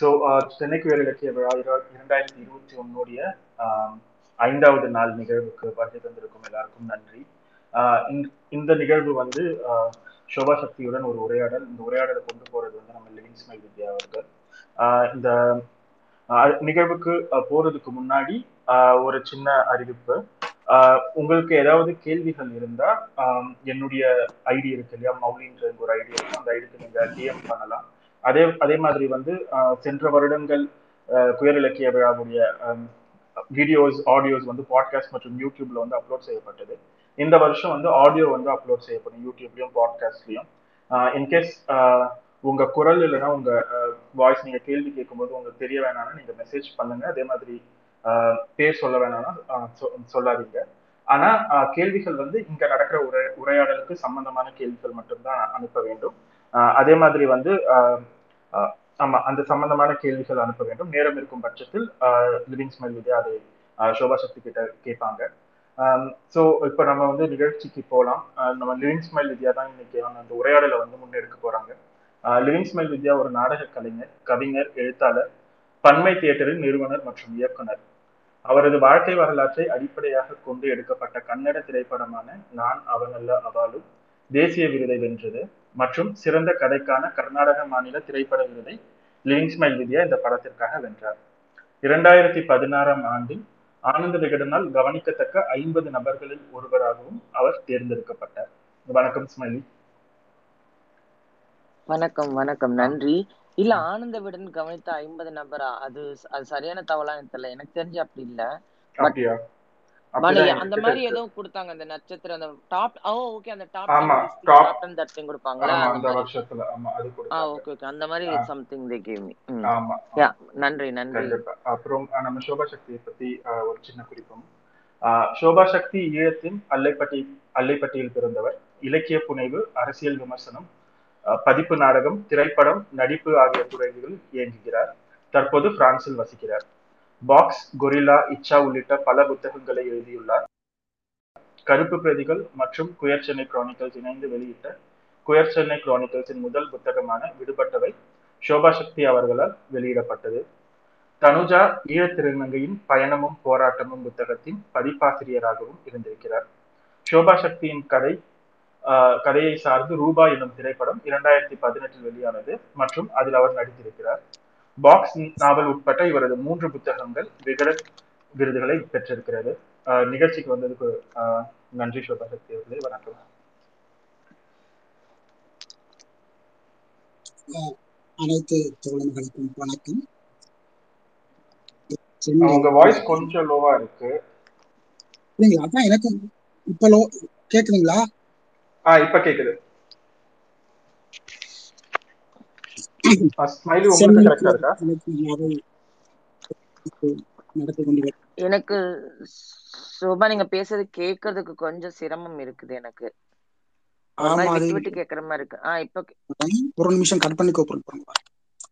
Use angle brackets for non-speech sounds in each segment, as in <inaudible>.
So சென்னைக்கு வேலை இலக்கிய விழா இரண்டாயிரத்தி இருபத்தி ஒன்னுடைய ஐந்தாவது நாள் நிகழ்வுக்கு வருகை தந்திருக்கும் எல்லாருக்கும் நன்றி. ஆஹ் இந்த- நிகழ்வு வந்து ஆஹ் சோபா சக்தியுடன் ஒரு உரையாடல். இந்த உரையாடலை கொண்டு போறது வந்து நம்ம லிவிங் ஸ்மைல் வித்யா அவர்கள். ஆஹ் இந்த ஆஹ் நிகழ்வுக்கு போறதுக்கு முன்னாடி ஆஹ் ஒரு சின்ன அறிவிப்பு. ஆஹ் உங்களுக்கு ஏதாவது கேள்விகள் இருந்தா ஆஹ் என்னுடைய ஐடி இருக்கு இல்லையா? மௌலின்ற ஒரு ஐடி இருக்கு. அந்த ஐடிக்கு நீங்க டிஎம் பண்ணலாம். அதே அதே மாதிரி வந்து சென்ற வருடங்கள் குயர் இலக்கிய விழாவுடைய வீடியோஸ் ஆடியோஸ் வந்து பாட்காஸ்ட் மற்றும் யூடியூப்ல வந்து அப்லோட் செய்யப்பட்டது. இந்த வருஷம் வந்து ஆடியோ வந்து அப்லோட் செய்யப்படும். யூடியூப்லயும் பாட்காஸ்ட்லயும் இன்கேஸ் உங்க குரல் இல்லைன்னா உங்க வாய்ஸ் நீங்க கேள்வி கேட்கும்போது உங்களுக்கு தெரிய வேணாம்னா நீங்க மெசேஜ் பண்ணுங்க. அதே மாதிரி பேர் சொல்ல வேணாம்னா சொல்லாதீங்க. ஆனா கேள்விகள் வந்து இங்க நடக்கிற உரை உரையாடலுக்கு சம்பந்தமான கேள்விகள் மட்டும்தான் அனுப்ப வேண்டும். அதே மாதிரி வந்து ஆமா அந்த சம்பந்தமான கேள்விகள் அனுப்ப வேண்டும். நேரம் இருக்கும் பட்சத்தில் லிவிங் ஸ்மெல் வித்யா அதை சோபா சக்தி கிட்ட கேட்பாங்க. ஸோ இப்போ நம்ம வந்து நிகழ்ச்சிக்கு போகலாம் நம்ம லிவிங் ஸ்மைல் வித்யா தான் இன்னைக்கு அந்த உரையாடலை வந்து முன்னெடுக்க போறாங்க. லிவிங் ஸ்மைல் வித்யா ஒரு நாடக கலைஞர் கவிஞர் எழுத்தாளர் பன்மை தியேட்டரின் நிறுவனர் மற்றும் இயக்குனர். அவரது வாழ்க்கை வரலாற்றை அடிப்படையாக கொண்டு எடுக்கப்பட்ட கன்னட திரைப்படமான நான் அவனல்ல அவாலும் தேசிய விருதை வென்றது மற்றும் சிறந்த கதைக்கான கர்நாடக மாநில திரைப்பட விருதை லிவிங் ஸ்மைல் வித்யா இந்த படத்திற்காக வென்றார். இரண்டாயிரத்தி பதினாறாம் ஆண்டில் ஆனந்த விகடனால் கவனிக்கத்தக்க ஐம்பது நபர்களில் ஒருவராகவும் அவர் தேர்ந்தெடுக்கப்பட்டார். வணக்கம் ஸ்மைலி. வணக்கம் வணக்கம். நன்றி. இல்ல. ஆனந்த விடன் கவனித்த ஐம்பது நபரா? அது அது சரியான எனக்கு தெரியல எனக்கு தெரிஞ்சு அப்படி இல்ல. அந்த என்கிட்ட மாதிரி இருக்கு. ஏதோ கொடுத்தாங்க அந்த நட்சத்திரம் அந்த டாப் ஓ ஓகே அந்த டாப் ஆமா, டென் top- டாப் டென் தட்டிங் கொடுப்பாங்களா? ஆமா அந்த அந்த மாதிரி. வருஷத்துல ஆமா அது ஆ கொடுத்தாங்க. ஓகே ஓகே அந்த மாதிரி ஆ. Something they gave me. ஆமா யா நன்றி நன்றி. கண்டிப்பா. அப்புறம் அஹ், நம்ம சோபா சக்தியை பத்தி ஒரு சின்ன குறிப்பும். சோபா சக்தி ஈழத்தின் அல்லைப்பட்டி அல்லைப்பட்டியில் பிறந்தவர். இலக்கிய புனைவு அரசியல் விமர்சனம் பதிப்பு நாடகம் திரைப்படம் நடிப்பு ஆகிய துறைகளில் இயங்குகிறார். தற்போது பிரான்சில் வசிக்கிறார். பாக்ஸ் கொரில்லா இச்சா உள்ளிட்ட பல புத்தகங்களை எழுதியுள்ளார். கருப்பு பிரதிகள் மற்றும் குயர் சென்னை குரானிக்கல்ஸ் இணைந்து வெளியிட்ட குயர் சென்னை குரானிக்கல்ஸின் முதல் புத்தகமான விடுபட்டவை சோபா சக்தி அவர்களால் வெளியிடப்பட்டது. தனுஜா ஈழத் திருநங்கையின் பயணமும் போராட்டமும் புத்தகத்தின் பதிப்பாசிரியராகவும் இருந்திருக்கிறார். சோபா சக்தியின் கதை ஆஹ், கதையை சார்ந்து ரூபா என்னும் திரைப்படம் இரண்டாயிரத்தி பதினெட்டில் வெளியானது மற்றும் அதில் அவர் நடித்திருக்கிறார். பாக்ஸ் நாவல் உட்பட்ட இவரது மூன்று புத்தகங்கள் விகடன் விருதுகளை பெற்றிருக்கிறது. நிகழ்ச்சிக்கு வந்ததுக்கு நன்றி சோபா சக்தி அவர்களே வணக்கம். அனைத்து தோழர்களுக்கும் வணக்கம். உங்க வாய்ஸ் கொஞ்சம் லோவா இருக்கு. அதான் எனக்கு இப்ப லோ கேக்குதுங்களா? ஆஹ் இப்ப கேக்குது ஸ்மைலி உங்களுக்கு சென்னை கரெக்டா இருக்கா அனைத்து விழாவை நடத்தி கொண்டு வரும் எனக்கு சோபா நீங்க பேசுறது கேட்கறதுக்கு கொஞ்சம் சிரமம் இருக்குது எனக்கு. விட்டு கேக்குற மாதிரி இருக்கு. ஆ இப்ப ஒரு நிமிஷம் கட் பண்ணி கூப்பிடுங்க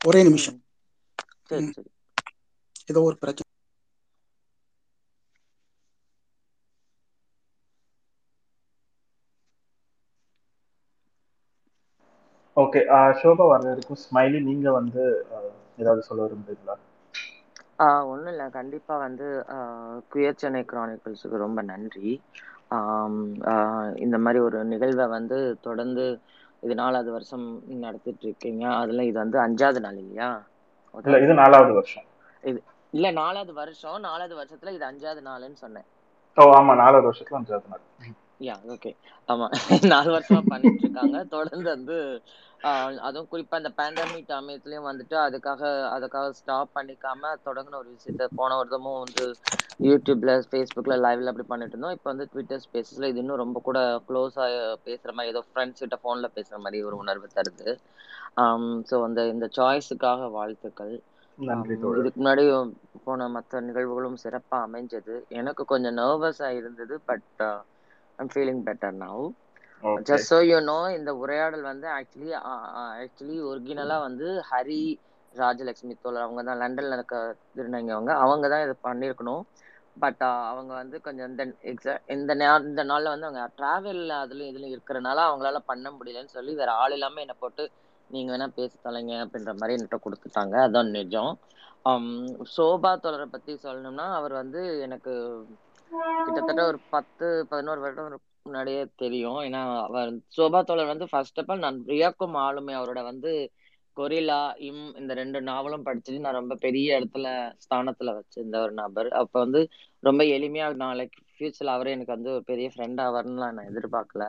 ஒரே நிமிஷம். சரி. சரி. ஏதோ ஒரு பிரச்சனை. ஓகே ஷோபா வர்ற வரைக்கும் ஸ்மைலி நீங்க வந்து ஆஹ், ஏதாவது சொல்ல விரும்புறீங்களா? ஒன்றும் இல்லை. கண்டிப்பாக வந்து குயர் சென்னை கிரானிக்கல்ஸுக்கு ரொம்ப நன்றி. இந்த மாதிரி ஒரு நிகழ்வை வந்து தொடர்ந்து இது நாலாவது வருஷம் நடத்திட்டு இருக்கீங்க அதுல இது வந்து அஞ்சாவது நாள் இல்லையா? இல்ல இது நாலாவது வருஷம். இது இல்ல நாலாவது வருஷம். நாலாவது வருஷத்துல இது அஞ்சாவது நாளுன்னு சொன்னேன். ஓ ஆமா நாலாவது வருஷத்துல அஞ்சாவது நாள். யா ஓகே ஆமா. <laughs> நாலு வருஷமா பண்ணிட்டு இருக்காங்க தொடர்ந்து வந்து ஆஹ், அதுவும் குறிப்பா இந்த பேண்டமிக் சமயத்துலயும் வந்துட்டு அதுக்காக அதுக்காக ஸ்டாப் பண்ணிக்காம தொடங்கின ஒரு விஷயத்த போன வருடமும் வந்து யூடியூப்ல ஃபேஸ்புக்ல லைவ்ல அப்படி பண்ணிட்டு இருந்தோம். இப்போ வந்து ட்விட்டர் ஸ்பேசஸ்ல இது இன்னும் ரொம்ப கூட க்ளோஸா பேசுற மாதிரி ஏதோ ஃப்ரெண்ட்ஸ் கிட்ட போன்ல பேசுற மாதிரி ஒரு உணர்வு தருது. ஸோ அந்த இந்த சாய்ஸுக்காக வாழ்த்துக்கள். இதுக்கு முன்னாடி போன மற்ற நிகழ்வுகளும் சிறப்பா அமைஞ்சது. எனக்கு கொஞ்சம் நர்வஸா இருந்தது but I'm feeling better now just so you know இந்த உரையாடல் வந்து ஆக்சுவலி ஆக்சுவலி ஒரிஜினலா வந்து ஹரி ராஜலட்சுமி தோழர் அவங்க தான் லண்டன்ல இருக்க திருநங்கை அவங்க தான் இதை பண்ணியிருக்கணும். பட் அவங்க வந்து கொஞ்சம் இந்த எக்ஸா இந்த நா இந்த நாள்ல வந்து அவங்க டிராவல் அதுலயும் இதுலயும் இருக்கிறனால அவங்களால பண்ண முடியலன்னு சொல்லி வேற ஆள் இல்லாம என்னை போட்டு நீங்க வேணா பேசி தொலைங்க அப்படின்ற மாதிரி என்கிட்ட கொடுத்துட்டாங்க. அதான் நிஜம். ஆம், சோபா தொடரை பத்தி சொல்லணும்னா அவர் வந்து எனக்கு கிட்டத்தட்ட ஒரு பத்து பதினோரு வருடம் முன்னாடியே தெரியும். ஏன்னா அவர் சோபா தோழர் வந்து ஃபர்ஸ்ட் ஆஃப் ஆல் நான் வியக்கும் ஆளுமை. அவரோட வந்து கொரில்லா இம் இந்த ரெண்டு நாவலும் படிச்சுட்டு நான் ரொம்ப பெரிய இடத்துல ஸ்தானத்துல வச்சிருந்த ஒரு நபர். அப்ப வந்து ரொம்ப எளிமையா நாளைக்கு ஃபியூச்சர்ல அவரே எனக்கு வந்து ஒரு பெரிய ஃப்ரெண்ட் ஆவார்னுலாம் நான் எதிர்பார்க்கல.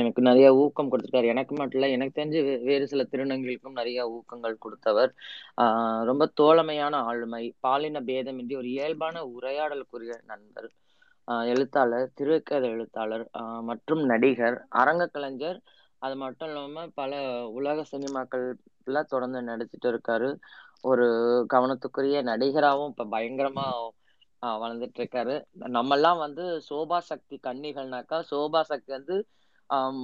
எனக்கு நிறைய ஊக்கம் கொடுத்துருக்காரு. எனக்கு மட்டும் இல்லை எனக்கு தெரிஞ்சு வேறு சில திருநங்களுக்கும் நிறைய ஊக்கங்கள் கொடுத்தவர். ரொம்ப தோழமையான ஆளுமை பாலின பேதமின்றி ஒரு இயல்பான உரையாடலுக்குரிய நண்பர் எழுத்தாளர் திரைக்கதை எழுத்தாளர் மற்றும் நடிகர் அரங்க கலைஞர். அது மட்டும் இல்லாமல் பல உலக சினிமாக்கள்ல தொடர்ந்து நடிச்சிட்டு இருக்காரு. ஒரு கவனத்துக்குரிய நடிகராகவும் இப்போ பயங்கரமாக வளர்ந்துட்டு இருக்காரு நம்ம எல்லாம் வந்து சோபா சக்தி கன்னிகள்னாக்கா சோபா சக்தி வந்து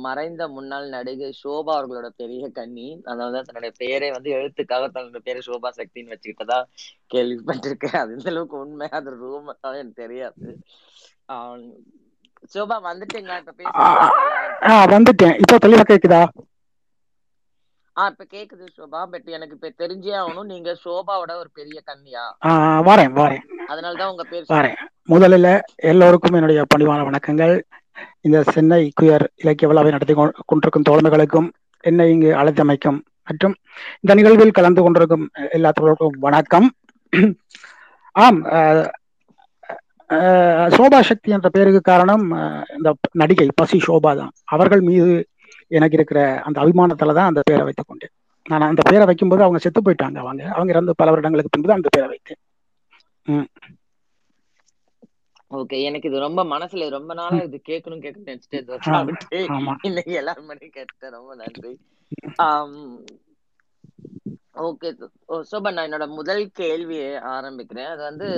மறைந்த முன்னாள் நடிகை சோபா அவர்களோட பெரிய கன்னி. அதாவது தன்னுடைய பெயரை வந்து எழுத்துக்காக தன்னுடைய பேரை சோபா சக்தின்னு வச்சுக்கிட்டதா கேள்விப்பட்டிருக்கேன். அது இந்த அளவுக்கு உண்மை அது ரூம் எனக்கு தெரியாது. சோபா வந்துட்டீங்களா? இப்ப பேச வந்துட்டேன். இப்போ தெளிவா கேக்குதா? ஆஹ் இப்ப கேக்குது சோபா பட் எனக்கு இப்ப தெரிஞ்சே ஆகணும். நீங்க சோபாவோட ஒரு பெரிய கன்னியா ஆ, வரேன் வரேன். அதனாலதான் உங்க பேர் வரேன். முதலில் எல்லோருக்கும் என்னுடைய பணிவான வணக்கங்கள். இந்த சென்னை குயர் இலக்கிய விழாவை நடத்தி கொண்டிருக்கும் தோழமைகளுக்கும் என்னை இங்கு அழைத்தமைக்கும் மற்றும் இந்த நிகழ்வில் கலந்து கொண்டிருக்கும் எல்லா தோழர்களுக்கும் வணக்கம். ஆம் சோபா சக்தி என்ற பெயருக்கு காரணம் இந்த நடிகை பசி சோபா தான். அவர்கள் மீது எனக்கு இருக்கிற அந்த அபிமானத்துல தான் அந்த பேரை வைத்துக் கொண்டேன். நான் அந்த பேரை வைக்கும்போது அவங்க செத்து போயிட்டாங்க அவங்க. அவங்க இறந்து பல வருடங்களுக்கு பின்பு அந்த பேரை வைத்தேன். ஓகே எனக்கு இது ரொம்ப மனசுல ரொம்ப நாளா இது கேட்கணும் கேட்கணும் நினைச்சிட்டு இன்னைக்கு எல்லாரும் மணி கேட்டேன் ரொம்ப நன்றி. ஓகே சோபா நான் என்னோட முதல் கேள்வியை ஆரம்பிக்கிறேன். அது வந்து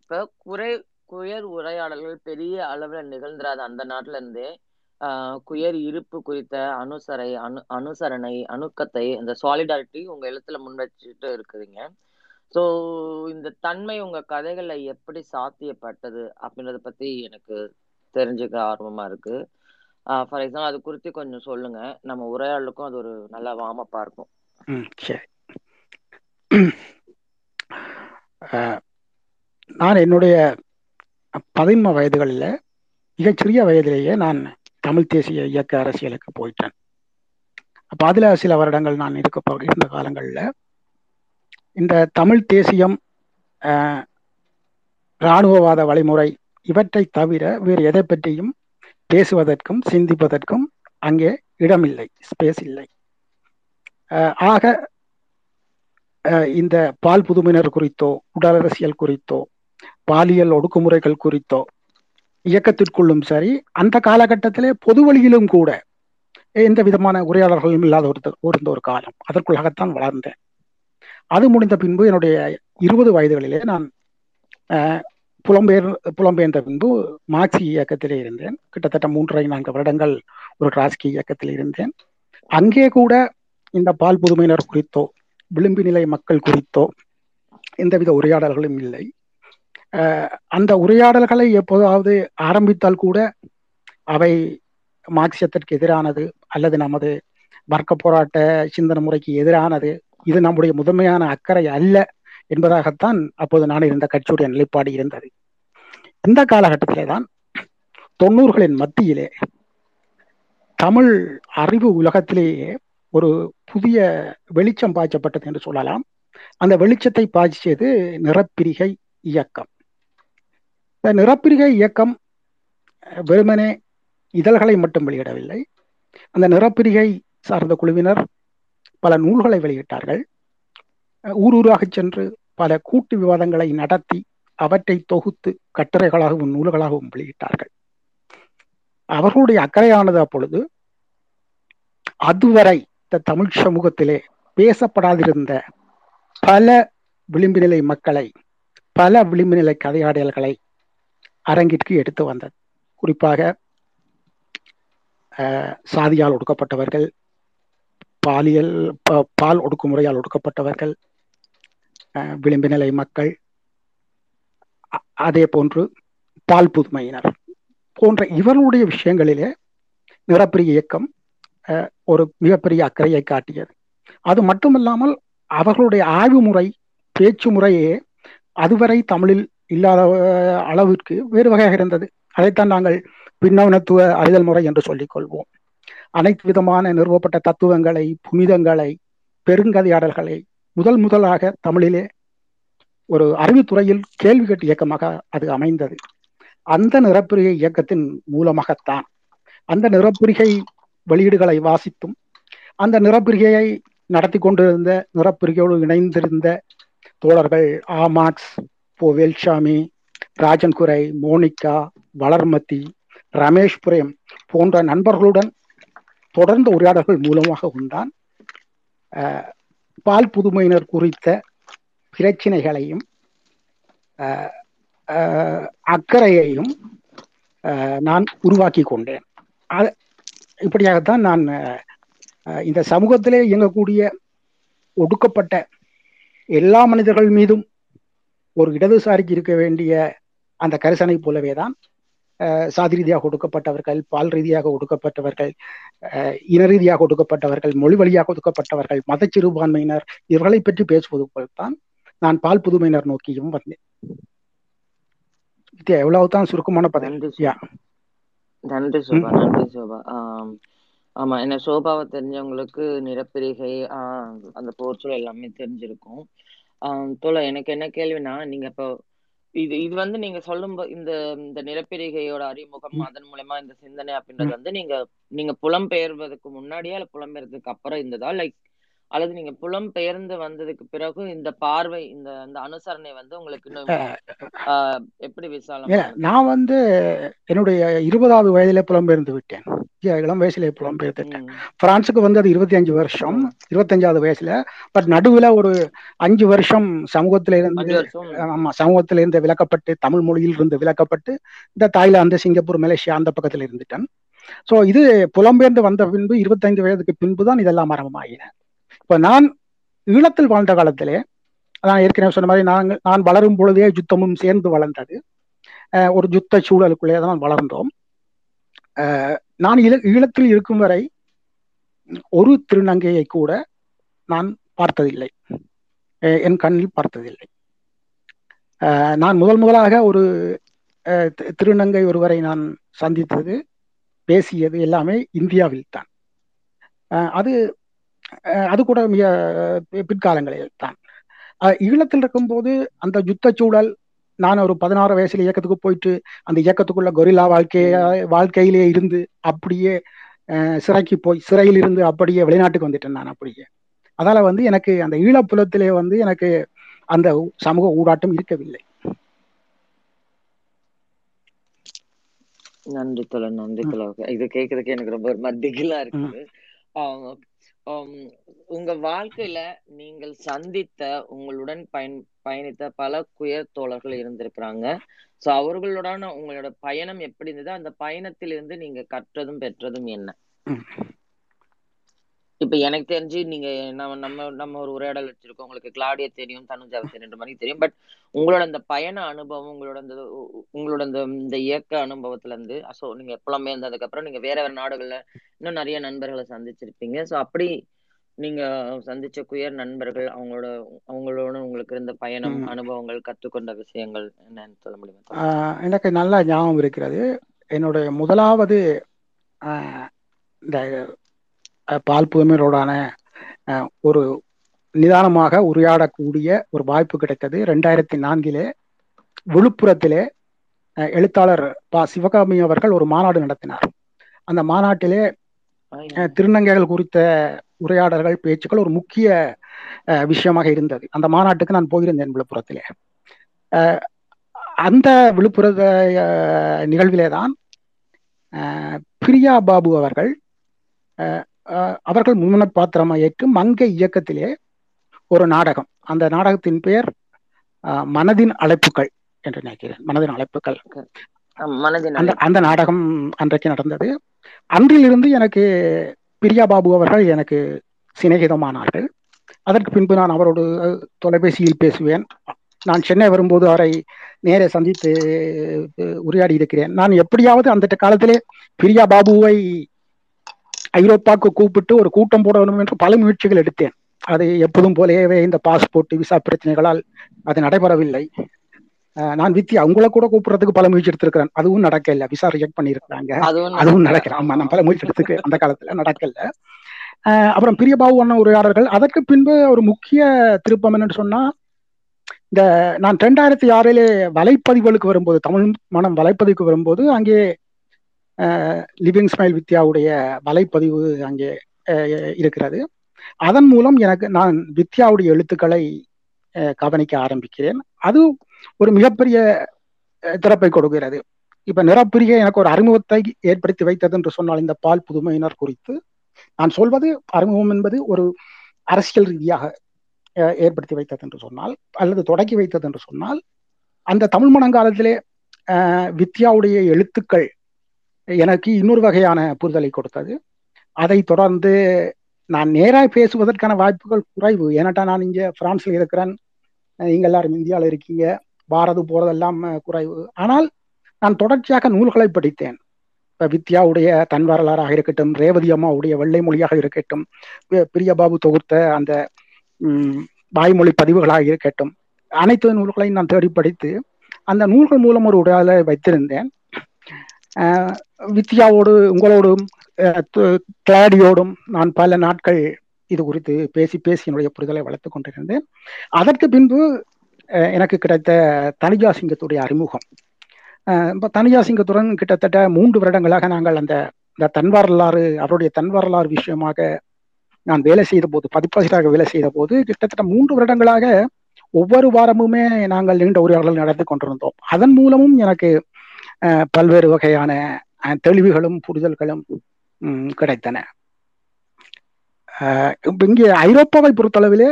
இப்ப குறை குயர் உரையாடல்கள் பெரிய அளவுல நிகழ்ந்துராத அந்த நாட்டுல இருந்தே குயர் இருப்பு குறித்த அனுசரை அனு அனுசரணை அணுக்கத்தை இந்த சாலிடாரிட்டி உங்க எழுத்துல முன்வச்சுட்டு இருக்குதுங்க. ஸோ இந்த தன்மை உங்க கதைகள்ல எப்படி சாத்தியப்பட்டது அப்படின்றத பத்தி எனக்கு தெரிஞ்சுக்க ஆர்வமா இருக்கு. ஃபார் எக்ஸாம்பிள் அது குறித்து கொஞ்சம் சொல்லுங்க. நம்ம உரையாடலுக்கும் அது ஒரு நல்ல வாமப்பா இருக்கும். ம் சரி. <clears throat> நான் என்னுடைய பதின்ம வயதுகளில் மிகச்சிறிய வயதிலேயே நான் தமிழ் தேசிய இயக்க அரசியலுக்கு போயிட்டேன். அப்போ அதில் சில வருடங்கள் நான் இருக்க இருந்த காலங்களில் இந்த தமிழ் தேசியம் இராணுவவாத வழிமுறை இவற்றை தவிர வேறு எதை பற்றியும் பேசுவதற்கும் சிந்திப்பதற்கும் அங்கே இடமில்லை ஸ்பேஸ் இல்லை. ஆக இந்த பால் புதுமையினர் குறித்தோ உடல் அரசியல் குறித்தோ பாலியல் ஒடுக்குமுறைகள் குறித்தோ இயக்கத்திற்குள்ளும் சரி அந்த காலகட்டத்திலே பொது வழியிலும் கூட எந்த விதமான உரையாடல்களும் இல்லாத ஒரு இருந்த ஒரு காலம். அதற்குள்ளாகத்தான் வளர்ந்தேன். அது முடிந்த பின்பு என்னுடைய இருபது வயதுகளிலே நான் புலம்பெயர் புலம்பெயர்ந்த பின்பு மார்க்சி இயக்கத்திலே இருந்தேன். கிட்டத்தட்ட மூன்றரை நான்கு வருடங்கள் ஒரு ராஜ்கி இயக்கத்தில் இருந்தேன். அங்கே கூட இந்த பால் புதுமையினர் குறித்தோ விளிம்பு நிலை மக்கள் குறித்தோ எந்தவித உரையாடல்களும் இல்லை. அந்த உரையாடல்களை எப்போதாவது ஆரம்பித்தால் கூட அவை மார்க்சியத்திற்கு எதிரானது அல்லது நமது வர்க்க போராட்ட சிந்தனை முறைக்கு எதிரானது இது நம்முடைய முதன்மையான அக்கறை அல்ல என்பதாகத்தான் அப்போது நான் இருந்த கட்சியுடைய நிலைப்பாடு இருந்தது. இந்த காலகட்டத்திலே தான் தொண்ணூறுகளின் மத்தியிலே தமிழ் அறிவு உலகத்திலேயே ஒரு புதிய வெளிச்சம் பாய்ச்சப்பட்டது என்று சொல்லலாம். அந்த வெளிச்சத்தை பாய்ச்சியது நிறப்பிரிகை இயக்கம். நிறப்பிரிகை இயக்கம் வெறுமனே இதழ்களை மட்டும் வெளியிடவில்லை. அந்த நிறப்பிரிகை சார்ந்த குழுவினர் பல நூல்களை வெளியிட்டார்கள். ஊர் ஊராக சென்று பல கூட்டு விவாதங்களை நடத்தி அவற்றை தொகுத்து கட்டுரைகளாகவும் நூல்களாகவும் வெளியிட்டார்கள். அவர்களுடைய அக்கறையானது அப்பொழுது அதுவரை இந்த தமிழ் சமூகத்திலே பேசப்படாதிருந்த பல விளிம்பு நிலை மக்களை பல விளிம்பு நிலை கதையாடல்களை அரங்கிற்கு எடுத்து வந்தது. குறிப்பாக சாதியால் ஒடுக்கப்பட்டவர்கள் பாலியல் பால் ஒடுக்குமுறையால் ஒடுக்கப்பட்டவர்கள் விளிம்பு நிலை மக்கள் அதே போன்று பால் புதுமையினர் போன்ற இவர்களுடைய விஷயங்களிலே நிறப்பிரிய இயக்கம் ஒரு மிகப்பெரிய அக்கறையை காட்டியது. அது மட்டுமல்லாமல் அவர்களுடைய ஆய்வு முறை பேச்சு முறையே அதுவரை தமிழில் இல்லாத அளவிற்கு வேறு வகையாக இருந்தது. அதைத்தான் நாங்கள் பின்னவனத்துவ அறிதல் முறை என்று சொல்லிக் கொள்வோம். அனைத்து விதமான நிறுவப்பட்ட தத்துவங்களை புனிதங்களை பெருங்கதையாடல்களை முதல் முதலாக தமிழிலே ஒரு அறிவுத்துறையில் கேள்வி கேட்டு இயக்கமாக அது அமைந்தது. அந்த நிறப்பிரிகை இயக்கத்தின் மூலமாகத்தான். அந்த நிறப்பிரிகை வெளியீடுகளை வாசித்தும் அந்த நிறப்பிரிகையை நடத்தி கொண்டிருந்த நிறப்பிரிகையோடு இணைந்திருந்த தோழர்கள் ஆமாக்ஸ் அப்போ வேல்சாமி ராஜன்குரை மோனிகா வளர்மதி ரமேஷ் புரேம் போன்ற நண்பர்களுடன் தொடர்ந்த உரையாடல்கள் மூலமாக உண்டான் பால் புதுமையினர் குறித்த பிரச்சினைகளையும் அக்கறையையும் நான் உருவாக்கி கொண்டேன். அது இப்படியாகத்தான் நான் இந்த சமூகத்திலே இயங்கக்கூடிய ஒடுக்கப்பட்ட எல்லா மனிதர்கள் மீதும் ஒரு இடதுசாரிக்கு இருக்க வேண்டிய அந்த கரிசனை போலவே தான் சாதி ரீதியாக ஒடுக்கப்பட்டவர்கள் பால் ரீதியாக ஒடுக்கப்பட்டவர்கள் இன ரீதியாக ஒடுக்கப்பட்டவர்கள் மொழி வழியாக ஒடுக்கப்பட்டவர்கள் மத சிறுபான்மையினர் இவர்களை பற்றி பேசுவது போல்தான் நான் பால் புதுமையினர் நோக்கியும் வந்தேன். எவ்வளவுதான் சுருக்கமான பதில். நன்றி சோபா. நன்றி சோபா ஆமா. என்ன சோபாவை தெரிஞ்சவங்களுக்கு நிறப்பிரிகை ஆஹ் அந்த போர்ச்சல் எல்லாமே தெரிஞ்சிருக்கும். தோல எனக்கு என்ன கேள்வினா நீங்க இப்போ இது இது வந்து நீங்க சொல்லும் இந்த இந்த நிலப்பிரிகையோட அறிமுகம் அதன் மூலயமா இந்த சிந்தனை அப்படின்றது வந்து நீங்க நீங்க புலம்பெயர்வதற்கு முன்னாடியா இல்ல புலம்பெயர்றதுக்கு அப்புறம் இருந்ததா? லைக் அல்லது நீங்க புலம் பெயர்ந்து வந்ததுக்கு பிறகு இந்த பார்வை இந்த இந்த அனுசரணை வந்து உங்களுக்கு இன்னும் எப்படி விசாலம் நான் வந்து என்னுடைய இருபதாவது வயதில புலம்பெயர்ந்து விட்டேன். இளம் வயசுல புலம்பெயர்ந்துட்டேன் பிரான்ஸுக்கு வந்து அது இருபத்தி அஞ்சு வருஷம் இருபத்தஞ்சாவது வயசுல. பட் நடுவுல ஒரு அஞ்சு வருஷம் சமூகத்தில இருந்து ஆமா சமூகத்தில இருந்து விலக்கப்பட்டு தமிழ் மொழியில் இருந்து விலக்கப்பட்டு இந்த தாய்லாந்து சிங்கப்பூர் மலேசியா அந்த பக்கத்துல இருந்துட்டேன். சோ இது புலம்பெயர்ந்து வந்த பின்பு இருபத்தைந்து வயதுக்கு பின்பு தான் இதெல்லாம் ஆரம்பமாகின இப்ப நான் ஈழத்தில் வாழ்ந்த காலத்திலே நான் ஏற்கனவே சொன்ன மாதிரி நாங்கள் நான் வளரும் பொழுதே யுத்தமும் சேர்ந்து வளர்ந்தது. ஒரு யுத்த சூழலுக்குள்ளே தான் வளர்ந்தோம். நான் ஈழ ஈழத்தில் இருக்கும் வரை ஒரு திருநங்கையை கூட நான் பார்த்ததில்லை. என் கண்ணில் பார்த்ததில்லை. நான் முதல் முதலாக ஒரு திருநங்கை ஒருவரை நான் சந்தித்தது பேசியது எல்லாமே இந்தியாவில் தான் அது அது கூட மிக பிற்காலங்களில் தான் ஈழத்தில் இருக்கும்போது அந்த யுத்த சூழல் நான் ஒரு பதினாறு வயசுல இயக்கத்துக்கு போயிட்டு அந்த இயக்கத்துக்குள்ள கொரில்லா வாழ்க்கைய வாழ்க்கையிலே இருந்து அப்படியே சிறைக்கு போய் சிறையில் இருந்து அப்படியே வெளிநாட்டுக்கு வந்துட்டேன் நான் அப்படியே. அதால வந்து எனக்கு அந்த ஈழப்புலத்திலே வந்து எனக்கு அந்த சமூக ஊடாட்டம் இருக்கவில்லை. நன்றி தோழர் நன்றி தோழர். இது கேட்கறதுக்கு எனக்கு ரொம்ப மத்திகளா இருக்குது. உங்க வாழ்க்கையில நீங்கள் சந்தித்த உங்களுடன் பயன் பயணித்த பல குயர் தோழர்கள் இருந்திருக்கிறாங்க. சோ அவர்களுடனான உங்களோட பயணம் எப்படி இருந்தது? அந்த பயணத்திலிருந்து நீங்க கற்றதும் பெற்றதும் என்ன? இப்ப எனக்கு தெரிஞ்சு நீங்க நம்ம நம்ம நம்ம ஒரு உரையாடல் வச்சிருக்கோம். உங்களுக்கு கிளாடிய தெரியும் தனுஜாவை தெரியும் மாதிரி தெரியும். பட் உங்களோட அந்த பயண அனுபவம் உங்களோட அந்த உங்களோட அந்த இந்த இயக்க அனுபவத்துல இருந்து ஸோ நீங்க புலமே இருந்ததுக்கு அப்புறம் நீங்க வேற வேற நாடுகள்ல இன்னும் நிறைய நண்பர்களை சந்திச்சிருப்பீங்க. ஸோ அப்படி நீங்க சந்திச்ச குயர் நண்பர்கள் அவங்களோட அவங்களோட உங்களுக்கு இருந்த பயணம் அனுபவங்கள் கற்றுக்கொண்ட விஷயங்கள் என்னன்னு சொல்ல முடியுமா? எனக்கு நல்லா ஞாபகம் இருக்கிறது. என்னுடைய முதலாவது இந்த பால் புதுமையோடான ஒரு நிதானமாக உரையாடக்கூடிய ஒரு வாய்ப்பு கிடைத்தது. ரெண்டாயிரத்தி நான்கிலே விழுப்புரத்திலே எழுத்தாளர் பா. சிவகாமி அவர்கள் ஒரு மாநாடு நடத்தினார். அந்த மாநாட்டிலே திருநங்கைகள் குறித்த உரையாடல்கள் பேச்சுக்கள் ஒரு முக்கிய விஷயமாக இருந்தது. அந்த மாநாட்டுக்கு நான் போயிருந்தேன் விழுப்புரத்திலே. அந்த விழுப்புர நிகழ்விலே தான் பிரியா பாபு அவர்கள் அவர்கள் முன்ன பாத்திரமாக ஏற்று மங்கை இயக்கத்திலே ஒரு நாடகம். அந்த நாடகத்தின் பெயர் மனதின் அழைப்புகள் என்று நினைக்கிறேன். மனதின் அழைப்புகள். அந்த அந்த நாடகம் அன்றைக்கு நடந்தது. அன்றிலிருந்து எனக்கு பிரியா பாபு அவர்கள் எனக்கு சிநேகிதமானார்கள். அதற்கு பின்பு நான் அவரோடு தொலைபேசியில் பேசுவேன். நான் சென்னை வரும்போது அவரை நேரே சந்தித்து உரையாடி இருக்கிறேன். நான் எப்படியாவது அந்த காலத்திலே பிரியா பாபுவை ஐரோப்பாவுக்கு கூப்பிட்டு ஒரு கூட்டம் போடணும் என்று பல முயற்சிகள் எடுத்தேன். அது எப்போதும் போலவே இந்த பாஸ்போர்ட் விசா பிரச்சனைகளால் அது நடைபெறவில்லை. நான் வித்யா உங்களை கூட கூப்பிடுறதுக்கு பல முயற்சி எடுத்திருக்கிறேன். அதுவும் நடக்கல விசா ரிஜெக்ட் பண்ணியிருக்கிறாங்க. அதுவும் நடக்கல. ஆமா நான் பல முயற்சி எடுத்துக்கு அந்த காலத்துல நடக்கல. அப்புறம் பிரியபாபு அண்ணன் உரையாடல்கள். அதற்கு பின்பு ஒரு முக்கிய திருப்பம் என்னன்னு சொன்னா இந்த நான் ரெண்டாயிரத்தி ஆறிலே வலைப்பதிவுகளுக்கு வரும்போது தமிழ் மனம் வலைப்பதிவுக்கு வரும்போது அங்கே லிவிங் ஸ்மைல் வித்யாவுடைய வலைப்பதிவு அங்கே இருக்கிறது. அதன் மூலம் எனக்கு நான் வித்யாவுடைய எழுத்துக்களை கவனிக்க ஆரம்பிக்கிறேன். அது ஒரு மிகப்பெரிய திறப்பை கொடுக்கிறது. இப்ப நிறப்பிரிக எனக்கு ஒரு அறிமுகத்தை ஏற்படுத்தி வைத்தது என்று சொன்னால் இந்த பால் புதுமையினர் குறித்து நான் சொல்வது அறிமுகம் என்பது ஒரு அரசியல் ரீதியாக ஏற்படுத்தி வைத்தது என்று சொன்னால் அல்லது தொடக்கி வைத்தது என்று சொன்னால் அந்த தமிழ் மணங்காலத்திலே வித்யாவுடைய எழுத்துக்கள் எனக்கு இன்னொரு வகையான புரிதலை கொடுத்தது. அதை தொடர்ந்து நான் நேராக பேசுவதற்கான வாய்ப்புகள் குறைவு. ஏன்னாட்டா நான் இங்கே பிரான்ஸில் இருக்கிறேன். நீங்கள் எல்லாரும் இந்தியாவில் இருக்கீங்க. பாரது போகிறதெல்லாம் குறைவு. ஆனால் நான் தொடர்ச்சியாக நூல்களை படித்தேன். இப்போ வித்யாவுடைய தன் வரலாறாக இருக்கட்டும் ரேவதி அம்மாவுடைய வெள்ளை மொழியாக இருக்கட்டும் பிரியபாபு தொகுத்த அந்த வாய்மொழி பதிவுகளாக இருக்கட்டும் அனைத்து நூல்களையும் நான் தேடி படித்து அந்த நூல்கள் மூலம் ஒரு உடலை வைத்திருந்தேன். வித்யாவோடு உங்களோடும் கிளாடியோடும் நான் பல நாட்கள் இது குறித்து பேசி பேசி என்னுடைய புரிதலை வளர்த்துக் கொண்டிருந்தேன். அதற்கு பின்பு எனக்கு கிடைத்த தனிஜா சிங்கத்துடைய அறிமுகம். அஹ், தனிஜா சிங்கத்துடன் கிட்டத்தட்ட மூன்று வருடங்களாக நாங்கள் அந்த இந்த தன் வரலாறு அவருடைய தன் வரலாறு விஷயமாக நான் வேலை செய்த போது பதிப்பாசிரியராக வேலை செய்த போது கிட்டத்தட்ட மூன்று வருடங்களாக ஒவ்வொரு வாரமுமே நாங்கள் நீண்ட உரையாடல் நடத்தி கொண்டிருந்தோம். அதன் மூலமும் எனக்கு பல்வேறு வகையான தெளிவுகளும் புரிதல்களும் கிடைத்தன. இங்கே ஐரோப்பாவை பொறுத்தளவிலே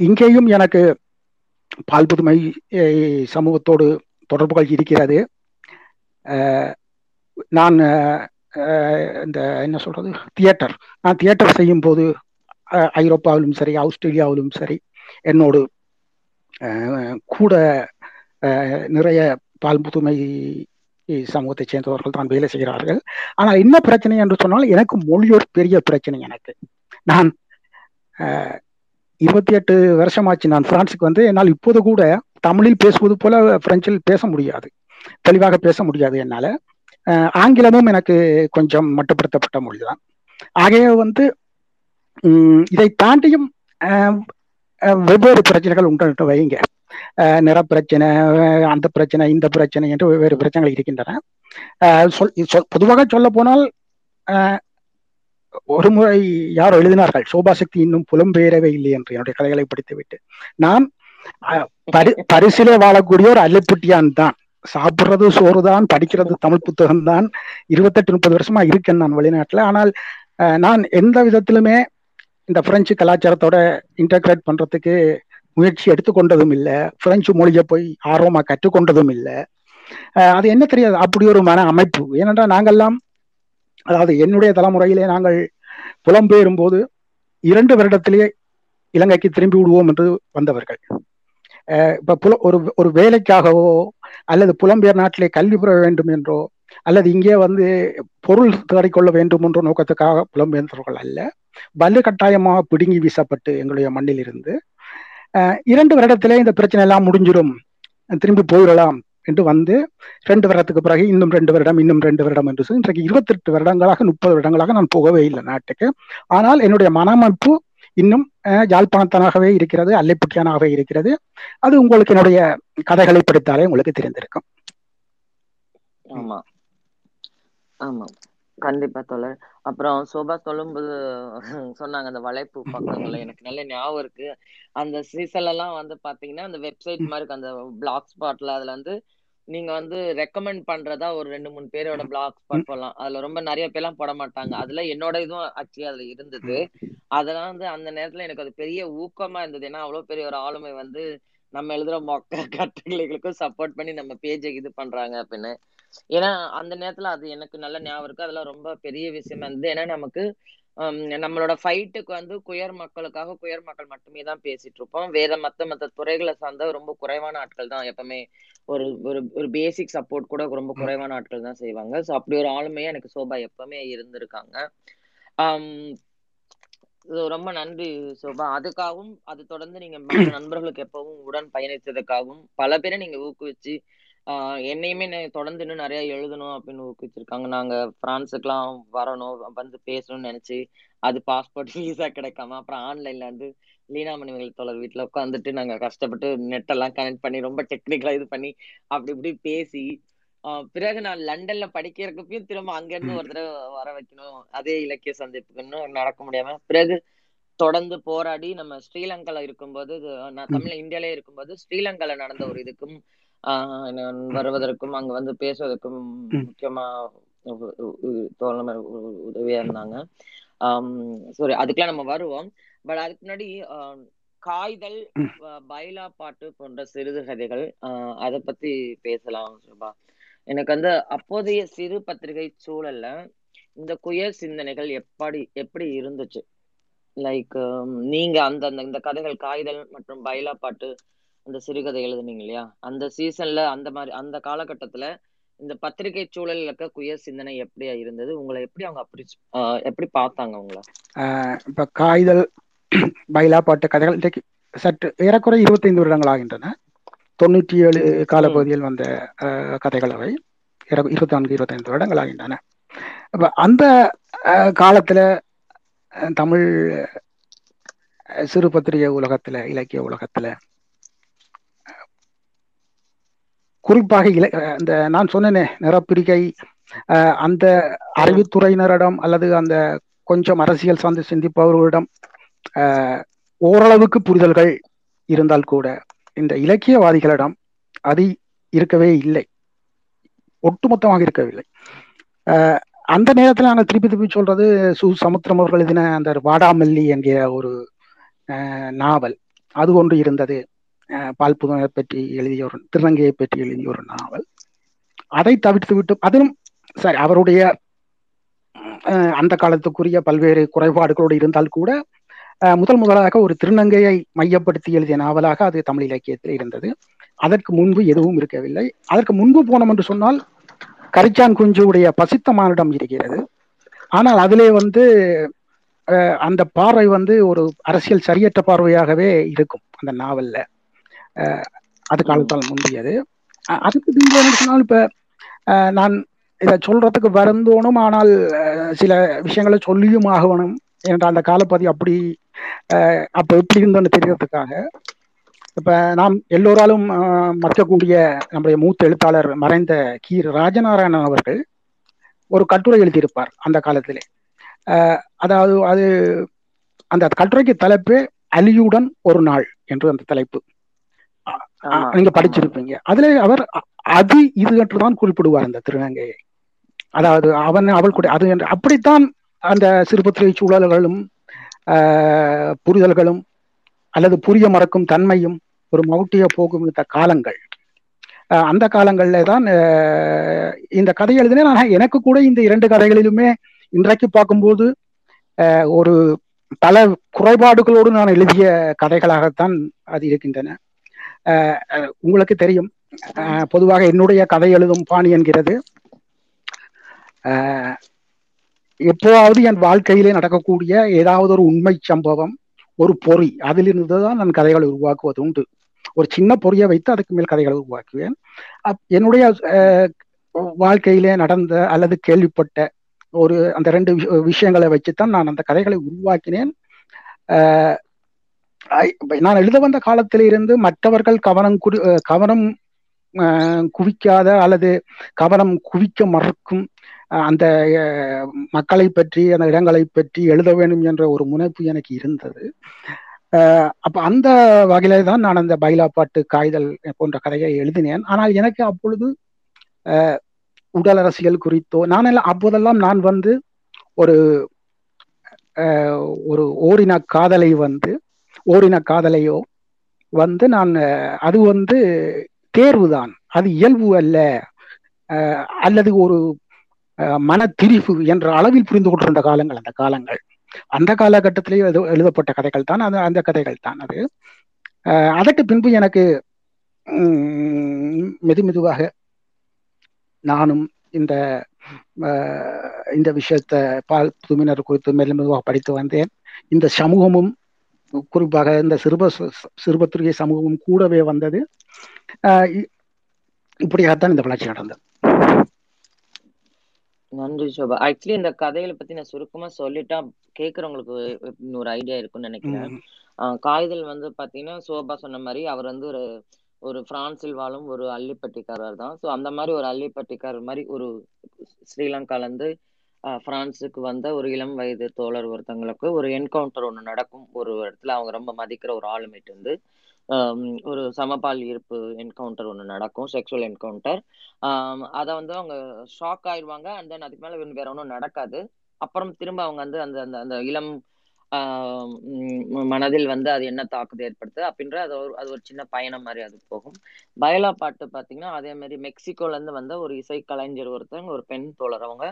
இங்கேயும் எனக்கு பால் புதுமை சமூகத்தோடு தொடர்புகள் இருக்கிறது. நான் இந்த என்ன சொல்றது தியேட்டர். நான் தியேட்டர் செய்யும் போது ஐரோப்பாவிலும் சரி ஆஸ்திரேலியாவிலும் சரி என்னோடு கூட நிறைய பால் புதுமை சமூகத்தை சேர்ந்தவர்கள் தான் வேலை செய்கிறார்கள். ஆனால் என்ன பிரச்சனை என்று சொன்னால் எனக்கு மொழி ஒரு பெரிய பிரச்சனை எனக்கு. நான் இருபத்தி எட்டு வருஷமாச்சு நான் பிரான்ஸுக்கு வந்து என்னால் இப்போது கூட தமிழில் பேசுவது போல பிரெஞ்சில் பேச முடியாது. தெளிவாக பேச முடியாது என்னால். ஆங்கிலமும் எனக்கு கொஞ்சம் மட்டுப்படுத்தப்பட்ட மொழிதான். ஆகைய வந்து இதை தாண்டியும் வெவ்வேறு பிரச்சனைகள் உண்டு வைங்க நிறப்பிரச்சனை அந்த பிரச்சனை இந்த பிரச்சனை என்று வெவ்வேறு பிரச்சனைகள் இருக்கின்றன. சொல் சொல்- பொதுவாக சொல்ல போனால் ஒரு முறை யாரோ எழுதினார்கள் சோபா சக்தி இன்னும் புலம்பெயரவே இல்லை என்று என்னுடைய கதைகளை படித்துவிட்டு. நான் பரி பரிசிலே வாழக்கூடிய ஒரு அல்லப்பட்டியான் தான். சாப்பிடுறது சோறு தான் படிக்கிறது தமிழ் புத்தகம் தான் இருபத்தெட்டு முப்பது வருஷமா இருக்கேன் நான் வெளிநாட்டுல. ஆனால் அஹ், நான் எந்த விதத்திலுமே இந்த பிரெஞ்சு கலாச்சாரத்தோட இன்டகிரேட் பண்றதுக்கு முயற்சி எடுத்துக்கொண்டதும் இல்லை. பிரெஞ்சு மொழியை போய் ஆர்வமாக கற்றுக்கொண்டதும் இல்லை. அது என்ன தெரியாது. அப்படி ஒரு மன அமைப்பு. ஏனென்றால் நாங்கள்லாம் அதாவது என்னுடைய தலைமுறையிலே நாங்கள் புலம்பெயரும் போது இரண்டு வருடத்திலேயே இலங்கைக்கு திரும்பி விடுவோம் என்று வந்தவர்கள். இப்போ புல ஒரு ஒரு வேலைக்காகவோ அல்லது புலம்பெயர் நாட்டிலே கல்வி பெற வேண்டும் என்றோ அல்லது இங்கே வந்து பொருள் தேடிக்கொள்ள வேண்டும் என்ற நோக்கத்துக்காக புலம்பெயர்ந்தவர்கள் அல்ல. வலு கட்டாயமாக பிடுங்கி வீசப்பட்டு எங்களுடைய மண்ணில் இருந்து இரண்டு வருடத்திலே இந்த பிரச்சனை எல்லாம் முடிஞ்சிடும். திரும்பி போயிடலாம் என்று வந்து ரெண்டு வருடத்துக்கு பிறகு இன்னும் ரெண்டு வருடம் இன்னும் ரெண்டு வருடம் என்று சொல்லி இன்றைக்கு இருபத்தெட்டு வருடங்களாக முப்பது வருடங்களாக நான் போகவே இல்லை நாட்டுக்கு. ஆனால் என்னுடைய மனமைப்பு இன்னும் அஹ், யாழ்ப்பாணத்தனாகவே இருக்கிறது அல்லைப்புட்டியானாகவே இருக்கிறது. அது உங்களுக்கு என்னுடைய கதைகளை படித்தாலே உங்களுக்கு தெரிந்திருக்கும். ஆமா. ஆமா. கண்டிப்பா தோழர். அப்புறம் சோபா சொல்லும்போது <laughs> சொன்னாங்க அந்த வளைப்பு பக்கங்கள்ல. எனக்கு நல்ல ஞாபகம் இருக்கு. அந்த சீசன்ல எல்லாம் வந்து பாத்தீங்கன்னா அந்த வெப்சைட் மாதிரி இருக்கு அந்த பிளாக் ஸ்பாட்ல அதுல வந்து நீங்க வந்து ரெக்கமெண்ட் பண்றதா ஒரு ரெண்டு மூணு பேரோட பிளாக் ஸ்பாட் போடலாம். அதுல ரொம்ப நிறைய பேர்லாம் போட மாட்டாங்க. அதுல என்னோட இதுவும் ஆக்சுவலி அதுல இருந்தது. அதெல்லாம் வந்து அந்த நேரத்துல எனக்கு அது பெரிய ஊக்கமா இருந்தது. ஏன்னா அவ்வளவு பெரிய ஒரு ஆளுமை வந்து நம்ம எழுதுற மொக்க <laughs> கட்டுரைகளுக்கும் சப்போர்ட் பண்ணி நம்ம பேஜை இது பண்றாங்க அப்படின்னு. ஏன்னா அந்த நேரத்துல அது எனக்கு நல்ல ஞாபகம் இருக்கு. அதெல்லாம் ரொம்ப பெரிய விஷயமா இருந்தது. ஏன்னா நமக்கு நம்மளோட ஃபைட்டுக்கு வந்து குயர் மக்களுக்காக குயர் மக்கள் மட்டுமே தான் பேசிட்டு இருப்போம். வேற மத்த மத்த துறைகளை சார்ந்த ரொம்ப குறைவான ஆட்கள் தான். எப்பவுமே ஒரு ஒரு ஒரு பேசிக் சப்போர்ட் கூட ரொம்ப குறைவான ஆட்கள் தான் செய்வாங்க. ஸோ அப்படி ஒரு ஆளுமையா எனக்கு சோபா எப்பவுமே இருந்திருக்காங்க. ரொம்ப நன்றி சோபா. அதுக்காகவும் அது தொடர்ந்து நீங்க நண்பர்களுக்கு எப்பவும் உடன் பயணித்ததுக்காகவும் பல பேரை நீங்க ஊக்குவிச்சு ஆஹ் என்னையுமே நெ- தொடர்ந்து இன்னும் நிறைய எழுதணும் அப்படின்னு ஊக்குவிச்சிருக்காங்க. நாங்க பிரான்ஸுக்குலாம் வரணும் வந்து பேசணும்னு நினைச்சு அது பாஸ்போர்ட் <laughs> விசா கிடைக்காம அப்புறம் ஆன்லைன்ல வந்து லீனா மணிமேகலை தோழர் வீட்டுல உட்காந்துட்டு நாங்க கஷ்டப்பட்டு நெட் எல்லாம் கனெக்ட் பண்ணி ரொம்ப டெக்னிக்கலா இது பண்ணி அப்படி இப்படி பேசி ஆஹ் பிறகு நான் லண்டன்ல படிக்கிறதுக்கப்பயும் திரும்ப அங்க இருந்து ஒரு தடவை வர வைக்கணும் அதே இலக்கிய சந்திப்புக்கு இன்னும் நடக்க முடியாம பிறகு தொடர்ந்து போராடி நம்ம ஸ்ரீலங்கால இருக்கும்போது இது நான் தமிழ் இந்தியாலே இருக்கும்போது ஸ்ரீலங்கால நடந்த ஒரு இதுக்கும் வருவதற்கும் அங்க வந்து பேசுவதற்கும் முக்கியமா உதவியா இருந்தாங்க. சாரி அதுக்கெல்லாம் நம்ம வருவோம். பட் அதுக்கு முன்னாடி காய்தல் பைலா பாட்டு போன்ற சிறுகதைகள் அதை பத்தி பேசலாம் சுபா எனக்கு வந்து அப்போதைய சிறு பத்திரிகை சூழல்ல இந்த குயர் சிந்தனைகள் எப்படி எப்படி இருந்துச்சு? லைக் நீங்க அந்த அந்த இந்த கதைகள் காய்தல் மற்றும் பைலா பாட்டு அந்த சிறுகதை எழுதுனீங்க இல்லையா? அந்த சீசன்ல அந்த மாதிரி அந்த காலகட்டத்துல இந்த பத்திரிகை சூழல்ல இருக்க குயர் சிந்தனை எப்படியா இருந்தது? உங்களை எப்படி அவங்க அப்படி எப்படி பார்த்தாங்க உங்களை? இப்ப காய்தல் பைலா பாட்டு கதைகள் சற்று ஏறக்குறை இருபத்தைந்து வருடங்கள் ஆகின்றன. தொண்ணூற்றி ஏழு காலப்பகுதியில் வந்த கதைகள் அவை. இர- இருபத்தி நான்கு இருபத்தைந்து வருடங்கள் ஆகின்றன. அப்ப அந்த காலத்துல தமிழ் சிறு பத்திரிகை உலகத்துல இலக்கிய உலகத்துல குறிப்பாக இல அந்த நான் சொன்னேனே நிறப்பிரிகை அந்த அறிவுத்துறையினரிடம் அல்லது அந்த கொஞ்சம் அரசியல் சார்ந்து சிந்திப்பவர்களிடம் ஓரளவுக்கு புரிதல்கள் இருந்தால் கூட இந்த இலக்கியவாதிகளிடம் அது இருக்கவே இல்லை. ஒட்டுமொத்தமாக இருக்கவில்லை. அந்த நேரத்தில் நாங்கள் திருப்பி திருப்பி சொல்றது சு சமுத்திரம் அவர்கள் எழுதின அந்த வாடாமல்லி என்கிற ஒரு நாவல். அது ஒன்று இருந்தது. பால்புதனை பற்றி எழுதிய ஒரு திருநங்கையை பற்றி எழுதிய ஒரு நாவல். அதை தவிர்த்து விட்டு அதிலும் சரி அவருடைய அந்த காலத்துக்குரிய பல்வேறு குறைபாடுகளோடு இருந்தால் கூட முதல் முதலாக ஒரு திருநங்கையை மையப்படுத்தி எழுதிய நாவலாக அது தமிழ் இலக்கியத்தில் இருந்தது. அதற்கு முன்பு எதுவும் இருக்கவில்லை. அதற்கு முன்பு போனோம் என்று சொன்னால் கரிச்சான் குஞ்சுடைய பசித்த மானிடம் இருக்கிறது. ஆனால் அதிலே வந்து அந்த பார்வை வந்து ஒரு அரசியல் சரியற்ற பார்வையாகவே இருக்கும் அந்த நாவல்ல. அது. காலத்தால் முந்தியது அதுக்கு பின்பு என்ன சொன்னால் இப்ப நான் இதை சொல்றதுக்கு வருந்தோனும் ஆனால் சில விஷயங்களை சொல்லியும் ஆகணும். என்ற அந்த காலப்பதி அப்படி அப்ப எப்படி இருந்தோன்னு தெரியறதுக்காக. இப்ப நாம் எல்லோராலும் மறக்கக்கூடிய நம்முடைய மூத்த எழுத்தாளர் மறைந்த கி. ராஜநாராயணன் அவர்கள் ஒரு கட்டுரை எழுதியிருப்பார் அந்த காலத்திலே. அதாவது அது அந்த கட்டுரைக்கு தலைப்பு அலியுடன் ஒரு நாள் என்று அந்த தலைப்பு. நீங்க படிச்சிருப்பீங்க. அதுல அவர் அது இது என்றுதான் குறிப்பிடுவார் அந்த திருநங்கையை அதாவது அவன் அவள் கூட அது என்று அப்படித்தான் அந்த சிறுபத்திரிகை சூழல்களும் ஆஹ், புரிதல்களும் அல்லது புரிய மறக்கும் தன்மையும் ஒரு மவுட்டிய போகும் இந்த காலங்கள். அந்த காலங்கள்ல தான் இந்த கதை எழுதினேன். ஆனா எனக்கு கூட இந்த இரண்டு கதைகளிலுமே இன்றைக்கு பார்க்கும்போது ஒரு பல குறைபாடுகளோடு நான் எழுதிய கதைகளாகத்தான் அது இருக்கின்றன. உங்களுக்கு தெரியும். ஆஹ், பொதுவாக என்னுடைய கதை எழுதும் பாணி என்கிறது. ஆஹ், எப்போவாவது என் வாழ்க்கையிலே நடக்கக்கூடிய ஏதாவது ஒரு உண்மை சம்பவம் ஒரு பொறி அதிலிருந்து தான் நான் கதைகளை உருவாக்குவது உண்டு. ஒரு சின்ன பொறியை வைத்து அதுக்கு மேல் கதைகளை உருவாக்குவேன். அப்- என்னுடைய அஹ், வாழ்க்கையிலே நடந்த அல்லது கேள்விப்பட்ட ஒரு அந்த ரெண்டு விஷயங்களை வச்சுத்தான் நான் அந்த கதைகளை உருவாக்கினேன். நான் எழுத வந்த காலத்தில இருந்து மற்றவர்கள் கவனம் குடி கவனம் குவிக்காத அல்லது கவனம் குவிக்க மறுக்கும் அந்த மக்களை பற்றி அந்த இடங்களை பற்றி எழுத வேண்டும் என்ற ஒரு முனைப்பு எனக்கு இருந்தது. அப்ப அந்த வகையில தான் நான் அந்த பைலா பாட்டு காய்தல் போன்ற கதையை எழுதினேன். ஆனால் எனக்கு அப்பொழுது உடல் அரசியல் குறித்தோ நான் எல்லாம் அப்போதெல்லாம் நான் வந்து ஒரு ஒரு ஓரின காதலை வந்து ஓரின காதலையோ வந்து நான் அது வந்து தேர்வு தான் அது இயல்பு அல்ல. அஹ், அல்லது ஒரு அஹ், மன திரிப்பு என்ற அளவில் புரிந்து கொண்டிருந்த காலங்கள் அந்த காலங்கள். அந்த காலகட்டத்திலேயே எழுத எழுதப்பட்ட கதைகள் தான் அது அந்த கதைகள் தான் அது. அதற்கு பின்பு எனக்கு உம், மெது மெதுவாக நானும் இந்த இந்த விஷயத்தை பால் புதுமையினர் குறித்து மெல்ல மெதுவாக படித்து வந்தேன். இந்த சமூகமும் குறிப்பாக இந்த சிறுப சிறுபத்துறை சமூகமும் கூடவே வந்தது. இப்படியாகத்தான் இந்த வளர்ச்சி நடந்தது. நன்றி சோபா ஆக்சுவலி இந்த கதைகளை பத்தி நான் சுருக்கமா சொல்லிட்டா கேக்குறவங்களுக்கு ஒரு ஐடியா இருக்கும்னு நினைக்கிறேன். காய்தல் வந்து பாத்தீங்கன்னா சோபா சொன்ன மாதிரி அவர் வந்து ஒரு ஒரு பிரான்சில் வாழும் ஒரு அள்ளிப்பட்டிக்காரர் தான் ஸோ அந்த மாதிரி ஒரு அள்ளிப்பட்டிக்காரர் மாதிரி ஒரு ஸ்ரீலங்கால இருந்து பிரான்ஸுக்கு வந்த ஒரு இளம் வயது தோழர் ஒருத்தங்களுக்கு ஒரு என்கவுண்டர் ஒன்று நடக்கும். ஒரு இடத்துல அவங்க ரொம்ப மதிக்கிற ஒரு ஆளுமைட்டு வந்து ஒரு சமபால் ஈர்ப்பு என்கவுண்டர் ஒன்று நடக்கும் செக்ஷுவல் என்கவுண்டர் அதை வந்து அவங்க ஷாக் ஆயிடுவாங்க அண்ட் தென் அதுக்கு மேலே வேற ஒன்றும் நடக்காது. அப்புறம் திரும்ப அவங்க வந்து அந்த அந்த அந்த இளம் மனதில் வந்து அது என்ன தாக்குதல் ஏற்படுத்து அப்படின்ற அது ஒரு அது ஒரு சின்ன பயணம் மாதிரி அது போகும். பயலா பாட்டு பார்த்தீங்கன்னா அதே மாதிரி மெக்சிகோலேருந்து வந்த ஒரு இசை கலைஞர் ஒருத்தவங்க ஒரு பெண் தோழர் அவங்க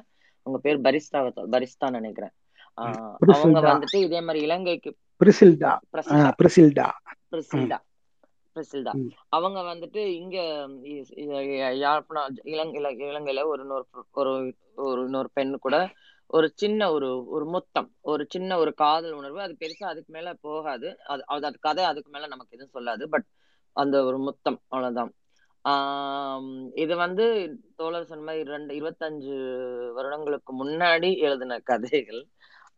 அவங்க பேர் பரிஸ்தா பரிஸ்தா நினைக்கிறேன். அவங்க வந்துட்டு இதே மாதிரி இலங்கைக்கு பிரிசில்டா. பிரிசில்டா. பிரிசில்டா. பிரிசில்டா. அவங்க வந்துட்டு இங்க யாழ்ப்பாணம் இலங் இல- இலங்கையில ஒரு இன்னொரு ஒரு ஒரு இன்னொரு பெண்ணு கூட ஒரு சின்ன ஒரு ஒரு முத்தம் ஒரு சின்ன ஒரு காதல் உணர்வு. அது பெருசா அதுக்கு மேல போகாது. அது அது கதை அதுக்கு மேல நமக்கு எதுவும் சொல்லாது. பட் அந்த ஒரு முத்தம் அவ்வளவுதான். இது வந்து தோழர் சொன்ன மாதிரி ரெண்டு இருபத்தஞ்சு வருடங்களுக்கு முன்னாடி எழுதின கதைகள்.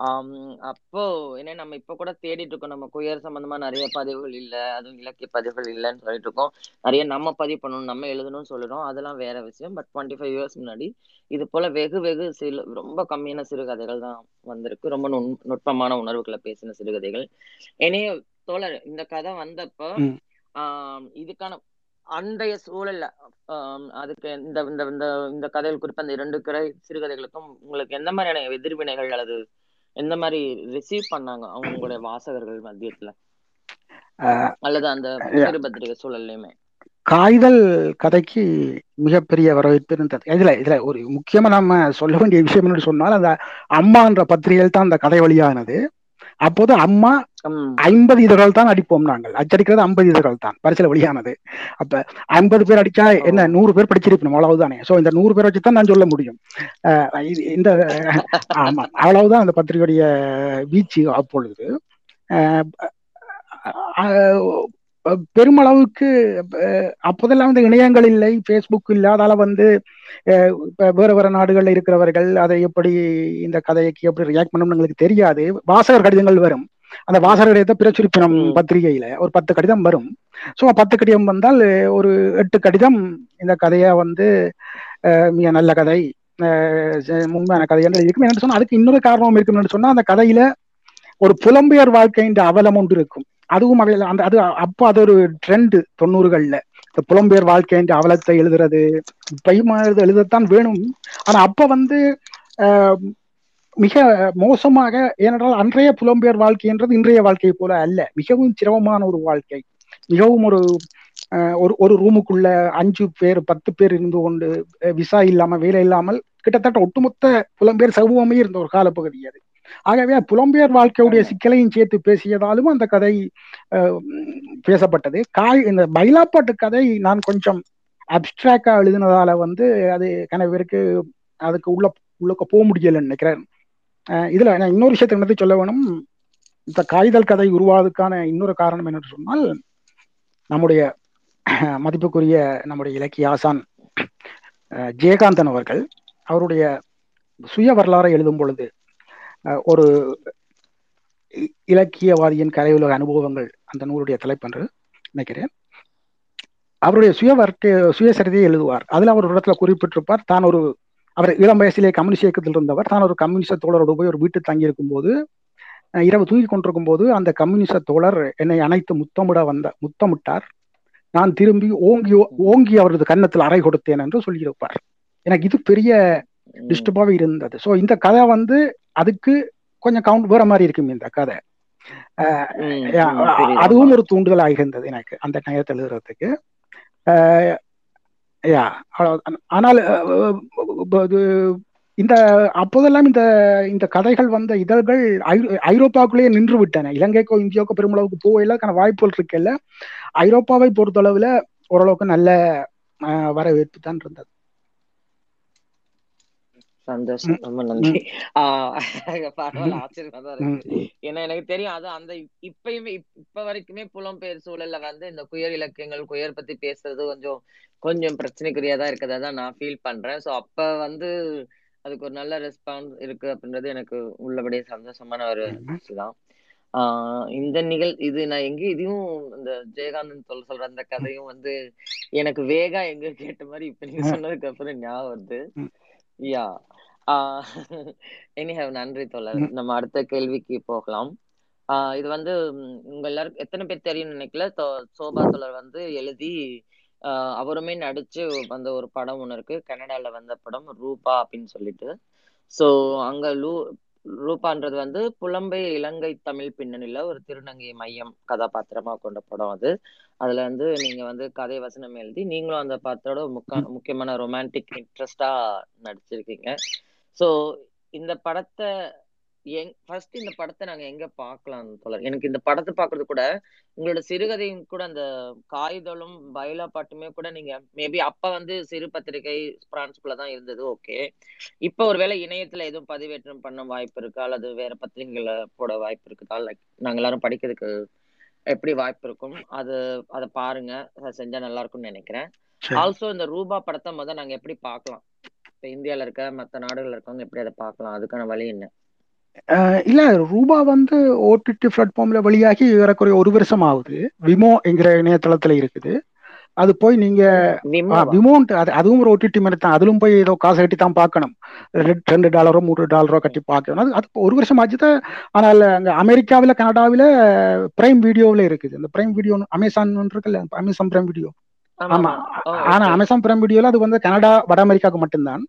ஆம், அப்போ என்ன நம்ம இப்ப கூட தேடிட்டு இருக்கோம். நம்ம குயர் சம்பந்தமா நிறைய பதிவுகள் இல்ல அதுவும் இலக்கிய பதிவுகள் இல்லைன்னு சொல்லிட்டு இருக்கோம். நிறைய நம்ம பதிவு பண்ணணும் நம்ம எழுதணும்னு சொல்லிடும் அதெல்லாம் வேற விஷயம். பட் டுவெண்ட்டி ஃபைவ் இயர்ஸ் முன்னாடி இது போல வெகு வெகு சிறு ரொம்ப கம்மியான சிறுகதைகள் தான் வந்திருக்கு. ரொம்ப நுண் நுட்பமான உணர்வுகளை பேசின சிறுகதைகள் என்னைய தோழர் இந்த கதை வந்தப்போ ஆம், இதுக்கான அன்றைய சூழல்ல அதுக்கு இந்த இந்த இந்த இந்த கதைகள் குறிப்பா இந்த இரண்டு கதை சிறுகதைகளுக்கும் உங்களுக்கு எந்த மாதிரியான எதிர்வினைகள் அல்லது எந்த மாதிரி ரிசீவ் பண்ணாங்க அவங்க உங்களுடைய வாசகர்கள் மத்தியத்துல? அல்லது அந்த சிறுபத்திரிகை சூழல்லையுமே? காய்தல் கதைக்கு மிகப்பெரிய வரவேற்பு இருந்தது. இதுல இதுல ஒரு முக்கியமா நம்ம சொல்ல வேண்டிய விஷயம் என்னன்னு சொன்னால் அந்த அம்மா என்ற பத்திரிகையில் தான் அந்த கதை வழியானது அப்போது அம்மா ஐம்பது இதழ்கள் தான் அடிப்போம் நாங்கள். அச்சடிக்கிறது ஐம்பது இதழ்கள் தான். பரிசில் வெளியானது. அப்ப ஐம்பது பேர் அடிச்சா என்ன நூறு பேர் படிச்சிருக்கணும் அவ்வளவுதானே? சோ இந்த நூறு பேர் வச்சு தான் நான் சொல்ல முடியும். இந்த ஆமா அவ்வளவுதான் அந்த பத்திரிகையுடைய வீச்சு அப்பொழுது. பெருமளவுக்கு அப்போதெல்லாம் வந்து இணையங்கள் இல்லை. ஃபேஸ்புக் இல்லை அதால வந்து வேற வேற நாடுகள்ல இருக்கிறவர்கள் அதை எப்படி இந்த கதைக்கு எப்படி ரியாக்ட் பண்ணணும்னு எங்களுக்கு தெரியாது. வாசகர் கடிதங்கள் வரும். அந்த வாசகர் கடிதத்தை பிரச்சுரிப்பினம் பத்திரிகையில ஒரு பத்து கடிதம் வரும். ஸோ பத்து கடிதம் வந்தால் ஒரு எட்டு கடிதம் இந்த கதையை வந்து அஹ் மிக நல்ல கதை உண்மையான கதை என்று இருக்கும் என்ன சொன்னா அதுக்கு இன்னொரு காரணம் இருக்குன்னு சொன்னா அந்த கதையில ஒரு புலம்பெயர் வாழ்க்கைன்ற அவலம் ஒன்று இருக்கும். அதுவும் அவையில அந்த அது அப்போ அது ஒரு ட்ரெண்ட் தொண்ணூறுகள்ல. இந்த புலம்பெயர் வாழ்க்கைன்ற அவலத்தை எழுதுறது இப்பயும் எழுதத்தான் வேணும். ஆனா அப்ப வந்து மிக மோசமாக ஏனென்றால் அன்றைய புலம்பெயர் வாழ்க்கைன்றது இன்றைய வாழ்க்கை போல அல்ல. மிகவும் சிரமமான ஒரு வாழ்க்கை. மிகவும் ஒரு ஒரு ஒரு ரூமுக்குள்ள அஞ்சு பேர் பத்து பேர் இருந்து கொண்டு விசா இல்லாம வேலை இல்லாமல் கிட்டத்தட்ட ஒட்டுமொத்த புலம்பெயர் சமூகமே இருந்த ஒரு காலப்பகுதி அது. ஆகவே புலம்பெயர் வாழ்க்கையுடைய சிக்கலையும் சேர்த்து பேசியதாலும் அந்த கதை பேசப்பட்டது. காய் இந்த பைலாப்பாட்டு கதை நான் கொஞ்சம் அப்டிராக்டா எழுதினதால வந்து அது கன பேருக்கு அதுக்கு உள்ள உள்ளக்க போக முடியலன்னு நினைக்கிறேன். இதுல நான் இன்னொரு விஷயத்தை என்னத்தை சொல்ல வேணும்? இந்த காய்தல் கதை உருவாவதுக்கான இன்னொரு காரணம் என்னன்னு சொன்னால் நம்முடைய மதிப்புக்குரிய நம்முடைய இலக்கிய ஆசான் ஜெயகாந்தன் அவர்கள் அவருடைய சுய வரலாறை எழுதும் பொழுது ஒரு இ- இலக்கியவாதியின் கலையுலக அனுபவங்கள் அந்த நூலுடைய தலைப்பென்று நினைக்கிறேன். அவருடைய சுய வர்க்க சுயசரிதையை எழுதுவார். அதுல அவர் ஒரு இடத்துல குறிப்பிட்டிருப்பார் தான் ஒரு அவர் இளம் வயசிலே கம்யூனிஸ்ட் இயக்கத்தில் இருந்தவர் தான் ஒரு கம்யூனிஸ்ட தோழரோடு போய் ஒரு வீட்டு தங்கியிருக்கும் போது அஹ், இரவு தூங்கி கொண்டிருக்கும் போது அந்த கம்யூனிஸ்ட தோழர் என்னை அனைத்து முத்தமிட வந்த முத்தமிட்டார். நான் திரும்பி ஓங்கி ஓங்கி அவரது கன்னத்தில் அறை கொடுத்தேன் என்று சொல்லியிருப்பார். எனக்கு இது பெரிய உம் டிஸ்டர்பாகவே இருந்தது. ஸோ இந்த கதை வந்து அதுக்கு கொஞ்சம் கவுண்ட் வேற மாதிரி இருக்கும் இந்த கதை. அதுவும் ஒரு தூண்டுதலாக இருந்தது எனக்கு அந்த நேரத்தில் எழுதுறதுக்கு. யா ஆனால் இந்த அப்போதெல்லாம் இந்த இந்த கதைகள் வந்த இதழ்கள் ஐ- ஐரோப்பாவுக்குள்ளேயே நின்று விட்டன இலங்கைக்கோ இந்தியாவுக்கோ பெருமளவுக்கு போகல வாய்ப்புகள் இருக்கல ஐரோப்பாவை பொறுத்தளவுல ஓரளவுக்கு நல்ல வரவேற்பு தான் இருந்தது. சந்தோஷம். ரொம்ப நன்றி. ஆஹ் <laughs> பரவாயில்ல ஆச்சரியமா தான் இருக்கு. ஏன்னா எனக்கு தெரியும் அது அந்த இப்- இப்பயுமே இப்- இப்ப வரைக்குமே புலம்பெயர் சூழல்ல வந்து இந்த குயர் இலக்கியங்கள் குயர் பத்தி பேசுறது கொஞ்சம் கொஞ்சம் பிரச்சனைக்குரியா தான் இருக்கதா. தான் நான் ஃபீல் பண்றேன். சோ அப்ப வந்து அதுக்கு ஒரு நல்ல ரெஸ்பான்ஸ் இருக்கு அப்படின்றது எனக்கு உள்ளபடியே சந்தோஷமான ஒரு ஆஹ் இந்த நிகழ் இது நான் எங்க இதையும் இந்த ஜெயகாந்தன் சொல்ல சொல்ற அந்த கதையும் வந்து எனக்கு வேகா எங்க கேட்ட மாதிரி இப்ப நீங்க சொன்னதுக்கு அப்புறம் ஞாபகம் வருது. யா எனிஹவ் நன்றி தோழர். நம்ம அடுத்த கேள்விக்கு போகலாம். ஆஹ் இது வந்து உங்க எல்லாருக்கும் எத்தனை பேர் தெரியும்னு நினைக்கல? சோபா தோழர் வந்து எழுதி அவருமே நடிச்சு வந்த ஒரு படம் ஒண்ணு இருக்கு. கனடால வந்த படம் ரூபா அப்படின்னு சொல்லிட்டு. சோ அங்க லூ ரூபான்றது வந்து புலம்பெயர் இலங்கை தமிழ் பின்னணியில ஒரு திருநங்கை மையம் கதாபாத்திரமா கொண்ட படம் அது. அதுல வந்து நீங்க வந்து கதை வசனம் எழுதி நீங்களும் அந்த பாத்திரோட முக்க முக்கியமான ரொமான்டிக் இன்ட்ரெஸ்டா நடிச்சிருக்கீங்க. சோ இந்த படத்தை எங் ஃபர்ஸ்ட் இந்த படத்தை நாங்க எங்க பார்க்கலாம் தோழர்? எனக்கு இந்த படத்தை பார்க்கறது கூட உங்களோட சிறுகதையும் கூட அந்த காகிதழும் பைலா பாட்டுமே கூட நீங்க மேபி அப்ப வந்து சிறு பத்திரிகை பிரான்ஸ்குள்ள தான் இருந்தது ஓகே இப்ப ஒருவேளை இணையத்துல எதுவும் பதிவேற்றம் பண்ண வாய்ப்பு இருக்கா? அல்லது வேற பத்திரிகைகளை போட வாய்ப்பு இருக்குதா? லைக் நாங்க எல்லாரும் படிக்கிறதுக்கு எப்படி வாய்ப்பு இருக்கும்? அது அதை பாருங்க. செஞ்சா நல்லா இருக்கும்னு நினைக்கிறேன். ஆல்சோ இந்த ரூபா படத்தை முதல் நாங்க எப்படி பார்க்கலாம் இப்ப இந்தியால இருக்க மத்த நாடுகள்ல இருக்கவங்க எப்படி அதை பார்க்கலாம்? அதுக்கான வழி என்ன? இல்ல ரூபா வந்து ஓடிடி பிளாட்ஃபார்ம்ல வெளியாகி ஏறக்குறைய ஒரு வருஷம் ஆகுது. விமோ என்கிற இணையதளத்துல இருக்குது. அது போய் நீங்க விமோன்ட்டு அது அதுவும் ஒரு ஓடிடி மாதிரி தான். அதிலும் போய் ஏதோ காசு கட்டி தான் பார்க்கணும். ரெண்டு டாலரோ மூணு டாலரோ கட்டி பார்க்கணும். அது அது ஒரு வருஷம் ஆச்சு தான். ஆனால் அங்க அமெரிக்காவில் கனடாவில் பிரைம் வீடியோவில் இருக்குது. இந்த பிரைம் வீடியோ அமேசான் இருக்குல்ல அமேசான் பிரைம் வீடியோ ஆமா ஆனா அமேசான் பிரைம் வீடியோல அது வந்து கனடா வட அமெரிக்காவுக்கு மட்டும்தான்.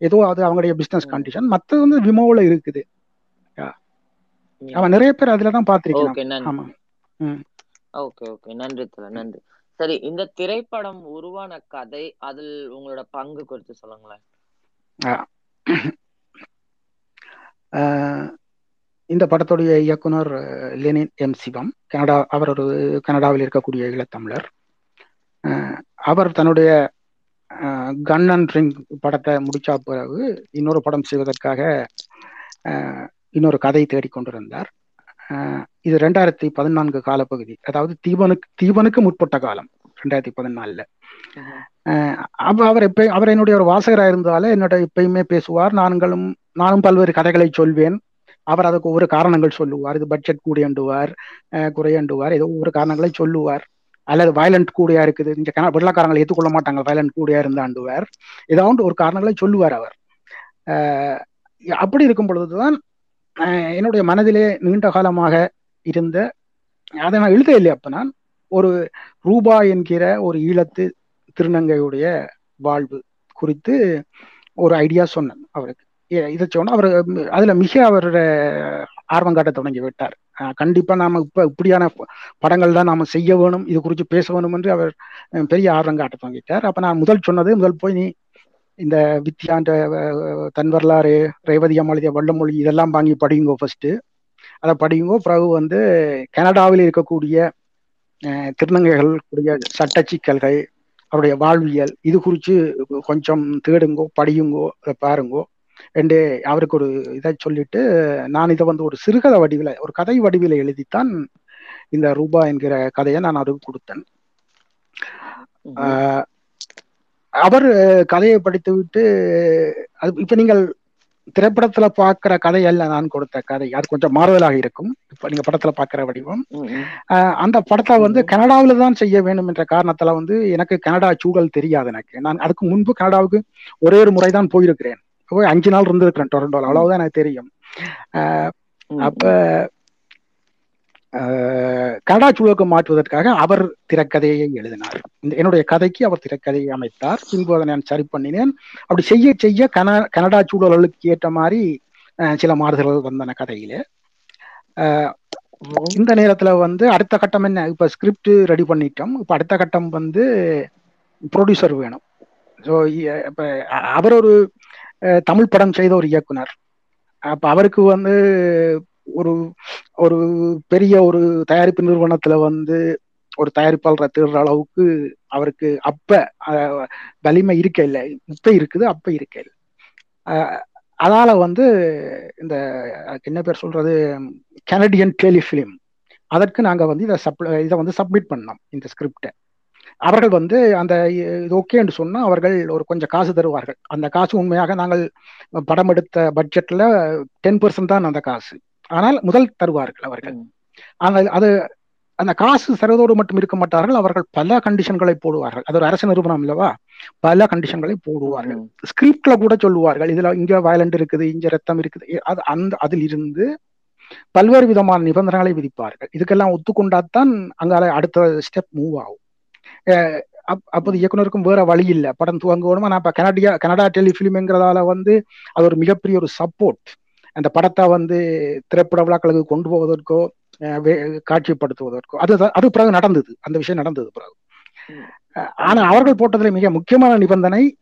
ஏதோ அது அவங்களுடைய பிசினஸ் கண்டிஷன் மற்றது வந்து விமோவில் இருக்குது. ஆமா நிறைய பேர் அதுல தான் நன்றி. ஆமா. Okay okay. நன்றி தல நன்றி. சரி இந்த திரைப்படம் உருவான கதை அதில் உங்களோட பங்கு குறித்து சொல்லுங்களேன். இந்த படத்துடைய இயக்குனர் லெனின் எம் சிவம். கனடா அவர் ஒரு கனடாவில் இருக்கக்கூடிய ஈழத்தமிழர் அவர் தன்னுடைய கன் அண்ட் ரிங் படத்தை முடிச்ச பிறகு இன்னொரு படம் செய்வதற்காக இன்னொரு கதை தேடிக்கொண்டிருந்தார் இது ரெண்டாயிரத்தி பதினான்கு காலப்பகுதி. அதாவது தீபனுக்கு தீபனுக்கு முற்பட்ட காலம் ரெண்டாயிரத்தி பதினாலுல. அப்ப அவர் எப்ப அவர் என்னுடைய ஒரு வாசகராக இருந்தால என்னோட எப்பயுமே பேசுவார். நாங்களும் நானும் பல்வேறு கதைகளை சொல்வேன். அவர் அதுக்கு ஒவ்வொரு காரணங்கள் சொல்லுவார். இது பட்ஜெட் கூடியண்டுவார் குறையண்டுவார். ஏதோ ஒவ்வொரு காரணங்களை சொல்லுவார். அல்லது வயலண்ட் கூடியா இருக்குது. இந்த கன வெள்ளக்காரங்களை ஏற்றுக்கொள்ள மாட்டாங்க. வயலண்ட் கூடியா இருந்தாண்டுவார் ஏதாவது ஒரு காரணங்களை சொல்லுவார் அவர். ஆஹ் அப்படி இருக்கும் பொழுதுதான் என்னுடைய மனதிலே நீண்ட காலமாக இருந்த அதை நான் எழுத இல்லை அப்ப நான் ஒரு ரூபா என்கிற ஒரு ஈழத்து திருநங்கையுடைய வாழ்வு குறித்து ஒரு ஐடியா சொன்னேன் அவருக்கு. இதை சொன்னா அவர் அதுல மிக அவரோட ஆர்வம் காட்ட தொடங்கி விட்டார். கண்டிப்பா நாம இப்ப இப்படியான ப- படங்கள் தான் நாம செய்ய வேணும் இது குறித்து பேச வேணும் என்று அவர் பெரிய ஆர்வம் காட்ட தொடங்கிட்டார். அப்ப நான் முதல் சொன்னது முதல் போய் நீ இந்த வித்யாண்ட தன் வரலாறு ரேவதி அம்மா வள்ளமொழி இதெல்லாம் வாங்கி படியுங்கோ ஃபர்ஸ்ட் அதை படியுங்கோ பிறகு வந்து கனடாவில் இருக்கக்கூடிய திருநங்கைகள் கூடிய சட்ட சிக்கல்கள் அவருடைய வாழ்வியல் இது குறித்து கொஞ்சம் தேடுங்கோ படியுங்கோ அதை பாருங்கோ. என்று அவருக்கு ஒரு இதை சொல்லிட்டு நான் இதை வந்து ஒரு சிறுகதை வடிவில் ஒரு கதை வடிவில் எழுதித்தான் இந்த ரூபா என்கிற கதையை நான் அவருக்கு கொடுத்தேன். அவர் கதையை படித்து விட்டு அது இப்ப நீங்கள் திரைப்படத்துல பார்க்கிற கதை அல்ல நான் கொடுத்த கதை. அது கொஞ்சம் மாறுதலாக இருக்கும். இப்ப நீங்க படத்துல பார்க்கிற வடிவம். அந்த படத்தை வந்து. கனடாவில தான் செய்ய வேண்டும் என்ற காரணத்தால வந்து எனக்கு கனடா சூழல் தெரியாது எனக்கு. நான் அதுக்கு முன்பு கனடாவுக்கு ஒரே ஒரு முறை தான் போயிருக்கிறேன். போய் அஞ்சு நாள் இருந்திருக்கிறேன் டொரண்டோல. அவ்வளவுதான் எனக்கு தெரியும். அப்ப கனடா சூழலுக்கு மாற்றுவதற்காக அவர் திரைக்கதையை எழுதினார். இந்த என்னுடைய கதைக்கு அவர் திரைக்கதையை அமைத்தார். பின்பு அதை நான் சரி பண்ணினேன். அப்படி செய்ய செய்ய கன கனடா சூழல்களுக்கு ஏற்ற மாதிரி சில மாறுதல்கள் வந்தன கதையிலே. இந்த நேரத்துல வந்து அடுத்த கட்டம் என்ன? இப்ப ஸ்கிரிப்ட் ரெடி பண்ணிட்டோம். இப்ப அடுத்த கட்டம் வந்து ப்ரொடியூசர் வேணும். ஸோ இப்ப அவர் ஒரு தமிழ் படம் செய்த ஒரு இயக்குனர். அப்ப அவருக்கு வந்து ஒரு ஒரு பெரிய ஒரு தயாரிப்பு நிறுவனத்துல வந்து ஒரு தயாரிப்பாளரை தேடுற அளவுக்கு அவருக்கு அப்ப வலிமை இருக்க இல்லை. இப்ப இருக்குது அப்ப இருக்க இல்லை. அதால வந்து இந்த என்ன பேர் சொல்றது கனடியன் டெலிஃபிலிம் அதற்கு நாங்க வந்து இதை சப்ளை இதை வந்து சப்மிட் பண்ணோம் இந்த ஸ்கிரிப்டை அவர்கள் வந்து அந்த இது ஓகேன்னு சொன்னா அவர்கள் ஒரு கொஞ்சம் காசு தருவார்கள். அந்த காசு உண்மையாக நாங்கள் படம் எடுத்த பட்ஜெட்ல டென் பர்சன்ட் தான் அந்த காசு. ஆனால் முதல் தருவார்கள் அவர்கள். ஆனால் அது அந்த காசு தருவதோடு மட்டும் இருக்க மாட்டார்கள். அவர்கள் பல கண்டிஷன்களை போடுவார்கள். அது ஒரு அரசு நிறுவனம் இல்லவா? பல கண்டிஷன்களை போடுவார்கள். ஸ்கிரிப்ட்ல கூட சொல்லுவார்கள். இதுல இங்க வயலண்ட் இருக்குது இங்க ரத்தம் இருக்குது. அது அந்த அதில் இருந்து பல்வேறு விதமான நிபந்தனைகளை விதிப்பார்கள். இதுக்கெல்லாம் ஒத்துக்கொண்டாதான் அங்கால அடுத்த ஸ்டெப் மூவ் ஆகும். அப்போது இயக்குனருக்கும் வேற வழி இல்லை. படம் துவங்கணுமா நான் இப்ப கனடியா கனடா டெலிஃபிலிம்ங்கிறதால வந்து அது ஒரு மிகப்பெரிய ஒரு சப்போர்ட் அந்த படத்தை வந்து திரைப்பட விழாக்களுக்கு கொண்டு போவதற்கோ வே- காட்சிப்படுத்துவதற்கோ. அது அது பிறகு நடந்தது. அந்த விஷயம் நடந்தது பிறகு. ஆனா அவர்கள் போட்டதுல மிக முக்கியமான நிபந்தனை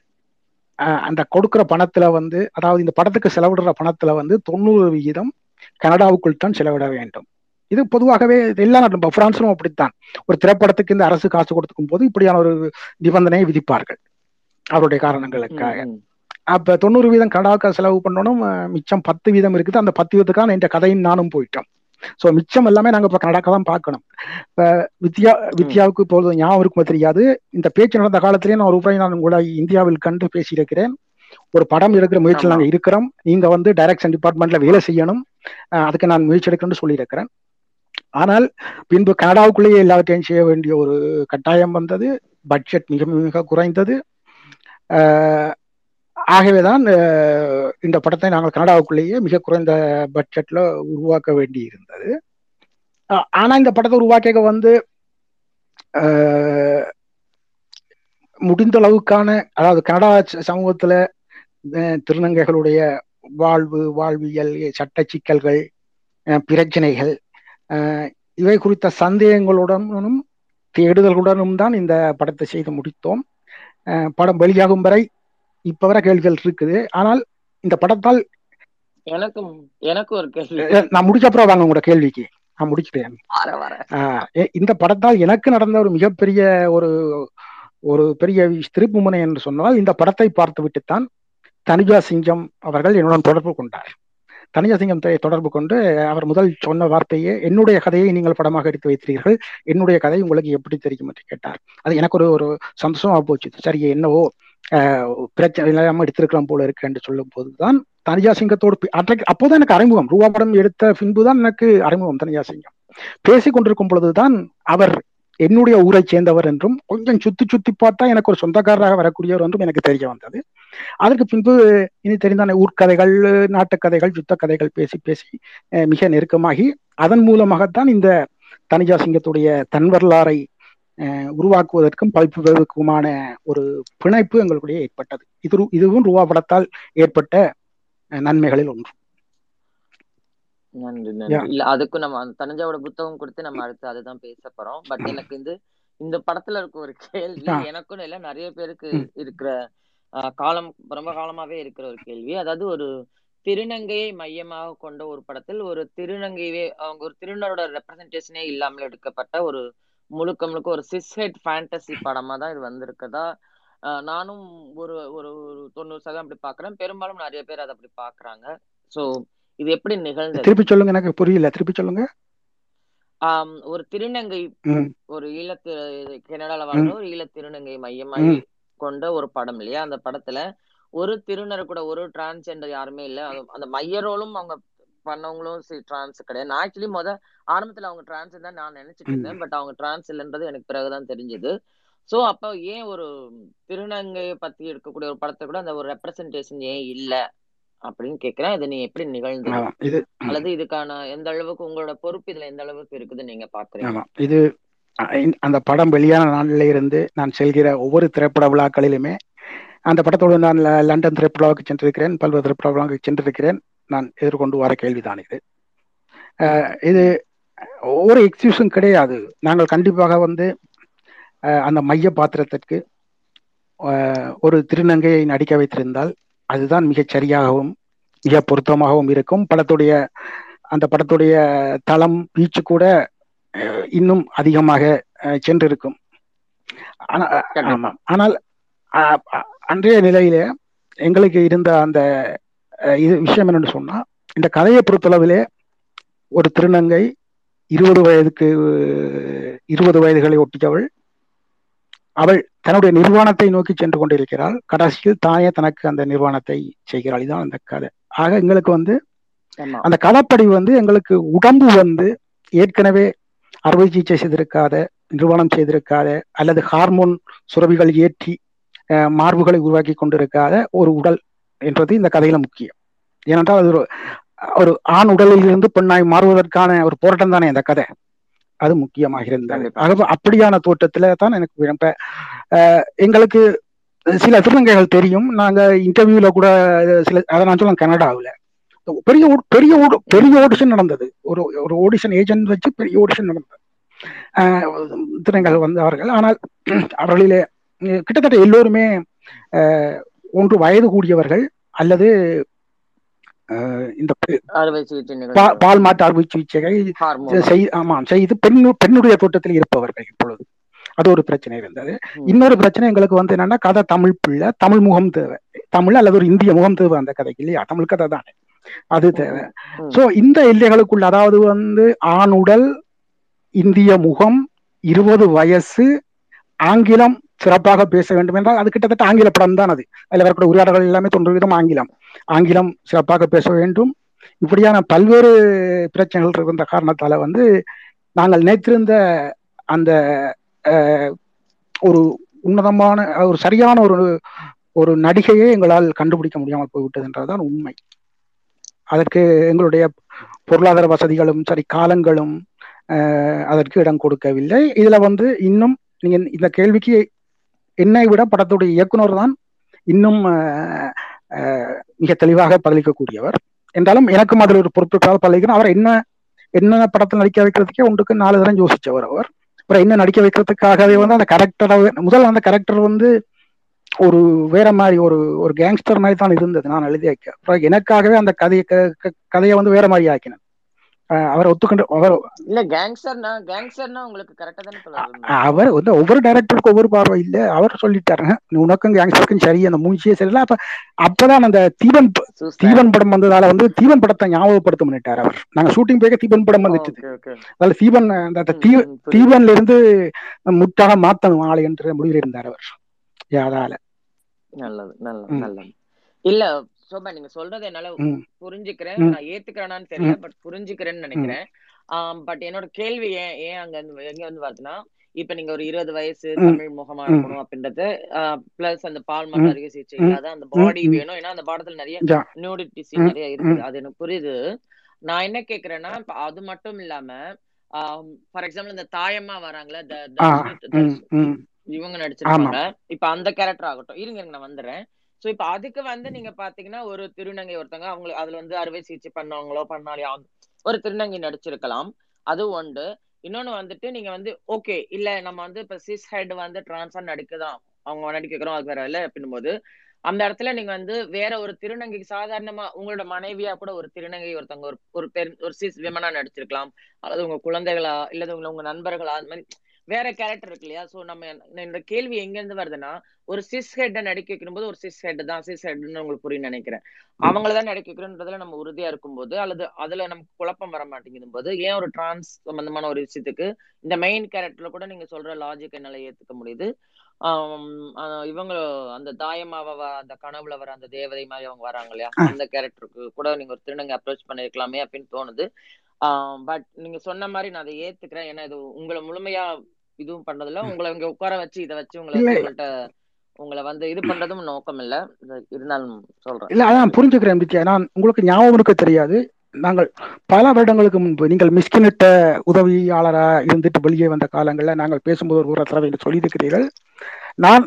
அந்த கொடுக்கிற பணத்துல வந்து அதாவது இந்த படத்துக்கு செலவிடுற பணத்துல வந்து தொண்ணூறு விகிதம் கனடாவுக்குள் தான் செலவிட வேண்டும். இது பொதுவாகவே எல்லா நாட்டிலும் இப்ப பிரான்ஸும் அப்படித்தான். ஒரு திரைப்படத்துக்கு இந்த அரசு காசு கொடுத்துக்கும் போது இப்படியான ஒரு நிபந்தனையை விதிப்பார்கள். அவருடைய காரணங்களுக்காக. அப்ப தொண்ணூறு வீதம் கனடாவுக்கு செலவு பண்ணணும் மிச்சம் பத்து வீதம் இருக்குது. அந்த பத்து வீதத்துக்கான இந்த கதையும் நானும் போயிட்டோம். சோ மிச்சம் எல்லாமே நாங்க இப்ப கனடாக்க தான் பார்க்கணும். இப்ப வித்யா வித்யாவுக்கு இப்பொழுது ஞாபகம் இருக்குமோ தெரியாது. இந்த பேச்சு நடந்த காலத்திலேயே நான் ஒரு முறை நான் உங்களை இந்தியாவில் கண்டு பேசியிருக்கிறேன். ஒரு படம் எடுக்கிற முயற்சியில் ஆமா. நாங்க இருக்கிறோம். நீங்க வந்து டைரக்ஷன் டிபார்ட்மெண்ட்ல வேலை செய்யணும். அதுக்கு நான் முயற்சி எடுக்கணும்னு சொல்லியிருக்கிறேன். ஆனால் பின்பு கனடாவுக்குள்ளேயே எல்லாவற்றையும் செய்ய வேண்டிய ஒரு கட்டாயம் வந்தது. பட்ஜெட் மிக மிக குறைந்தது. ஆகவேதான் இந்த படத்தை நாங்கள் கனடாவுக்குள்ளேயே மிக குறைந்த பட்ஜெட்ல உருவாக்க வேண்டி இருந்தது ஆனால் ஆனா இந்த படத்தை உருவாக்க வந்து முடிந்த அளவுக்கான அதாவது கனடா சமூகத்துல திருநங்கைகளுடைய வாழ்வு வாழ்வியல் சட்ட சிக்கல்கள் பிரச்சனைகள் இவை குறித்த சந்தேகங்களுடனும் தேடுதல்களுடனும் தான் இந்த படத்தை செய்து முடித்தோம். படம் வெளியாகும் வரை இப்ப வரை கேள்விகள் இருக்குது. ஆனால் இந்த படத்தால் எனக்கும் எனக்கு ஒரு கேள்வி. நான் முடிச்ச அப்புறம் வாங்க உங்களோட கேள்விக்கு. நான் முடிச்சிட்டேன். இந்த படத்தால் எனக்கு நடந்த ஒரு மிகப்பெரிய ஒரு ஒரு பெரிய திருப்பு முனை என்று சொன்னால் இந்த படத்தை பார்த்து விட்டுத்தான் தனுஜா சிங்கம் அவர்கள் என்னுடன் தொடர்பு கொண்டார். தனியசிங்கம் சிங்கம் தை- தொடர்பு கொண்டு அவர் முதல் சொன்ன வார்த்தையே என்னுடைய கதையை நீங்கள் படமாக எடுத்து வைத்தீர்கள். என்னுடைய கதை உங்களுக்கு எப்படி தெரியும் என்று கேட்டார். அது எனக்கு ஒரு ஒரு சந்தோஷமா போச்சு. சரி என்னவோ பிரச்சனை இல்லாம எடுத்திருக்கலாம் போல இருக்கு என்று சொல்லும் போதுதான் தனிஜா சிங்கத்தோடு பே- அப்போதான் எனக்கு அறிமுகம். ரூபா படம் எடுத்த பின்புதான் எனக்கு அறிமுகம் தனிஜா சிங்கம் பேசி கொண்டிருக்கும் பொழுதுதான் அவர் என்னுடைய ஊரை சேர்ந்தவர் என்றும் கொஞ்சம் சுத்தி சுத்தி பார்த்தா எனக்கு ஒரு சொந்தக்காரராக வரக்கூடியவர் என்றும் எனக்கு தெரிய வந்தது. அதற்கு பின்பு இனி தெரிந்தான ஊர்க்கதைகள் நாட்டுக்கதைகள் யுத்த கதைகள் பேசி பேசி மிக நெருக்கமாகி அதன் மூலமாகத்தான் இந்த தனிஜா சிங்கத்துடைய தன் வரலாறை உருவாக்குவதற்கும் பதிப்புவதற்குமான ஒரு பிணைப்பு எங்களுடைய ஏற்பட்டது இது இதுவும் ரூபா படத்தால் ஏற்பட்ட நன்மைகளில் ஒன்று நன்றி. நன்றி இல்ல அதுக்கும் நம்ம அந்த தனுஜாவோட புத்தகம் கொடுத்து நம்ம அடுத்து அதுதான் பேச போறோம் பட் எனக்கு இந்த இந்த படத்துல இருக்க ஒரு கேள்வி. எனக்கும் இல்ல நிறைய பேருக்கு. இருக்கிற காலம் ரொம்ப காலமாவே இருக்கிற ஒரு கேள்வி. அதாவது ஒரு திருநங்கையை மையமாக கொண்ட ஒரு படத்தில் ஒரு திருநங்கையே அவங்க ஒரு திருநரோட ரெப்ரசன்டேஷனே இல்லாமல் எடுக்கப்பட்ட ஒரு முழுக்க முழுக்க ஒரு சிஸ்ஹெட் ஃபேண்டசி படமா தான் இது வந்திருக்கதா? நானும் ஒரு ஒரு தொண்ணூறு சதவீதம் அப்படி பாக்குறேன். பெரும்பாலும் நிறைய பேர் அதை அப்படி பாக்குறாங்க. சோ இது எப்படி நிகழ்ந்தது? திருப்பி சொல்லுங்க எனக்கு புரியல. திருப்பி சொல்லுங்க. ஒரு திருநங்கை ஒரு ஈழத்து கனடால வாழ்ற ஒரு ஈழத் திருநங்கை மையமாகி கொண்ட ஒரு படம் இல்லையா? அந்த படத்துல ஒரு திருநர் கூட ஒரு டிரான்ஸ்ஜெண்டர் யாருமே இல்ல. அந்த மைய ரோலும் அவங்க பண்ணவங்களும் டிரான்ஸ் கிடையாது. நான் ஆக்சுவலி முத ஆரம்பத்துல அவங்க டிரான்ஸ் தான் நான் நினைச்சிட்டு இருந்தேன். பட் அவங்க டிரான்ஸ் இல்லைன்றது எனக்கு பிறகுதான் தெரிஞ்சது. சோ அப்ப ஏன் ஒரு திருநங்கையை பத்தி எடுக்கக்கூடிய ஒரு படத்தை கூட அந்த ஒரு ரெப்ரசன்டேஷன் ஏன் இல்ல? அப்படின்னு கேக்குறேன். இது நீ எப்படி ம், அல்லது இதுக்கான எந்த அளவுக்கு உங்களோட பொறுப்பு இதுல எந்த அளவுக்கு இருக்குது நீங்க பாக்குறீங்க? இது அந்த படம் வெளியான நாளில இருந்து நான் செல்கிற ஒவ்வொரு திரைப்பட விழாக்களிலுமே அந்த படத்தோடு நான் லண்டன் திரைப்படாவுக்கு சென்றிருக்கிறேன் பல்வேறு திரைப்பட விழாவுக்கு சென்றிருக்கிறேன். நான் எதிர்கொண்டு வர கேள்விதான் இது. இது ஒவ்வொரு எக்ஸ்கியூஸும் கிடையாது. நாங்கள் கண்டிப்பாக வந்து அந்த மைய பாத்திரத்திற்கு ஒரு திருநங்கையை நடிக்க வைத்திருந்தால் அதுதான் மிகச் சரியாகவும் மிக பொருத்தமாகவும் இருக்கும். படத்துடைய அந்த படத்துடைய தளம் பீச்சு கூட இன்னும் அதிகமாக சென்றிருக்கும். ஆனால் அன்றைய நிலையிலே எங்களுக்கு இருந்த அந்த இது விஷயம் என்னன்னு சொன்னா இந்த கதையை பொறுத்தளவிலே ஒரு திருநங்கை இருபது வயதுக்கு இருபது வயதுகளை ஒட்டியவள் அவள் தன்னுடைய நிர்வாணத்தை நோக்கி சென்று கொண்டிருக்கிறாள். கடைசியில் தானே தனக்கு அந்த நிர்வாணத்தை செய்கிறாள். இதுதான் அந்த கதை. ஆக எங்களுக்கு வந்து அந்த கதைப்படி வந்து எங்களுக்கு உடம்பு வந்து ஏற்கனவே அறுவை சிகிச்சை செய்திருக்காத நிர்வாணம் செய்திருக்காத அல்லது ஹார்மோன் சுரபிகள் ஏற்றி மார்புகளை உருவாக்கி கொண்டிருக்காத ஒரு உடல் என்றது இந்த கதையில முக்கியம். ஏனென்றால் அது ஒரு ஒரு ஆண் உடலில் இருந்து பெண்ணாய் மாறுவதற்கான ஒரு போராட்டம் தானே இந்த கதை. அது முக்கியமாக இருந்தது. ஆகவே அப்படியான தோற்றத்துல தான் எனக்கு விரும்ப எங்களுக்கு சில திருநங்கைகள் தெரியும். நாங்க இன்டர்வியூல கூட சில அதை நான் சொல்ல கனடாவில். பெரிய பெரிய பெரிய ஆடிஷன் நடந்தது. ஒரு ஒரு ஆடிஷன் ஏஜென்ட் வச்சு பெரிய ஆடிஷன் நடந்தது. அஹ், திருநங்கைகள் வந்தார்கள். ஆனால் அவர்களிலே கிட்டத்தட்ட எல்லோருமே ஒன்று வயது கூடியவர்கள் அல்லது இந்த பால் மாற்று அறுவை சிகிச்சைகள் ஆமாம் செய்து பெண்ணு பெண்ணுடைய தோட்டத்தில் இருப்பவர்கள் இப்பொழுது. அது ஒரு பிரச்சனை இருந்தது. இன்னொரு பிரச்சனை எங்களுக்கு வந்து என்னன்னா கதை தமிழ் பிள்ளை தமிழ் முகம் தேவை. தமிழ் அல்லது ஒரு இந்திய முகம் தேவை அந்த கதைக்கு இல்லையா? தமிழ் கதை தானே. அது தேவை. சோ இந்த எல்லைகளுக்குள்ள அதாவது வந்து ஆண் உடல் இந்திய முகம் இருபது வயசு ஆங்கிலம் சிறப்பாக பேச வேண்டும் என்றால் அது கிட்டத்தட்ட ஆங்கில படம் தான் அது. அதில் வரக்கூடிய உரையாடல்கள் எல்லாமே தொன்று விதம் ஆங்கிலம். ஆங்கிலம் சிறப்பாக பேச வேண்டும். இப்படியான பல்வேறு பிரச்சனைகள் இருந்த காரணத்தால வந்து நாங்கள் நினைத்திருந்த அந்த ஒரு உன்னதமான ஒரு சரியான ஒரு ஒரு நடிகையை எங்களால் கண்டுபிடிக்க முடியாமல் போய்விட்டது என்றதுதான் உண்மை. அதற்கு எங்களுடைய பொருளாதார வசதிகளும் சரி காலங்களும் அதற்கு இடம் கொடுக்கவில்லை. இதுல வந்து இன்னும் நீங்க இந்த கேள்விக்கு என்னை விட படத்துடைய இயக்குனர் தான் இன்னும் மிக தெளிவாக பதிலளிக்கக்கூடியவர். என்றாலும் எனக்கும் அதில் ஒரு பொறுப்புக்காக பதிலளிக்கணும் அவர் என்ன என்ன படத்தில் நடிக்க வைக்கிறதுக்கே ஒன்றுக்கு நாலு தரம் யோசிச்சவர் அவர். அப்புறம் என்ன நடிக்க வைக்கிறதுக்காகவே வந்து அந்த கேரக்டரை முதல் அந்த கேரக்டர் வந்து ஒரு வேற மாதிரி ஒரு ஒரு கேங்ஸ்டர் மாதிரி தான் இருந்தது நான் எழுதி வைக்க அப்புறம் எனக்காகவே அந்த கதையை கதையை வந்து வேற மாதிரி ஆக்கினேன். அவர் ஒத்துக்கொண்டு அவர் இல்ல கேங்ஸ்டர்னா கேங்ஸ்டர்னா உங்களுக்கு கரெக்டா தானே அவர் வந்து ஒவ்வொரு டைரக்டருக்கு ஒவ்வொரு பார்வை இல்ல. அவர் சொல்லிட்டாருங்க உனக்கும் கேங்ஸ்டருக்கும் சரி அந்த மூஞ்சியே சரியில்லை. அப்ப அப்பதான் அந்த தீபன் தீபன் படம் வந்ததால வந்து தீபன் படத்தை ஞாபகப்படுத்த பண்ணிட்டார் அவர். நாங்க ஷூட்டிங் போய் தீபன் படம் வந்துச்சு. அதால தீபன் அந்த தீபன்ல இருந்து முட்டாக மாத்தணும் ஆளை என்ற முடிவில் இருந்தார் அவர். அதால நல்லது நல்லது. நல்லது இல்ல சோபா நீங்க சொல்றது என்னால. புரிஞ்சுக்கிறேன். நான் ஏத்துக்கிறேனான்னு தெரியல பட் புரிஞ்சுக்கிறேன்னு நினைக்கிறேன் பட் என்னோட கேள்வி ஏன் ஏன் அங்க இருந்து எங்க வந்து வருதுன்னா இப்ப நீங்க ஒரு இருபது வயசு. தமிழ் முகமா இருக்கணும் அப்படின்றது பிளஸ் அந்த பால் ம். மாற்று அறுவை சிகிச்சை. இல்லாத அந்த பாடி. வேணும் ஏன்னா அந்த படத்துல நிறைய யா. நியூடிட்டி ம். சீன் நிறைய இருக்குது ம். அது எனக்கு புரியுது நான் என்ன கேக்குறேன்னா அது மட்டும் இல்லாம ஃபார் எக்ஸாம்பிள் இந்த தாயம்மா வராங்களே இவங்க நடிச்சிருப்பாங்க. இப்ப அந்த கேரக்டர் ஆகட்டும். இருங்க இருங்க, நான் வந்துடுறேன் சோ இப்ப அதுக்கு வந்து நீங்க பாத்தீங்கன்னா ஒரு திருநங்கை ஒருத்தங்க அவங்க அதுல வந்து அறுவை சிகிச்சை பண்ணவங்களோ பண்ணாலையோ ஒரு திருநங்கை நடிச்சிருக்கலாம். அது ஒன்று இன்னொன்னு வந்துட்டு நீங்க வந்து ஓகே இல்ல நம்ம வந்து இப்ப சிஸ் ஹெட் வந்து டிரான்ஸ்ஃபர் நடிக்கதான் அவங்க நடிக்க வைக்கிறோம் அது வேற இல்ல அப்படின்னும் போது அந்த இடத்துல நீங்க வந்து வேற ஒரு திருநங்கைக்கு சாதாரணமா உங்களோட மனைவியா கூட ஒரு திருநங்கை ஒருத்தவங்க ஒரு ஒரு பெண் ஒரு சிஸ் விமனா நடிச்சிருக்கலாம். அல்லது உங்க குழந்தைகளா இல்லது உங்க உங்க நண்பர்களா அந்த மாதிரி வேற கேரக்டர் இருக்கு இல்லையா? சோ நம்ம இந்த கேள்வி எங்க இருந்து வருதுன்னா ஒரு சிஸ் ஹெட் நடிக்க வைக்கும் போது ஒரு சிஸ் ஹெட் தான் சிஸ் ஹெட்னு உங்களுக்கு புரியும் நினைக்கிறேன். அவங்கள தான் நடிக்க வைக்கிறோன்றதுல நம்ம உறுதியா இருக்கும்போது அல்லது அதுல நமக்கு குழப்பம் வர மாட்டேங்குது போது ஏன் ஒரு டிரான்ஸ் சம்பந்தமான ஒரு விஷயத்துக்கு இந்த மெயின் கேரக்டர்ல கூட நீங்க சொல்ற லாஜிக் என்னால ஏத்துக்க முடியுது. இவங்க அந்த தாயமாவ அந்த கனவுல வர அந்த தேவதை மாதிரி அவங்க வராங்க இல்லையா. அந்த கேரக்டருக்கு கூட நீங்க ஒரு திருநங்கை அப்ரோச் பண்ணிருக்கலாமே அப்படின்னு தோணுது. பட் நீங்க சொன்ன மாதிரி நான் அதை ஏத்துக்கிறேன். ஏன்னா இது உங்களை முழுமையா இதுவும் பண்ணதில்ல உங்களை இங்க உட்கார வச்சு இதை வச்சு உங்களை உங்களை வந்து இது பண்றதும் நோக்கம் இல்ல. இருந்தாலும் சொல்றேன். இல்ல அதான் புரிஞ்சுக்கிறேன் நான் உங்களுக்கு ஞாபகம் இருக்க தெரியாது. நாங்கள் பல வருடங்களுக்கு முன்பு நீங்கள் மிஸ்கினிட்ட உதவியாளரா இருந்துட்டு வெளியே வந்த காலங்களில் நாங்கள் பேசும்போது ஒரு தடவை என்று சொல்லியிருக்கிறீர்கள். நான்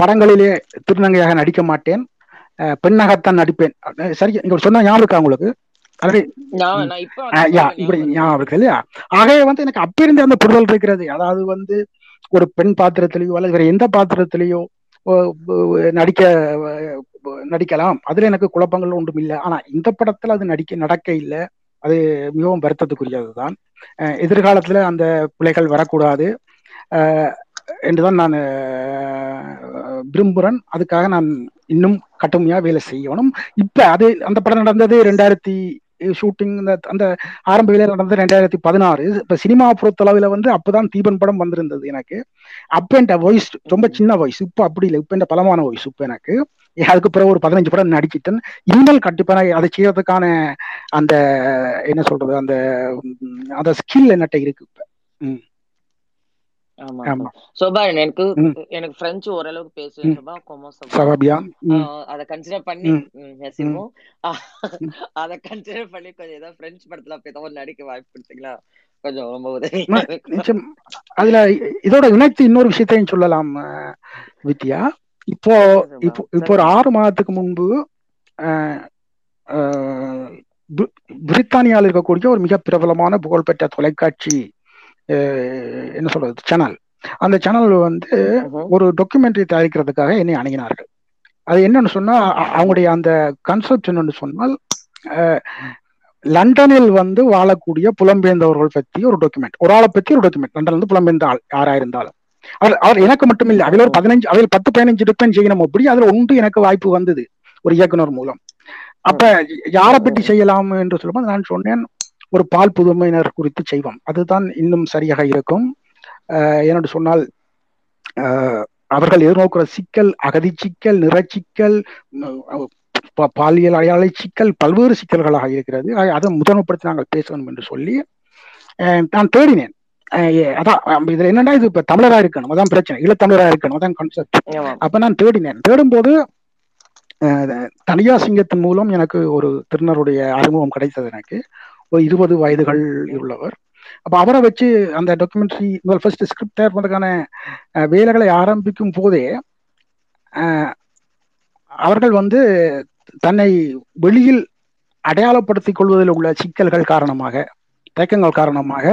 படங்களிலே திருநங்கையாக நடிக்க மாட்டேன். பெண்ணாகத்தான் நடிப்பேன். சரி இங்க சொன்ன ஞாபகம் இருக்கா உங்களுக்கு? அல்லது நான் நான் இப்போ ஆஹ் யா இப்படி ஞாபகம் இருக்கு இல்லையா? ஆகவே வந்து எனக்கு அப்ப இருந்தே அந்த புரிதல் இருக்கிறது. அதாவது வந்து ஒரு பெண் பாத்திரத்திலேயோ அல்லது வேற எந்த பாத்திரத்திலேயோ நடிக்க நடிக்கலாம். அதுல எனக்கு குழப்பங்கள் ஒன்றும் இல்லை. ஆனா இந்த படத்துல அது நடிக்க நடக்க இல்லை. அது மிகவும் வருத்தத்துக்குரியதுதான். எதிர்காலத்துல அந்த பிள்ளைகள் வரக்கூடாது. என்றுதான் நான் அஹ், விரும்புறேன். அதுக்காக நான் இன்னும் கடுமையா வேலை செய்யணும். இப்ப அது அந்த படம் நடந்தது ரெண்டாயிரத்தி ஷூட்டிங் அந்த ஆரம்ப வேலை நடந்தது ரெண்டாயிரத்தி பதினாறு. இப்ப சினிமா பொறுத்தளவுல வந்து அப்பதான் தீபன் படம் வந்திருந்தது எனக்கு. அப்ப என் வாய்ஸ் ரொம்ப சின்ன வாய்ஸ் இப்ப அப்படி இல்லை. இப்ப என் பலமான வாய்ஸ் இப்ப எனக்கு. அதுக்கு பிறகு ஒரு பதினஞ்சு படம் நடிச்சிட்டேன். இனிமேல் கண்டிப்பா அதை செய்யறதுக்கான அந்த என்ன சொல்றது அந்த அந்த ஸ்கில் என்னட்ட இருக்கு இப்ப. ம், சோபா எனக்கு எனக்கு பிரெஞ்சு ஓரளவுக்கு பேசுவேன். சோபா கொமோ அதை கன்சிடர் பண்ணி. அதை கன்சிடர் பண்ணி கொஞ்சம் ஏதாவது பிரெஞ்சு படத்துல அப்ப ஏதாவது நடிக்க வாய்ப்பு கொடுத்தீங்களா? கொஞ்சம் ரொம்ப அதுல இதோட இணைத்து இன்னொரு விஷயத்தையும் சொல்லலாம் வித்யா. இப்போ இப்போ இப்போ ஒரு ஆறு மாதத்துக்கு முன்பு பிரித்தானியாவில் இருக்கக்கூடிய ஒரு மிக பிரபலமான புகழ்பெற்ற தொலைக்காட்சி என்ன சொல்றது சேனல் அந்த சேனல் வந்து. ஒரு டாக்குமெண்ட்ரி தயாரிக்கிறதுக்காக என்னை அணுகினார்கள். அது என்னன்னு சொன்னா அவங்களுடைய அந்த கன்செப்ட் என்னன்னு சொன்னால் லண்டனில் வந்து வாழக்கூடிய புலம்பெயர்ந்தவர்கள் பத்தி ஒரு டாக்குமெண்ட் ஒரு ஆளை பத்தி ஒரு டாக்குமெண்ட் லண்டன்ல இருந்து புலம்பெயர்ந்த ஆள் யாரா இருந்தாலும். அவர் அவர் எனக்கு மட்டும் இல்லை அதில் ஒரு பதினஞ்சு அதில் பத்து பதினஞ்சு டிபெண்ட் செய்யணும் அப்படி அதுல ஒன்று எனக்கு வாய்ப்பு வந்தது ஒரு இயக்குனர் மூலம். அப்ப யாரை பற்றி செய்யலாம் என்று சொல்லும்போது நான் சொன்னேன் ஒரு பால் புதுமையினர் குறித்து செய்வோம். அதுதான் இன்னும் சரியாக இருக்கும். ஏனென்று சொன்னால் அவர்கள் எதிர்நோக்கிற சிக்கல் அகதி சிக்கல் நிறச்சிக்கல் பாலியல் அடையாள சிக்கல் பல்வேறு சிக்கல்களாக இருக்கிறது. அதை முதன்மைப்படுத்தி நாங்கள் பேசணும் என்று சொல்லி நான் தேடினேன். அதான் இதுல என்னன்னா இது இப்ப தமிழரா இருக்கணும். அதான் பிரச்சனை. ஈழத்தமிழரா இருக்கணும். அதான் கான்செப்ட் அப்ப நான் தேடினேன். தேடும்போது அஹ், தனியா சிங்கத்தின் மூலம் எனக்கு ஒரு திருநருடைய அறிமுகம் கிடைத்தது எனக்கு. ஒரு இருபது வயதுகள் உள்ளவர். அப்ப அவரை வச்சு அந்த டாக்குமெண்ட்ரி முதல் ஃபர்ஸ்ட் ஸ்கிரிப்ட் தயார் பண்ணுறதுக்கான வேலைகளை ஆரம்பிக்கும் போதே அவர்கள் வந்து தன்னை வெளியில் அடையாளப்படுத்திக் கொள்வதில் உள்ள சிக்கல்கள் காரணமாக தயக்கங்கள் காரணமாக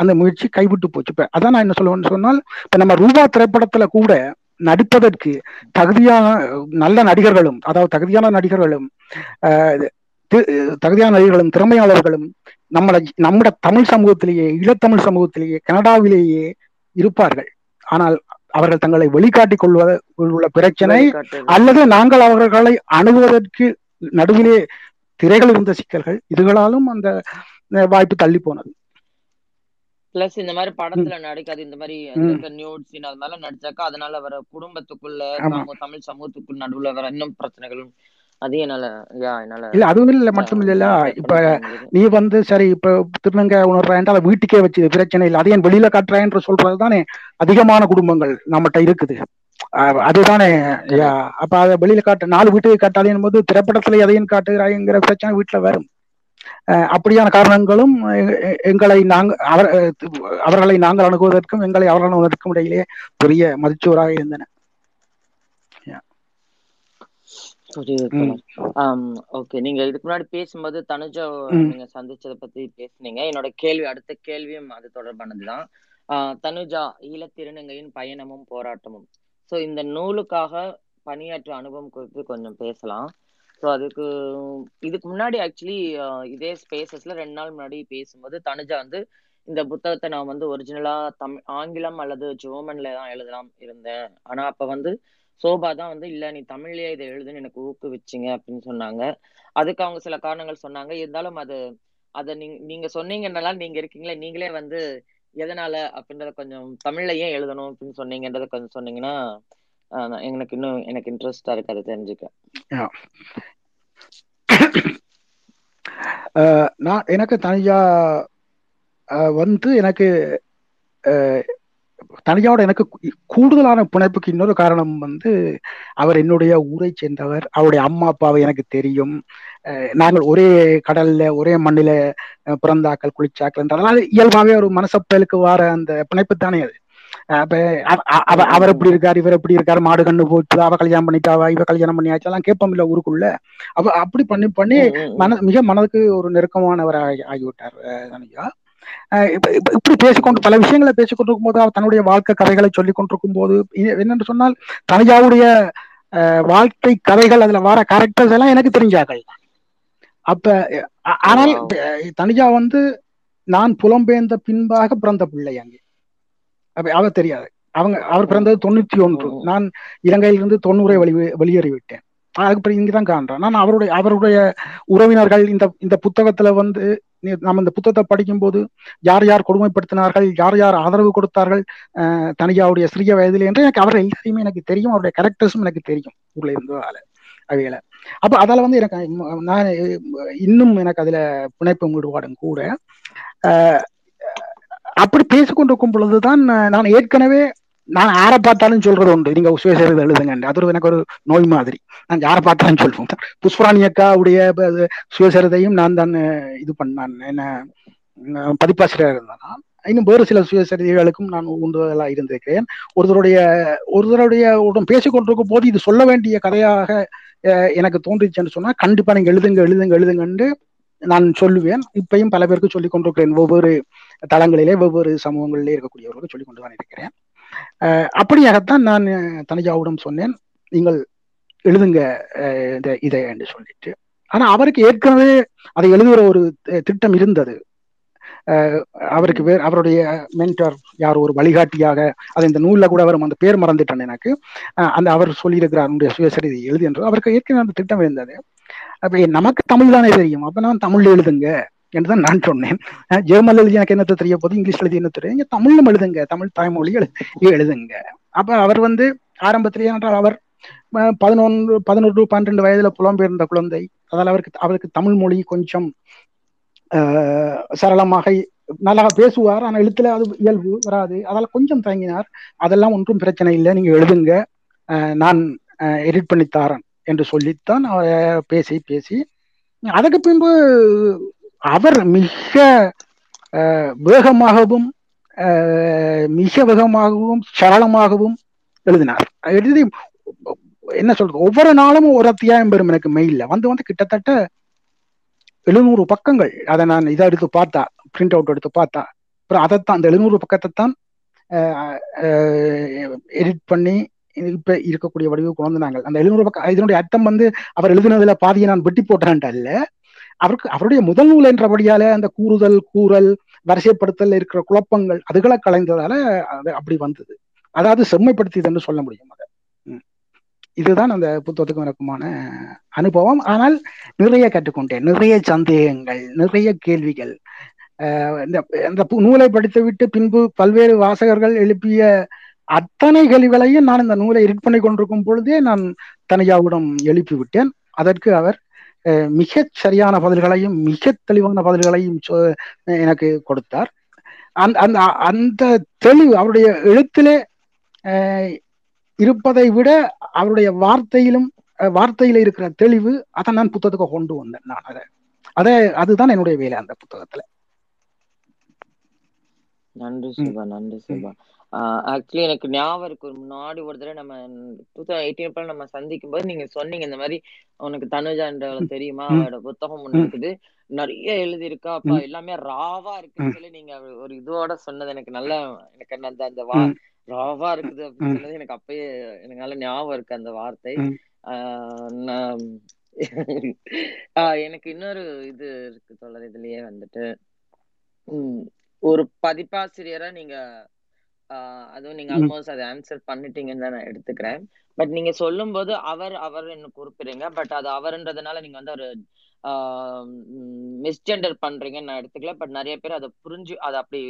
அந்த முயற்சி கைவிட்டு போச்சு. இப்ப அதான் நான் என்ன சொல்லுவேன்னு சொன்னால் இப்ப நம்ம ரூபா திரைப்படத்துல கூட நடிப்பதற்கு தகுதியான நல்ல நடிகர்களும் அதாவது தகுதியான நடிகர்களும் தகுதியான நடிகர்களும் திறமையாளர்களும் நம்மள நம்முடைய தமிழ் சமூகத்திலேயே ஈழத்தமிழ் சமூகத்திலேயே கனடாவிலேயே இருப்பார்கள். ஆனால் அவர்கள் தங்களை வெளிக்காட்டிக் கொள்வத உள்ள பிரச்சனை அல்லது நாங்கள் அவர்களை அணுகுவதற்கு நடுவிலே திரைகள் இருந்த சிக்கல்கள் இதுகளாலும் அந்த வாய்ப்பு தள்ளி போனது. பிளஸ் இந்த மாதிரி படத்துல நடிக்காது இந்த மாதிரி நியூட் சீன் அது மாதிரி நடிச்சாக்கா அதனால வர குடும்பத்துக்குள்ள தமிழ் சமூகத்துக்குள் நடுவுல வர இன்னும் பிரச்சனைகளும் அதையும் என்னால இல்ல அதுவும் இல்ல மட்டும் இல்ல இப்ப நீ வந்து சரி இப்ப திருநங்க உணர்றான்ட்டு அதை வீட்டுக்கே வச்சு பிரச்சனை இல்லை. அதையும் வெளியில காட்டுறான்னு சொல்றது தானே அதிகமான குடும்பங்கள் நம்மகிட்ட இருக்குது. அதுதானே அப்ப அதை வெளியில காட்டு நாலு வீட்டுக்கு காட்டாதேன் போது திரைப்படத்துல எதையும் காட்டுகிறாய்ங்கிற பிரச்சனை வீட்டுல வரும். அப்படியான காரணங்களும் எங்களை நாங்க அவர் அவர்களை நாங்கள் அணுகுவதற்கும் எங்களை அவர்கள் அணுகுவதற்கும் இடையிலே பெரிய மதிச்சோராக இருந்தன புரியுது ம். தோழர். ஆம் ஓகே நீங்க இதுக்கு முன்னாடி பேசும்போது தனுஜா. நீங்க சந்திச்சத பத்தி பேசுனீங்க. என்னோட கேள்வி அடுத்த கேள்வியும் அது தொடர்பானதுதான். ஆஹ் தனுஜா ஈழத்திருநங்கையின் பயணமும் போராட்டமும். சோ இந்த நூலுக்காக பணியாற்ற அனுபவம் குறித்து கொஞ்சம் பேசலாம். ஸோ அதுக்கு இதுக்கு முன்னாடி ஆக்சுவலி இதே ஸ்பேசஸ்ல ரெண்டு நாள் முன்னாடி பேசும்போது தனுஜா வந்து இந்த புத்தகத்தை நான் வந்து ஒரிஜினலா தமிழ் ஆங்கிலம் அல்லது ஜெர்மன்ல தான் எழுதலாம் இருந்தேன். ஆனா அப்ப வந்து சோபா தான் வந்து இல்ல நீ தமிழ்லயே இதை எழுதுன்னு எனக்கு ஊக்குவிச்சிங்க அப்படின்னு சொன்னாங்க. அதுக்கு அவங்க சில காரணங்கள் சொன்னாங்க. இருந்தாலும் அது அதை நீங்க நீங்க சொன்னீங்கன்னால நீங்க இருக்கீங்களே நீங்களே வந்து எதனால அப்படின்றத கொஞ்சம் தமிழ்ல ஏன் எழுதணும் அப்படின்னு சொன்னீங்கன்றத கொஞ்சம் சொன்னீங்கன்னா ஆஹ் எனக்கு இன்னும் எனக்கு இன்ட்ரெஸ்டா இருக்கு அதை தெரிஞ்சுக்க. நான் எனக்கு தனியா வந்து எனக்கு தனியாவோட எனக்கு கூடுதலான பிணைப்புக்கு இன்னொரு காரணம் வந்து அவர் என்னுடைய ஊரை சேர்ந்தவர். அவருடைய அம்மா அப்பாவை எனக்கு தெரியும். நாங்கள் ஒரே கடல்ல ஒரே மண்ணில பிறந்தாக்கள் குளிச்சாக்கள் அதனால இயல்பாகவே ஒரு மனசப்பலுக்கு வார அந்த பிணைப்பு தானே அது. அப்ப அவ- அவ- அவர் எப்படி இருக்காரு இவர் எப்படி இருக்காரு மாடு கண்ணு போச்சு அவ கல்யாணம் பண்ணிட்டாவா இவ கல்யாணம் பண்ணியாச்சு எல்லாம் கேட்போம் இல்ல ஊருக்குள்ள. அவ அப்படி பண்ணி பண்ணி. மன மிக மனதுக்கு ஒரு நெருக்கமானவர் ஆகி ஆகிவிட்டார் அஹ் இப்படி பேசிக்கொண்டு பல விஷயங்களை பேசிக்கொண்டிருக்கும் போது அவர் தன்னுடைய வாழ்க்கை கதைகளை சொல்லிக் கொண்டிருக்கும் போது என்னென்று சொன்னால் தனியாவுடைய வாழ்க்கை கதைகள் அதுல வர கேரக்டர்ஸ் எல்லாம் எனக்கு தெரிஞ்சார்கள். அப்ப ஆனால் தனியா வந்து நான் புலம்பெயர்ந்த பின்பாக பிறந்த பிள்ளை அங்கே. அப்ப அவர் தெரியாது. அவங்க அவர் பிறந்தது தொண்ணூத்தி ஒன்று. ம். நான் இலங்கையிலிருந்து தொண்ணூறை வெளி வெளியேறிவிட்டேன். அதுக்கு பிறகு இங்கதான் காண்றேன். நான் அவருடைய அவருடைய உறவினர்கள் இந்த இந்த புத்தகத்துல வந்து நம்ம இந்த புத்தகத்தை படிக்கும்போது யார் யார் கொடுமைப்படுத்தினார்கள் யார் யார் ஆதரவு கொடுத்தார்கள் அஹ், தனியாவுடைய சிறிய வயதில் என்று எனக்கு அவர்கள் எல்லாத்தையுமே எனக்கு தெரியும் அவருடைய கேரக்டர்ஸும் எனக்கு தெரியும் ஊர்ல இருந்ததால அவையில அப்ப அதால வந்து எனக்கு நான் இன்னும் எனக்கு அதுல பிணைப்பும் ஈடுபாடும் கூட அப்படி பேசிக்கொண்டிருக்கும் பொழுதுதான் நான் நான் ஏற்கனவே நான் யாரை பார்த்தாலும் சொல்றது உண்டு. நீங்க சுயசரிதை எழுதுங்க அது ஒரு எனக்கு ஒரு நோய் மாதிரி. நான் யாரை பார்த்தாலும் சொல்லுவோம் புஷ்பராணி அக்காவுடைய சுயசரிதையும் நான் தான் இது பண்ணான். என்ன பதிப்பாசிரியர் இருந்தேன்? இன்னும் வேறு சில சுயசரிதைகளுக்கும் நான் உண்டுதலாக இருந்திருக்கிறேன். ஒருத்தருடைய ஒருத்தருடைய உடன் பேசிக்கொண்டிருக்கும் போது இது சொல்ல வேண்டிய கதையாக எனக்கு தோன்றிச்சுன்னு சொன்னா கண்டிப்பா நீங்க எழுதுங்க எழுதுங்க எழுதுங்கன்னு நான் சொல்லுவேன். இப்பயும் பல பேருக்கு சொல்லிக் கொண்டிருக்கிறேன். ஒவ்வொரு தளங்களிலே வெவ்வேறு சமூகங்களிலே இருக்கக்கூடியவர்களுக்கு சொல்லிக் கொண்டு தான் இருக்கிறேன். அப்படியாகத்தான் நான் தனஜாவிடம் சொன்னேன். நீங்கள் எழுதுங்க இந்த இதை என்று சொல்லிட்டு. ஆனா அவருக்கு ஏற்கனவே அதை எழுதுகிற ஒரு திட்டம் இருந்தது. அவருக்கு வேறு அவருடைய மென்டர் யார் ஒரு வழிகாட்டியாக அது இந்த நூல்ல கூட அவர் அந்த பேர் மறந்துட்டேன் எனக்கு. அஹ், அந்த அவர் சொல்லியிருக்கிறார் அவருடைய சுயசரிதை எழுது என்று. அவருக்கு ஏற்கனவே அந்த திட்டம் இருந்தது. அப்ப நமக்கு தமிழ் தானே தெரியும். அப்ப நான் தமிழ்ல எழுதுங்க. என்றுதான் நான் சொன்னேன். அஹ் எழுதி எனக்கு என்னத்த தெரிய போது இங்கிலீஷ் எழுதி என்ன தெரியும் இங்க தமிழ்ல எழுதுங்க. தமிழ் தாய்மொழி எழுதுங்க. அப்ப அவர் வந்து ஆரம்பத்திலேயே என்றால் அவர் பதினொன்று பதினொன்று பன்னிரண்டு வயதுல புலம்பெயர்ந்த குழந்தை. அதால் அவருக்கு அவருக்கு தமிழ் மொழி கொஞ்சம் சரளமாக நல்லா பேசுவார். ஆனா எழுத்துல அது இயல்பு வராது. அதால கொஞ்சம் தயங்கினார். அதெல்லாம் ஒன்றும் பிரச்சனை இல்லை. நீங்க எழுதுங்க. அஹ், நான் எடிட் பண்ணி தாரன் என்று சொல்லித்தான் அவரை பேசி பேசி. அதுக்கு பின்பு அவர் மிக அஹ், வேகமாகவும் மிக வேகமாகவும் சரளமாகவும் எழுதினார். எழுதி என்ன சொல்றது? ஒவ்வொரு நாளும் ஒரு அத்தியாயம் பெறும் எனக்கு மெயில்ல வந்து வந்து கிட்டத்தட்ட எழுநூறு பக்கங்கள். அதை நான் இதை எடுத்து பார்த்தா பிரிண்ட் அவுட் எடுத்து பார்த்தா. அப்புறம் அதைத்தான் அந்த எழுநூறு பக்கத்தை தான் எடிட் பண்ணி இப்ப இருக்கக்கூடிய வடிவு கொண்டு நாங்கள் அந்த எழுநூறு பக்கம் இதனுடைய அர்த்தம் வந்து அவர் எழுதினதுல பாதியை நான் வெட்டி போட்டேன்ட்டு அல்ல. அவருக்கு அவருடைய முதல் நூல் என்றபடியால அந்த கூறுதல் கூறல் வரிசைப்படுத்தல் இருக்கிற குழப்பங்கள் அதுகளை கலைந்ததால அது அப்படி வந்தது. அதாவது செம்மைப்படுத்தியதுன்னு சொல்ல முடியும் அதை. இதுதான் அந்த புத்தகத்துக்கும் எனக்குமான அனுபவம். ஆனால் நிறைய கற்றுக்கொண்டேன். நிறைய சந்தேகங்கள் நிறைய கேள்விகள். இந்த பு- நூலை படித்து விட்டு பின்பு பல்வேறு வாசகர்கள் எழுப்பிய அத்தனை கேள்விகளையும் நான் இந்த நூலை எடிட் பண்ணி கொண்டிருக்கும் பொழுதே நான் தனியாவிடம் எழுப்பி விட்டேன். அதற்கு அவர் மிகச் சரியான பதில்களையும் மிக தெளிவான பதில்களையும் எனக்கு கொடுத்தார். அந்த அந்த தெளிவு அவருடைய எழுத்திலே அஹ், இருப்பதை விட அவருடைய வார்த்தையிலும் வார்த்தையில இருக்கிற தெளிவு அதை நான் புத்தகத்துக்கு கொண்டு வந்தேன் நான் அதை. அதை அதுதான் என்னுடைய வேலை அந்த புத்தகத்துல. நன்றி சுபா நன்றி சுபா. ஆக்சுவலி எனக்கு ஞாபகம் இருக்கு. ஒரு முன்னாடி ஒரு தடவை நம்ம டூ தௌசண்ட் எயிட்டீன் நம்ம சந்திக்கும் போது நீங்க சொன்னீங்க இந்த மாதிரி உனக்கு தனுஜான்றவள தெரியுமா? ம், அவளோட புத்தகம் ஒண்ணு இருக்குது. நிறைய எழுதி இருக்கா அப்பா எல்லாமே ராவா இருக்குன்னு சொல்லி நீங்க ஒரு இதுவோட சொன்னது எனக்கு நல்ல எனக்கு அந்த அந்த வா ராவா இருக்குது அப்படின்னு சொன்னது எனக்கு அப்பயே எனக்கு நல்ல ஞாபகம் இருக்கு அந்த வார்த்தை. எனக்கு இன்னொரு இது இருக்கு தோழர் இதுலயே வந்துட்டு உம் ஒரு பதிப்பாசிரியரா நீங்க அதுவும் நீங்க ஆல்மோஸ்ட் அதை ஆன்சர் பண்ணிட்டீங்கன்னு தான் நான் எடுத்துக்கிறேன். பட் நீங்க சொல்லும்போது அவர் அவர் என்ன குறிப்பிடுறீங்க பட் அது அவர்ன்றதுனால நீங்க வந்து ஒரு மிஸ்ஜெண்டர் பண்றீங்கன்னு நான் எடுத்துக்கல. பட் நிறைய பேர் அதை புரிஞ்சு அதை அப்படி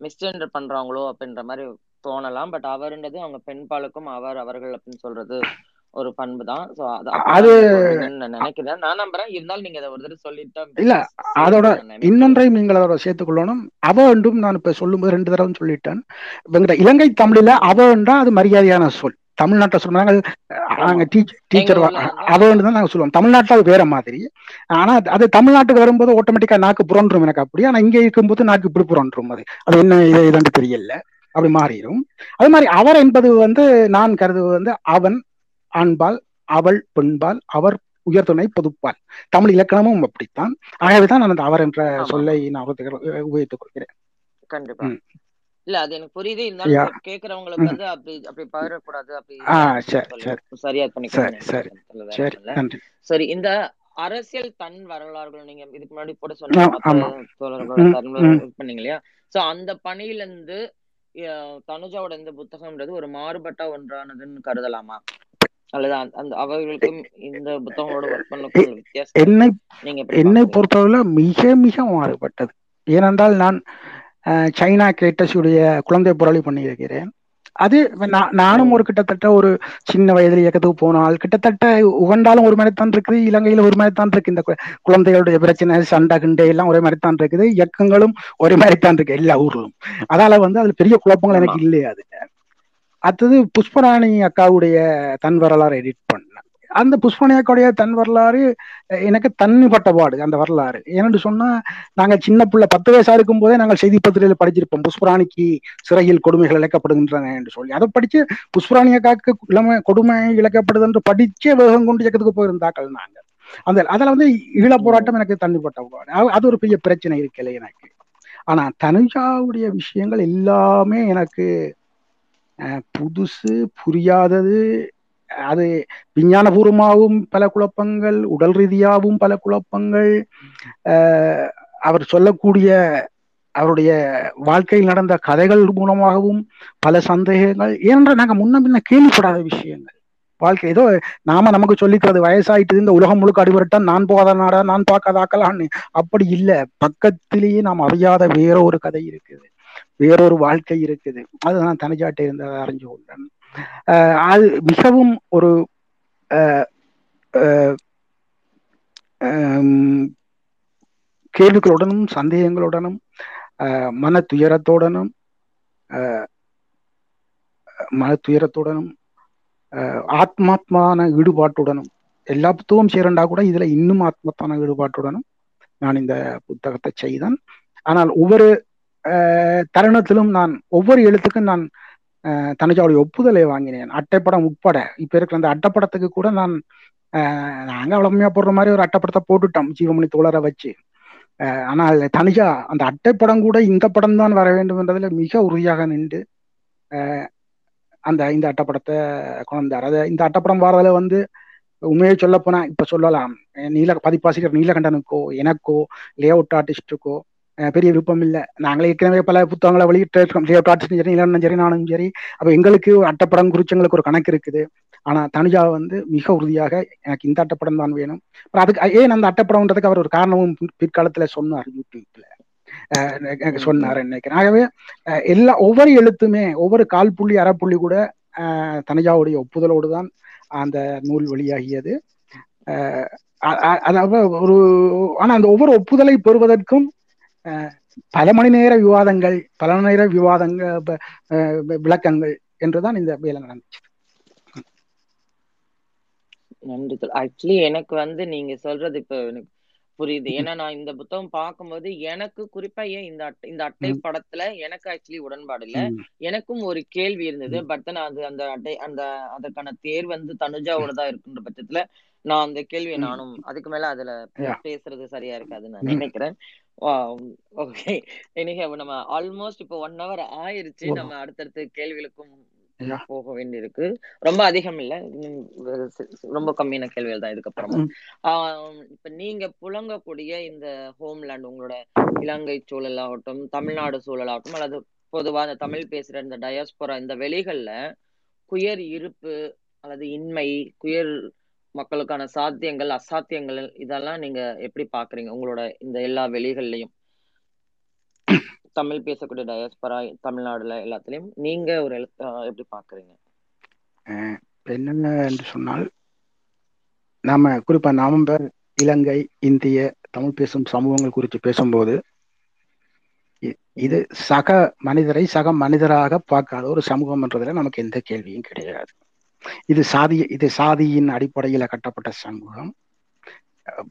மிஸ்ஜெண்டர் பண்றாங்களோ அப்படின்ற மாதிரி தோணலாம். பட் அவர்ன்றது அவங்க பெண்பாலுக்கும் அவர் அவர்கள் அப்படின்னு சொல்றது ஒரு பண்பு தான். ஸோ அது அது நினைக்கிறேன் நான் நம்புறேன். இருந்தாலும் நீங்க அதை ஒரு தடவை சொல்லிட்டா இல்ல அதோட இன்னொன்றையும் நீங்கள் அதோட சேர்த்துக்கொள்ளணும். அவ என்றும் நான் இப்ப சொல்லும்போது ரெண்டு தடவை சொல்லிட்டேன். இலங்கை தமிழில அவ என்றா அது மரியாதையான சொல். தமிழ்நாட்டை சொல்றாங்க ஆமா. நாங்க டீச்சர் அவன்னு தான் நாங்க சொல்லுவோம். தமிழ்நாட்டில் அது வேற மாதிரி. ஆனா அது அது தமிழ்நாட்டுக்கு வரும்போது ஆட்டோமேட்டிக்கா நாக்கு புரண்டும் எனக்கு அப்படி. ஆனா இங்க இருக்கும்போது நாக்கு இப்படி புரண்டும் அது. அது என்ன இது இதுன்னு தெரியல. அப்படி மாறிடும் அது மாதிரி அவர் என்பது வந்து நான் கருதுவது வந்து அவன் ஆண்பால் அவள் பெண்பால் அவர் உயர்துணை பொதுப்பால். தமிழ் இலக்கணமும் அப்படித்தான். ஆகவேதான் நான் அந்த அவர் என்ற சொல்லை நான் உபயோகித்துக் கொள்கிறேன். கண்டிப்பா. இல்ல அது எனக்கு புரியுது. இருந்தாலும் கேக்குறவங்களுக்கு வந்து அப்படி அப்படி பகிரக்கூடாது. அப்படி சரியா பண்ணிக்கணும்னு சரி இந்த அரசியல் தன் வரலாறுகள் நீங்க இதுக்கு முன்னாடி கூட சொன்னீங்க. பண்ணீங்க இல்லையா? சோ அந்த பணியில இருந்து தனுஜாவோட இந்த புத்தகம்ன்றது ஒரு மாறுபட்ட ஒன்றானதுன்னு கருதலாமா? அல்லது அந்த அவர்களுக்கும் இந்த புத்தகங்களோட ஒர்க் உள்ள வித்தியாசம். என்னை என்னை பொறுத்தவரை மிக மிக மாறுபட்டது. ஏனென்றால் நான் சைனா கேட்டஸுடைய குழந்தை புரளி பண்ணியிருக்கிறேன். அது நான் நானும் ஒரு கிட்டத்தட்ட ஒரு சின்ன வயதில் இயக்கத்துக்கு போனால் கிட்டத்தட்ட உகண்டாலும் ஒரு மாதிரி தான் இருக்குது இலங்கையில ஒரு மாதிரி தான் இருக்கு இந்த குழந்தைகளுடைய பிரச்சனை சண்டை கிண்டை எல்லாம் ஒரே மாதிரி தான் இருக்குது. இயக்கங்களும் ஒரே மாதிரி தான் இருக்கு எல்லா ஊர்லும் அதால வந்து அதுல பெரிய குழப்பங்கள் எனக்கு இல்லையா அது அடுத்தது புஷ்பராணி அக்காவுடைய தன் வரலாறு எடிட் பண்ணேன். அந்த புஷ்பராணி அக்காவுடைய தன் வரலாறு எனக்கு தன்னிப்பட்ட பாடு அந்த வரலாறு. ஏன்னு சொன்னா நாங்க சின்ன பிள்ளை பத்து வயசா இருக்கும் போதே நாங்கள் செய்தி பத்திரிகையில் படிச்சிருப்போம். புஷ்பராணிக்கு சிறையில் கொடுமைகள் இழக்கப்படுகின்றன என்று சொல்லி. அதை படிச்சு புஷ்பராணி அக்காவுக்கு இளமை கொடுமை இழக்கப்படுது என்று படிச்சே வேகம் கொண்டு இயக்கத்துக்கு போயிருந்தாக்கள் நாங்க அந்த அதில் வந்து ஈழ போராட்டம் எனக்கு தனிப்பட்ட பாடு. அது ஒரு பெரிய பிரச்சனை இருக்கல எனக்கு. ஆனா தனுஜாவுடைய விஷயங்கள் எல்லாமே எனக்கு புதுசு புரியாதது அது விஞ்ஞானபூர்வமாகவும் பல குழப்பங்கள் உடல் ரீதியாகவும் பல குழப்பங்கள் அவர் சொல்லக்கூடிய அவருடைய வாழ்க்கையில் நடந்த கதைகள் மூலமாகவும் பல சந்தேகங்கள் ஏனென்றால் நாங்கள் முன்ன பின்ன கேள்விப்படாத விஷயங்கள். வாழ்க்கை ஏதோ நாம நமக்கு சொல்லிக்கிறது வயசாயிட்டு இந்த உலகம் முழுக்க அடிபட்டான் நான் போகாத நாடா நான் பார்க்காத ஆக்கலான்னு அப்படி இல்லை. பக்கத்திலேயே நாம் அறியாத வேற ஒரு கதை இருக்குது. வேறொரு வாழ்க்கை இருக்குது. அதுதான் தனிச்சாட்டை இருந்ததை அறிஞ்சு கொண்டேன் அது மிகவும் ஒரு அஹ், கேள்விகளுடனும் சந்தேகங்களுடனும் அஹ், மன துயரத்துடனும் மன துயரத்துடனும் அஹ், ஆத்மாத்மான ஈடுபாட்டுடனும் எல்லா புத்தகம் சேரண்டா கூட இதுல இன்னும் ஆத்மத்தான ஈடுபாட்டுடனும் நான் இந்த புத்தகத்தை செய்தேன். ஆனால் ஒவ்வொரு தருணத்திலும் நான் ஒவ்வொரு எழுத்துக்கும் நான் தனுஜாவுடைய ஒப்புதலை வாங்கினேன். அட்டைப்படம் உட்பட. இப்ப இருக்கிற அந்த அட்டைப்படத்துக்கு கூட நான் நாங்க வளமையா போடுற மாதிரி ஒரு அட்டைப்படத்தை போட்டுட்டோம். ஜீவமணி தோழரை வச்சு. ஆனால் தனிஜா அந்த அட்டைப்படம் கூட இந்த படம் தான் வர வேண்டும் என்றதுல மிக உறுதியாக நின்று அந்த இந்த அட்டைப்படத்தை கொண்டார் அது இந்த அட்டைப்படம் வரதுல வந்து உண்மையை சொல்ல போனா இப்ப சொல்லலாம். நீல பதிப்பாசிரியர் நீலகண்டனுக்கோ எனக்கோ லே அவுட் ஆர்டிஸ்டுக்கோ பெரிய விருப்பம் இல்லை நாங்களே ஏற்கனவே பல புத்தகங்களை வெளியிட்டு இருக்கோம் லே சரி நீலகண்டன் சரி நானும் சரி. அப்போ எங்களுக்கு அட்டப்படம் குறித்து எங்களுக்கு ஒரு கணக்கு இருக்குது. ஆனா தனுஜா வந்து மிக உறுதியாக எனக்கு இந்த அட்டப்படம் தான் வேணும். அப்புறம் அதுக்கு ஏன் அந்த அட்டப்படம்ன்றதுக்கு அவர் ஒரு காரணமும் பிற்- பிற்காலத்துல சொன்னார் யூடியூப்ல. சொன்னார் நினைக்கிறேன் ஆகவே எல்லா ஒவ்வொரு எழுத்துமே ஒவ்வொரு கால் புள்ளி அரை புள்ளி கூட தனுஜாவுடைய ஒப்புதலோடு தான் அந்த நூல் வெளியாகியது. அதாவது ஒரு ஆனா அந்த ஒவ்வொரு ஒப்புதலை பெறுவதற்கும் பல மணி நேர விவாதங்கள் பல மணி நேர விவாதங்கள் விளக்கங்கள் என்றுதான் இந்த வேலை நடந்துச்சு. நன்றி ஆக்சுவலி எனக்கு வந்து நீங்க சொல்றது இப்ப எனக்கு புரியுது. ஏன்னா நான் இந்த புத்தகம் பார்க்கும்போது எனக்கு குறிப்பா ஏன் இந்த அட்டை இந்த அட்டை படத்துல எனக்கு ஆக்சுவலி உடன்பாடு இல்ல. எனக்கும் ஒரு கேள்வி இருந்தது. பட் தான் அது அந்த அட்டை அந்த அதற்கான தேர் வந்து தனுஜாவோட தான் இருக்குன்ற பட்சத்துல நான் அந்த கேள்வியை நானும் அதுக்கு மேல அதுல பேசுறது சரியா இருக்காதுன்னு நான் நினைக்கிறேன். ஓகே இனிக நம்ம ஆல்மோஸ்ட் இப்போ ஒன் ஹவர் ஆயிருச்சு. நம்ம அடுத்தடுத்த கேள்விகளுக்கும் போக வேண்டியிருக்கு. ரொம்ப அதிகம் இல்ல. ரொம்ப கம்மியான கேள்விகள் தான் இதுக்கப்புறமும் ம், ஆஹ் இப்ப நீங்க புழங்கக்கூடிய இந்த ஹோம்லேண்ட் உங்களோட இலங்கை சூழலாகட்டும் தமிழ்நாடு சூழலாகட்டும் அல்லது பொதுவா இந்த தமிழ் பேசுற இந்த டயஸ்போரா இந்த வெளிகள்ல குயர் இருப்பு அல்லது இன்மை குயர் மக்களுக்கான சாத்தியங்கள் அசாத்தியங்கள் இதெல்லாம் நீங்க எப்படி பாக்குறீங்க? உங்களோட இந்த எல்லா வெளிகள்லயும். தமிழ் பேசக்கூடிய டயஸ்பரா தமிழ்நாடுல எல்லாத்துலயும் நீங்க ஒரு எப்படி பாக்குறீங்க? என்னென்ன என்று சொன்னால் நாம குறிப்பா நவம்பர் இலங்கை இந்திய தமிழ் பேசும் சமூகங்கள் குறித்து பேசும்போது இது சக மனிதரை சக மனிதராக பார்க்காத ஒரு சமூகம் என்றதுல நமக்கு எந்த கேள்வியும் கிடையாது. இது சாதி இது சாதியின் அடிப்படையில கட்டப்பட்ட சமூகம்.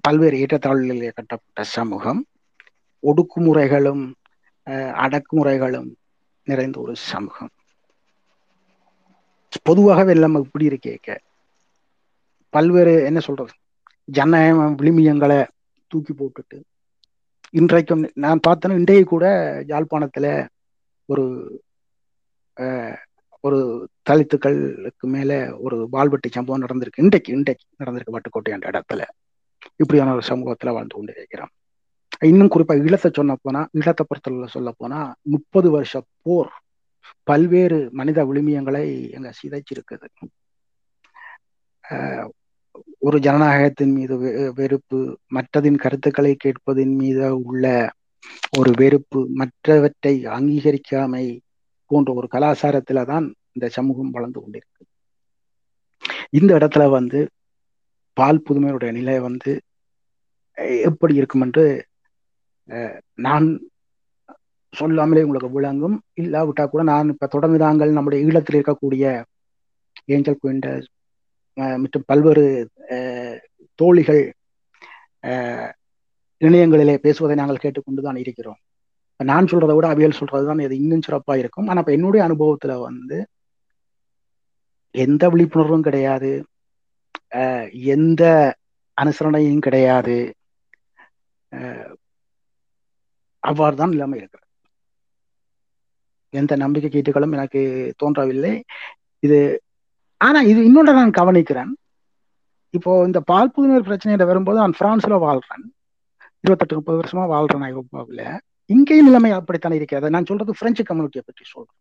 பல்வேறு ஏற்றத்தாழ்வுகளிலே கட்டப்பட்ட சமூகம். ஒடுக்குமுறைகளும் அஹ், அடக்குமுறைகளும் நிறைந்த ஒரு சமூகம். பொதுவாகவே நம்ம இப்படி இருக்கேக்க பல்வேறு என்ன சொல்றது? ஜனநாயக விளிமியங்களை தூக்கி போட்டுட்டு இன்றைக்கும் நான் பார்த்தேன்னா இன்றைக்கு கூட யாழ்ப்பாணத்துல ஒரு ஒரு தலித்துக்களுக்கு மேல ஒரு வாழ்வெட்டி சம்பவம் நடந்திருக்கு. இன்றைக்கு இன்றைக்கு நடந்திருக்கு வட்டுக்கோட்டை என்ற இடத்துல. இப்படியான ஒரு சமூகத்துல வாழ்ந்து கொண்டு இருக்கிறோம் இன்னும் குறிப்பா ஈழத்தை சொன்ன போனா ஈழத்தை பொறுத்தளவுல சொல்ல போனா முப்பது வருஷ போர் பல்வேறு மனித விழுமியங்களை எங்க சிதைச்சிருக்குது. ஒரு ஜனநாயகத்தின் மீது வெறுப்பு மற்றதின் கருத்துக்களை கேட்பதின் மீது உள்ள ஒரு வெறுப்பு மற்றவற்றை அங்கீகரிக்காமை போன்ற ஒரு கலாச்சாரத்துல தான் இந்த சமூகம் வளர்ந்து கொண்டிருக்கு. இந்த இடத்துல வந்து பால் புதுமையுடைய நிலை வந்து எப்படி இருக்கும் என்று நான் சொல்லாமலே உங்களுக்கு விளங்கும். இல்லாவிட்டா கூட நான் இப்ப தொடர்ந்து நாங்கள் நம்முடைய ஈழத்தில் இருக்கக்கூடிய ஏஞ்சல் குயின்ட மற்றும் பல்வேறு தோழிகள் இணையங்களிலே பேசுவதை நாங்கள் கேட்டுக்கொண்டுதான் இருக்கிறோம். நான் சொல்றதை விட அவியல் சொல்றதுதான் இது இன்னும் சிறப்பா இருக்கும். ஆனா இப்ப என்னுடைய அனுபவத்துல வந்து எந்த விழிப்புணர்வும் கிடையாது. எந்த அனுசரணையும் கிடையாது. அவ்வாறு தான் நிலைமை இருக்கிறது. எந்த நம்பிக்கை கீட்டுகளும் எனக்கு தோன்றவில்லை. இது ஆனா இது இன்னொன்று நான் கவனிக்கிறேன். இப்போ இந்த பால் புதுநீர் பிரச்சனையில வரும்போது நான் பிரான்ஸ்ல வாழ்றேன். இருபத்தெட்டு முப்பது வருஷமா வாழ்றேன் ஐரோப்பாவில். இங்கேயும் நிலைமை அப்படித்தானே இருக்கிறது. நான் சொல்றது பிரெஞ்சு கம்யூனிட்டியை பற்றி சொல்றேன்.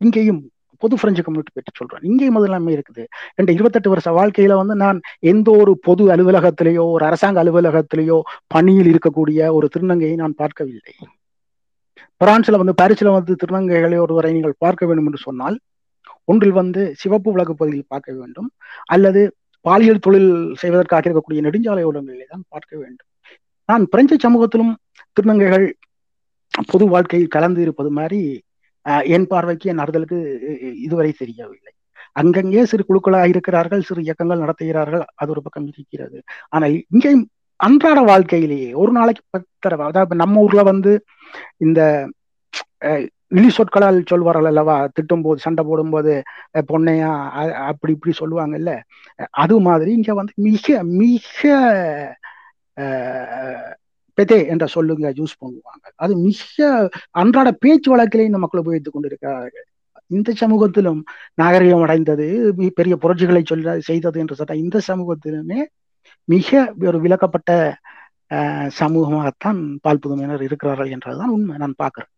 இங்கேயும் பொது பிரெஞ்சு கம்யூனிட்டி பற்றி சொல்றேன். இங்கேயும் முதலாமை இருக்குது. என்ற இருபத்தெட்டு வருஷ வாழ்க்கையில வந்து நான் எந்த ஒரு பொது அலுவலகத்திலேயோ ஒரு அரசாங்க அலுவலகத்திலேயோ பணியில் இருக்கக்கூடிய ஒரு திருநங்கையை நான் பார்க்கவில்லை. பிரான்ஸ்ல வந்து பாரிஸ்ல வந்து திருநங்கைகளை ஒருவரை நீங்கள் பார்க்க வேண்டும் என்று சொன்னால் ஒன்றில் வந்து சிவப்பு விளக்கு பகுதியில் பார்க்க வேண்டும். அல்லது பாலியல் தொழில் செய்வதற்காக இருக்கக்கூடிய நெடுஞ்சாலை ஓரங்களிலே தான் பார்க்க வேண்டும். நான் பிரெஞ்சு சமூகத்திலும் திருநங்கைகள் பொது வாழ்க்கையில் கலந்து இருப்பது மாதிரி என் பார்வைக்கு என் அறிதலுக்கு இதுவரை தெரியவில்லை. அங்கங்கே சிறு குழுக்களாக இருக்கிறார்கள் சிறு இயக்கங்கள் நடத்துகிறார்கள் அது ஒரு பக்கம் இருக்கிறது. ஆனால் இங்கே அன்றாட வாழ்க்கையிலேயே ஒரு நாளைக்கு பத்தரவா அதாவது நம்ம ஊர்ல வந்து இந்த இழி சொற்களால் சொல்வார்கள் அல்லவா? திட்டும் போது சண்டை போடும்போது பொண்ணையா அப்படி இப்படி சொல்லுவாங்கல்ல? அது மாதிரி இங்க வந்து மிக மிக பெதே என்ற சொல்லுங்க யூஸ் பண்ணுவாங்க. அது மிக அன்றாட பேச்சு வழக்கிலே இந்த மக்கள் உபயோகித்துக் கொண்டிருக்கிறார்கள். இந்த சமூகத்திலும் நாகரிகம் அடைந்தது பெரிய புரட்சிகளை சொல்ல செய்தது என்று சொன்ன இந்த சமூகத்திலுமே மிக ஒரு விளக்கப்பட்ட சமூகமாகத்தான் பால் புதுமையினர் இருக்கிறார்கள் என்றதுதான் உண்மை நான் பார்க்கிறேன்.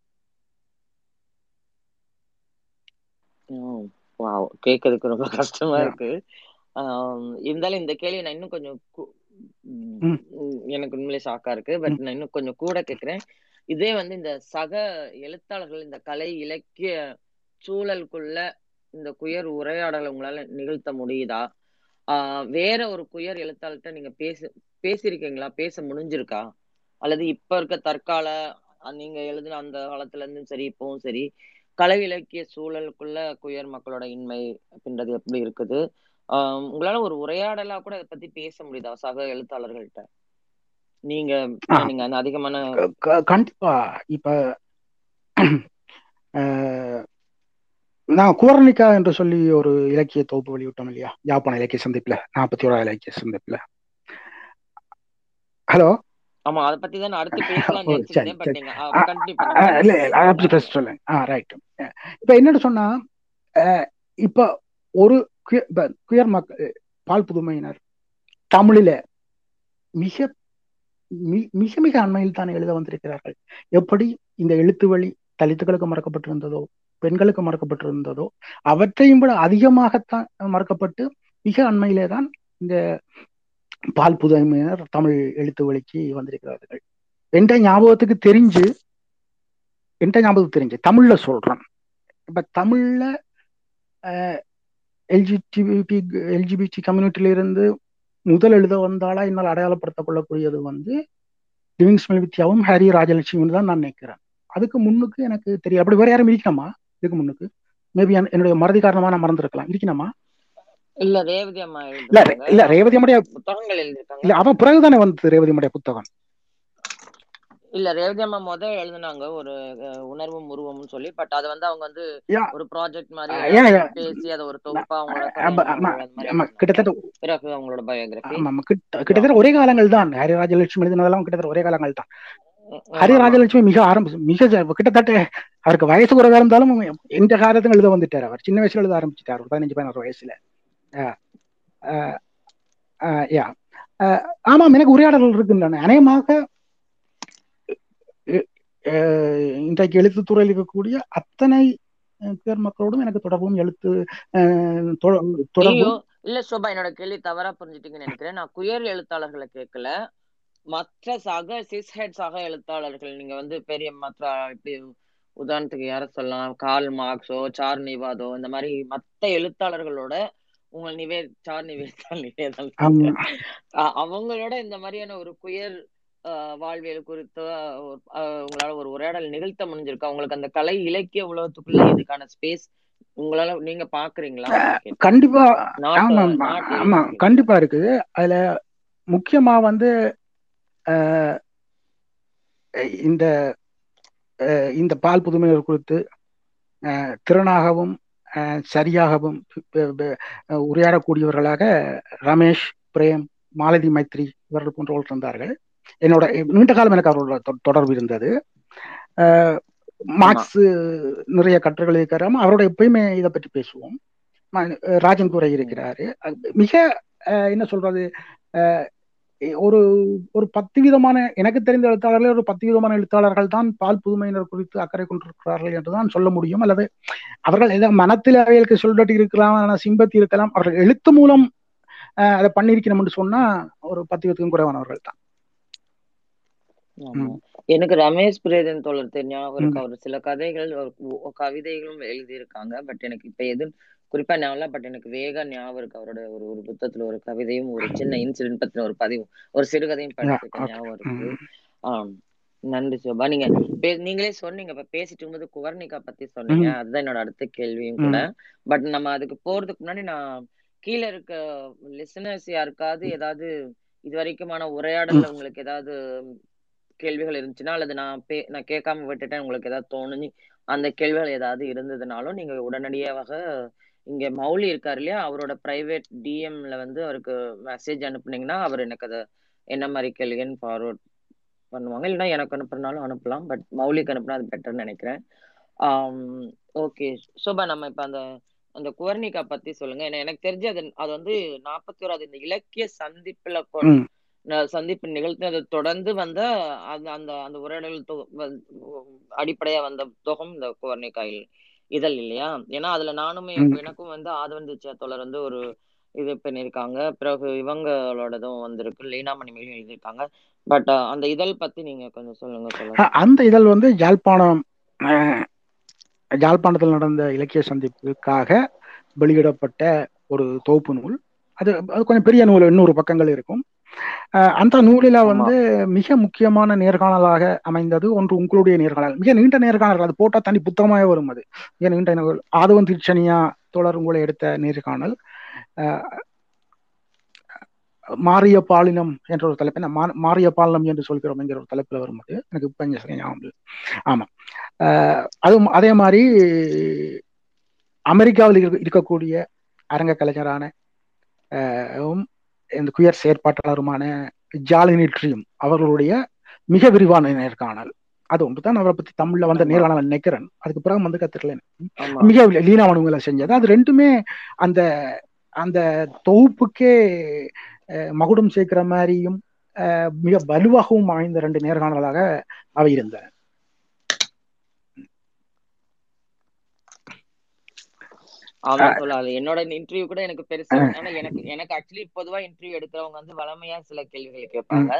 கேட்கறதுக்கு ரொம்ப கஷ்டமா இருக்கு. இருந்தாலும் இந்த கேள்வி நான் இன்னும் கொஞ்சம் எனக்கு உண்மையிலே ஷாக்கா இருக்கு. பட் நான் இன்னும் கொஞ்சம் கூட கேக்குறேன். இதே வந்து இந்த சக எழுத்தாளர்கள் இந்த கலை இலக்கிய சூழலுக்குள்ள இந்த குயர் உரையாடலை உங்களால நிகழ்த்த முடியுதா? ஆஹ் வேற ஒரு குயர் எழுத்தாளர்கிட்ட நீங்க பேச பேசியிருக்கீங்களா? பேச முடிஞ்சிருக்கா? அல்லது இப்ப இருக்க தற்கால நீங்க எழுதின அந்த காலத்துல இருந்தும் சரி இப்பவும் சரி கலை இலக்கிய சூழலுக்குள்ள குயர் மக்களோட இன்மை அப்படின்றது எப்படி இருக்குது? உங்களால ஒரு உரையாடலா கூட இதை பத்தி பேச முடியுதா? சக எழுத்தாளர்கள்ட்ட. நீங்க நீங்க அந்த அதிகமான கண்டிப்பா. இப்ப நான் குவர்ணிக்கா என்று சொல்லி ஒரு இலக்கிய தொகுப்பு வெளியிட்டோம் இல்லையா? யாப்பான இலக்கிய சந்திப்புல நாற்பத்தி ஓரா இலக்கிய சந்திப்புல. ஹலோ? ஆமா அத பத்தி தான் அடுத்து <laughs> பேசலாம் இல்ல ரைட் இப்ப என்னன்னு சொன்னா இப்ப ஒரு குயர் மக்கள் பால் புதுமையினர். தமிழில மிக மிக மிக அண்மையில் தான் எழுத வந்திருக்கிறார்கள். எப்படி இந்த எழுத்து வழி தலித்துகளுக்கு மறக்கப்பட்டிருந்ததோ பெண்களுக்கு மறக்கப்பட்டிருந்ததோ அவற்றையும் விட அதிகமாகத்தான் மறக்கப்பட்டு மிக அண்மையிலே தான் இந்த பால் புதுமையினர் தமிழ் எழுத்து வழிக்கு வந்திருக்கிறார்கள். என்ற ஞாபகத்துக்கு தெரிஞ்சு என்ற ஞாபகத்துக்கு தெரிஞ்சு தமிழ்ல சொல்றேன். இப்ப தமிழ்ல எல்ஜிடிபி எல்ஜிபிடி கம்யூனிட்டில இருந்து முதல் எழுத வந்தாலா என்னால் அடையாளப்படுத்திக் கொள்ளக்கூடியது வந்து லிவிங் ஸ்மெல் வித்யாவும் ஹாரி ராஜலட்சுமின்னு தான் நான் நினைக்கிறேன். அதுக்கு முன்னுக்கு எனக்கு தெரியும். அப்படி வேற யாரும் இருக்கணுமா? இதுக்கு முன்னுக்கு. மேபி என்னுடைய மறதி காரணமா நான் மறந்துருக்கலாம். இருக்கணுமா? இல்ல ரேவதி அம்மா இல்ல இல்ல ரேவதி அம்முடைய இல்ல அவன் பிறகுதானே வந்தது ரேவதி அம்முடைய புத்தகம்? இல்ல ரேவதி அம்மா முத எழுதுனாங்க. ஒரு உணர்வும் உருவம்னு சொல்லி. பட் அது வந்து அவங்க வந்து ஒரு ப்ராஜெக்ட் மாதிரி பேசி அதை ஒரு தொகுப்பா அவங்களோட கிட்டத்தட்ட பிறகு அவங்களோட பயோகிராஃபி ஆமா ஆமா. கிட்ட கிட்டத்தட்ட ஒரே காலங்கள் தான். ஹரி ராஜலட்சுமி எழுதினதெல்லாம் கிட்டத்தட்ட ஒரே காலங்கள் தான். ஹரி ராஜலட்சுமி மிக ஆரம்பிச்சு மிக கிட்டத்தட்ட அவருக்கு வயசு குறைவா இருந்தாலும் இந்த காலத்துல எழுத வந்துட்டார் அவர். சின்ன வயசுல எழுத ஆரம்பிச்சிட்டார் ஒரு பதினஞ்சு பதினாறு வயசுல. யா. ஆமாம் எனக்கு உரையாடல்கள் இருக்கின்றன அநேகமாக இன்றைக்கு எழுத்துத்துறையில் இருக்கக்கூடிய அத்தனை பேர் மக்களோடும் எனக்கு தொடர்பும் எழுத்து அஹ் தொ- ஐயோ தொடர்பும் இல்ல சோபா என்னோட கேள்வி தவறா புரிஞ்சுட்டீங்கன்னு நினைக்கிறேன். நான் குயர் எழுத்தாளர்களை கேட்கல. மற்ற சக சிஸ் ஹெட் சக எழுத்தாளர்கள் நீங்க வந்து பெரிய மற்ற இப்படி உதாரணத்துக்கு யார சொல்லலாம்? கால் மார்க்ஸோ சார் நிவாதோ இந்த மாதிரி மத்த எழுத்தாளர்களோட உங்கள் நிவே சார் ஆமா. அ- அவங்களோட இந்த மாதிரியான ஒரு குயர் வாழ்வியல் குறித்து உங்களால ஒரு உரையாடல் நிகழ்த்த முடிஞ்சிருக்கா. உங்களுக்கு அந்த கலை இலக்கிய உலகத்துக்குள்ள இதுக்கான ஸ்பேஸ் உங்களால நீங்க பாக்குறீங்களா? கண்டிப்பா ஆமா கண்டிப்பா இருக்குது. அதுல முக்கியமா வந்து இந்த இந்த பால் புதுமைகள் குறித்து திறனாகவும் சரியாகவும் உரையாடக்கூடியவர்களாக ரமேஷ் பிரேம் மாலதி மைத்ரி இவர்கள் போன்றவர்கள் இருந்தார்கள். என்னோட நீண்ட காலம் எனக்கு அவரோட தொடர்பு இருந்தது. மார்க்ஸ் நிறைய கட்டுரைகள் இருக்கிறாம அவரோட எப்பயுமே இதை பற்றி பேசுவோம். ராஜன் குறை இருக்கிறாரு. மிக அஹ், என்ன சொல்றது ஒரு ஒரு பத்து விதமான எனக்கு தெரிந்த எழுத்தாளர்கள் ஒரு பத்து விதமான எழுத்தாளர்கள் தான் பால் புதுமையினர் குறித்து அக்கறை கொண்டிருக்கிறார்கள் என்றுதான் சொல்ல முடியும். அல்லது அவர்கள் ஏதோ மனத்தில் அவைகளுக்கு சொல்லிட்டு இருக்கலாம் ஆனால் சிம்பத்தி இருக்கலாம். அவர்கள் எழுத்து மூலம் அஹ், அதை பண்ணியிருக்கணும்னு சொன்னா ஒரு பத்து விதத்துக்கும் குறைவானவர்கள் தான். எனக்கு ரமேஷ் பிரேதன் தோழர் தெரியும் ம். அவர் சில கதைகள் கவிதைகளும் எழுதியிருக்காங்க. பட் எனக்கு இப்ப எது குறிப்பா ஞாபகம் பட் எனக்கு வேக ஞாபகம் இருக்கு. அவரோட ஒரு ஒரு புத்தகத்துல ஒரு கவிதையும் ஒரு சின்ன இன்சிடென்ட் பத்தின ஒரு பதிவும் ஒரு சிறுகதையும் okay. ஞாபகம் இருக்கு. ஆம். நன்றி சோபா. நீங்க நீங்களே சொன்னீங்க. இப்ப பேசிட்டு இருக்கும்போது குவர்ணிகா பத்தி சொன்னீங்க. அதுதான் என்னோட அடுத்த கேள்வியும் கூட. பட் நம்ம அதுக்கு போறதுக்கு முன்னாடி நான் கீழே இருக்க லிசனர்ஸ் யாருக்காவது ஏதாவது இது வரைக்குமான உரையாடல்ல ம். உங்களுக்கு ஏதாவது கேள்விகள் இருந்துச்சுன்னா அல்லது நான் பே நான் கேட்காம விட்டுட்டேன் உங்களுக்கு ஏதாவது தோணுச்சு அந்த கேள்விகள் ஏதாவது இருந்ததுனாலும் நீங்க உடனடியாக இங்க மௌலி இருக்காரு இல்லையா அவரோட பிரைவேட் டிஎம்ல வந்து அவருக்கு மெசேஜ் அனுப்புனீங்கன்னா அவர் எனக்கு அதை என்ன மாதிரி கேள்வின்னு ஃபார்வர்ட் பண்ணுவாங்க. இல்லைன்னா எனக்கு அனுப்புறனாலும் அனுப்பலாம் பட் மௌலிக்கு அனுப்புனா அது பெட்டர்னு நினைக்கிறேன். ஓகே சோபா நம்ம இப்ப அந்த அந்த குவர்ணிகா பத்தி சொல்லுங்க. ஏன்னா எனக்கு தெரிஞ்சு அது அது வந்து நாற்பத்தி ஓராது இந்த இலக்கிய சந்திப்புல சந்திப்பு நிகழ்த்தினதை தொடர்ந்து வந்த அந்த அந்த அந்த உரையாடல் அடிப்படையா வந்த தொகம் இந்த குவர்ணிகா இல்- இதழ் இல்லையா? ஏன்னா அதுல நானுமே. எனக்கும் வந்து ஆதவன் திச்சா தோழர் வந்து ஒரு இது பண்ணியிருக்காங்க. பிறகு இவங்களோடதும் வந்திருக்கு. லீனா மணிமேலும் எழுதியிருக்காங்க. பட் அந்த இதழ் பத்தி நீங்க கொஞ்சம் சொல்லுங்க அந்த இதழ் வந்து யாழ்ப்பாணம் யாழ்ப்பாணத்தில் நடந்த இலக்கிய சந்திப்புக்காக வெளியிடப்பட்ட ஒரு தொகுப்பு நூல். அது அது கொஞ்சம் பெரிய நூல் இன்னொரு பக்கங்கள் இருக்கும். அந்த நூலில வந்து மிக முக்கியமான நேர்காணலாக அமைந்தது ஒன்று உங்களுடைய நேர்காணல். மிக நீண்ட நேர்காணல் அது போட்டா தனி புத்தகமாக வரும் அது. மிக நீண்ட. ஆதவன் திருச்சனியா தோழர் உங்களை எடுத்த நேர்காணல். மாறிய பாலினம் என்ற ஒரு தலைப்பு மாறிய பாலினம் என்று சொல்கிறோம் என்கிற ஒரு தலைப்பில் வரும் அது. எனக்கு இப்ப ஞாபகம். ஆமா அதுவும் அதே மாதிரி அமெரிக்காவில் இருக்க- இருக்கக்கூடிய அரங்க கலைஞரான இந்த குயர் செயற்பாட்டாளருமான ஜாலினி ட்ரீம் அவர்களுடைய மிக விரிவான நேர்காணல் அது ஒன்று தான் அவரை பத்தி தமிழ்ல வந்த நேர்காணல் நினைக்கிறேன். அதுக்கு பிறகு வந்து கத்துக்கல மிக லீனா மனுங்களை செஞ்சது. அது ரெண்டுமே அந்த அந்த தொகுப்புக்கே மகுடம் சேர்க்கிற மாதிரியும் மிக வலுவாகவும் அமைந்த ரெண்டு நேர்காணலாக அவை இருந்தன. ஆமா அது என்னோட இன்டர்வியூ கூட எனக்கு பெருசா ஆனா எனக்கு எனக்கு ஆக்சுவலி பொதுவா இன்டர்வியூ எடுக்கிறவங்க வந்து வளமையா சில கேள்விகள் கேட்பாங்க.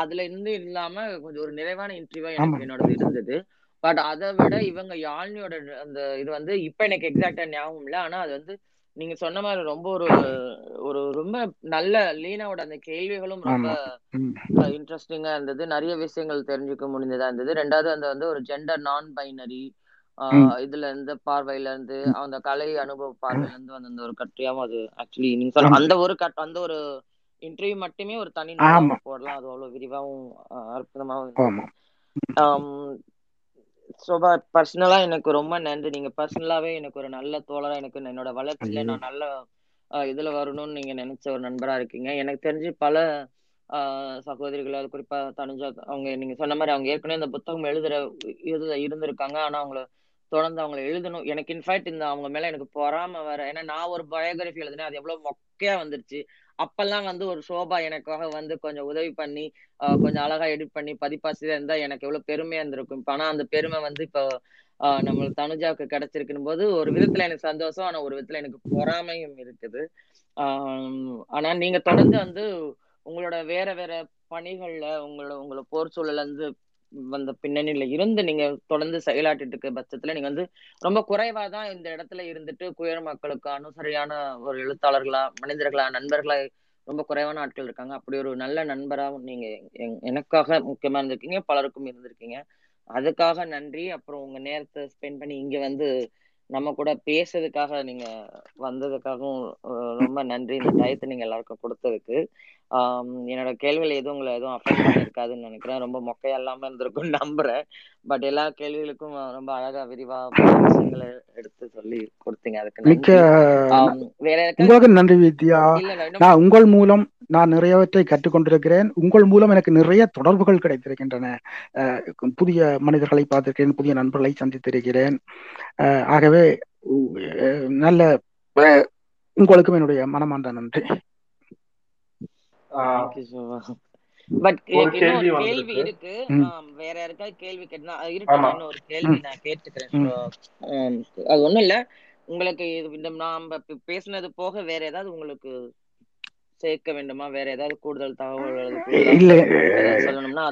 அதுல இருந்து இல்லாம கொஞ்சம் ஒரு நிறைவான இன்டர்வியூவா எனக்கு என்னோடது இருந்தது. பட் அதை விட இவங்க யாழ்னியோட அந்த இது வந்து இப்ப எனக்கு எக்ஸாக்டா ஞாபகம் இல்லை. ஆனா அது வந்து நீங்க சொன்ன மாதிரி ரொம்ப ஒரு ஒரு ரொம்ப நல்ல லீனாவோட அந்த கேள்விகளும் ரொம்ப இன்ட்ரெஸ்டிங்கா இருந்தது. நிறைய விஷயங்கள் தெரிஞ்சுக்க முடிஞ்சதா இருந்தது. ரெண்டாவது அந்த வந்து ஒரு ஜெண்டர் நான் பைனரி இதுல இருந்து பார்வையில இருந்து அந்த கலை அனுபவ பார்வையில இருந்து வந்த அந்த ஒரு கட்டுரையாவும் அது ஆக்சுவலி நீங்க சொல்ல அந்த ஒரு கட் அந்த ஒரு இன்டர்வியூ மட்டுமே ஒரு தனி போடலாம். அது அவ்வளவு விரிவாகவும் ஆமா. சோபா பர்சனலா எனக்கு ரொம்ப நன்றி. நீங்க பர்சனலாவே எனக்கு ஒரு நல்ல தோழரா எனக்கு என்னோட வளர்ச்சியில நான் நல்ல இதுல வரணும்னு நீங்க நினைச்ச ஒரு நண்பரா இருக்கீங்க. எனக்கு தெரிஞ்சு பல ஆஹ் சகோதரிகள் அது குறிப்பா தனுஜா அவங்க நீங்க சொன்ன மாதிரி அவங்க ஏற்கனவே இந்த புத்தகம் எழுதுற இது இருந்திருக்காங்க. ஆனா அவங்கள தொடர்ந்து அவங்களை எழுதணும். எனக்கு இன்ஃபேக்ட் இந்த அவங்க மேல எனக்கு பொறாம வேற. ஏன்னா நான் ஒரு பயோகிராஃபி எழுதினேன். அது எவ்வளவு மொக்கையா வந்துருச்சு. அப்பெல்லாம் வந்து ஒரு சோபா எனக்காக வந்து கொஞ்சம் உதவி பண்ணி கொஞ்சம் அழகா எடிட் பண்ணி பதிப்பாசிரியர் இருந்தா எனக்கு எவ்வளவு பெருமையா இருந்திருக்கும். இப்ப ஆனா அந்த பெருமை வந்து இப்போ ஆஹ் நம்மளுக்கு தனுஜாவுக்கு கிடைச்சிருக்கும் போது ஒரு விதத்துல எனக்கு சந்தோஷம். ஆனா ஒரு விதத்துல எனக்கு பொறாமையும் இருக்குது. ஆஹ் ஆனா நீங்க தொடர்ந்து வந்து உங்களோட வேற வேற பணிகள்ல உங்களோட உங்களோட போர் சூழல்ல இருந்து வந்த பின்னணியில இருந்து நீங்க தொடர்ந்து செயலாட்டிட்டு இருக்க பட்சத்துல நீங்க வந்து ரொம்ப குறைவா தான் இந்த இடத்துல இருந்துட்டு குயர் மக்களுக்கு அனுசரியான ஒரு எழுத்தாளர்களா மனிதர்களா நண்பர்களா ரொம்ப குறைவான ஆட்கள் இருக்காங்க. அப்படி ஒரு நல்ல நண்பராகவும் நீங்க எனக்காக முக்கியமா இருந்திருக்கீங்க பலருக்கும் இருந்திருக்கீங்க. அதுக்காக நன்றி. அப்புறம் உங்க நேரத்தை ஸ்பெண்ட் பண்ணி இங்க வந்து நம்ம கூட பேசுறதுக்காக நீங்க வந்ததுக்காகவும் ரொம்ப நன்றி. இந்த டயத்தை நீங்க எல்லாருக்கும் கொடுத்ததுக்கு. என்னோட கேள்விகள் எதுவும் உங்களை எதுவும் அஃபெக்ட் பண்ணியிருக்காதுன்னு நினைக்கிறேன். ரொம்ப மொக்கையா இல்லாம இருந்திருக்கும் நம்புறேன். பட் எல்லா கேள்விகளுக்கும் ரொம்ப அழகா விரிவா விஷயங்களை எடுத்து சொல்லி கொடுத்தீங்க. அதுக்கு வேற உங்களுக்கு நன்றி வித்யா. நான் உங்கள் மூலம் நான் நிறையவற்றை கற்றுக்கொண்டிருக்கிறேன். உங்கள் மூலம் எனக்கு நிறைய தொடர்புகள் கிடைத்திருக்கின்றன. புதிய மனிதர்களை பார்த்திருக்கிறேன் புதிய நண்பர்களை சந்தித்திருக்கிறேன். ஆகவே நல்ல உங்களுக்கும் என்னுடைய மனமார்ந்த நன்றி. பட் எனக்கு கேள்வி ஒரு கேள்வி வந்திருக்கு. இருக்கு. வேற யாருக்காவது கேள்வி கேட்டா இருக்கு ஒரு கேள்வி நான் கேட்டுக்கிறேன். அது ஒண்ணும் இல்ல. உங்களுக்கு இந்த நாம பேசுனது போக வேற ஏதாவது உங்களுக்கு சேர்க்க வேண்டுமா? வேற ஏதாவது கூடுதல் தகவல் இல்ல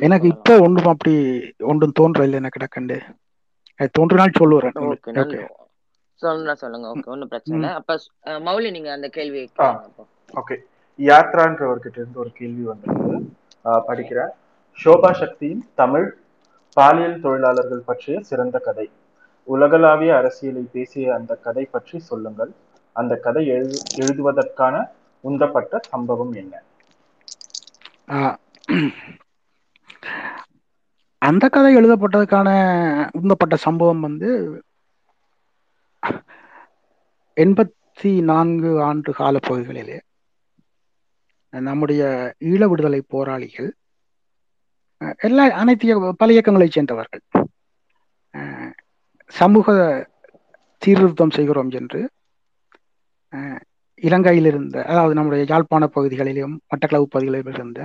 எனக்கு இப்ப ஒன்றும் அப்படி ஒன்றும் தோன்றல எனக்கு கிடக்கண்டு அது தோன்றினால் ஓகே சொல்லுங்க சொல்லுங்க. ஓகே ஒன்றும் பிரச்சனை இல்லை. அப்ப மௌலி நீங்க அந்த கேள்வியை ஓகே யாத்ரான்றவர்கிட்ட இருந்து ஒரு கேள்வி வந்திருக்கு. படிக்கிறேன். சோபா சக்தியின் தமிழ் பாலியல் தொழிலாளர்கள் பற்றிய சிறந்த கதை. உலகளாவிய அரசியலை பேசிய அந்த கதை பற்றி சொல்லுங்கள். அந்த கதை எழுது எழுதுவதற்கான உந்தப்பட்ட சம்பவம் என்ன? அந்த கதை எழுதப்பட்டதுக்கான உந்தப்பட்ட சம்பவம் வந்து எண்பத்தி நான்கு ஆண்டு கால பகுதிகளிலே நம்முடைய ஈழ விடுதலை போராளிகள் எல்லா அனைத்து பல இயக்கங்களைச் சேர்ந்தவர்கள். சமூக சீர்திருத்தம் செய்கிறோம் என்று இலங்கையில் இருந்த அதாவது நம்முடைய யாழ்ப்பாண பகுதிகளிலும் மட்டக்களவு பகுதிகளிலும் இருந்த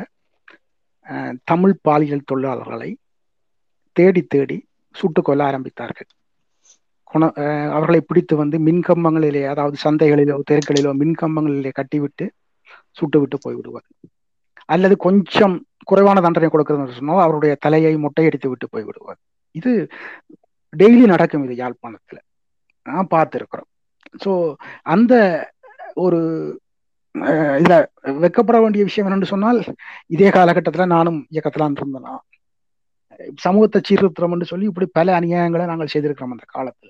தமிழ் பாலியல் தொழிலாளர்களை தேடி தேடி சுட்டுக் கொல்ல ஆரம்பித்தார்கள். குண அவர்களை பிடித்து வந்து மின்கம்பங்களிலே அதாவது சந்தைகளிலோ தெருக்களிலோ மின்கம்பங்களிலே கட்டிவிட்டு சுட்டுவிட்டு போய்விடுவார் அல்லது கொஞ்சம் குறைவான தண்டனை கொடுக்கிறது சொன்னால் அவருடைய தலையை மொட்டையடித்து விட்டு போய்விடுவார் இது டெய்லி நடக்கும் இது யாழ்ப்பாணத்துல. நான் பார்த்துருக்குறோம். ஸோ அந்த ஒரு அஹ், இதுல வெக்கப்பட வேண்டிய விஷயம் என்னன்னு சொன்னால் இதே காலகட்டத்துல நானும் இயக்கத்துல இருந்தேன். சமூகத்தை சீர்திருத்தம் சொல்லி இப்படி பல அநியாயங்களை நாங்கள் செய்திருக்கிறோம் அந்த காலத்துல.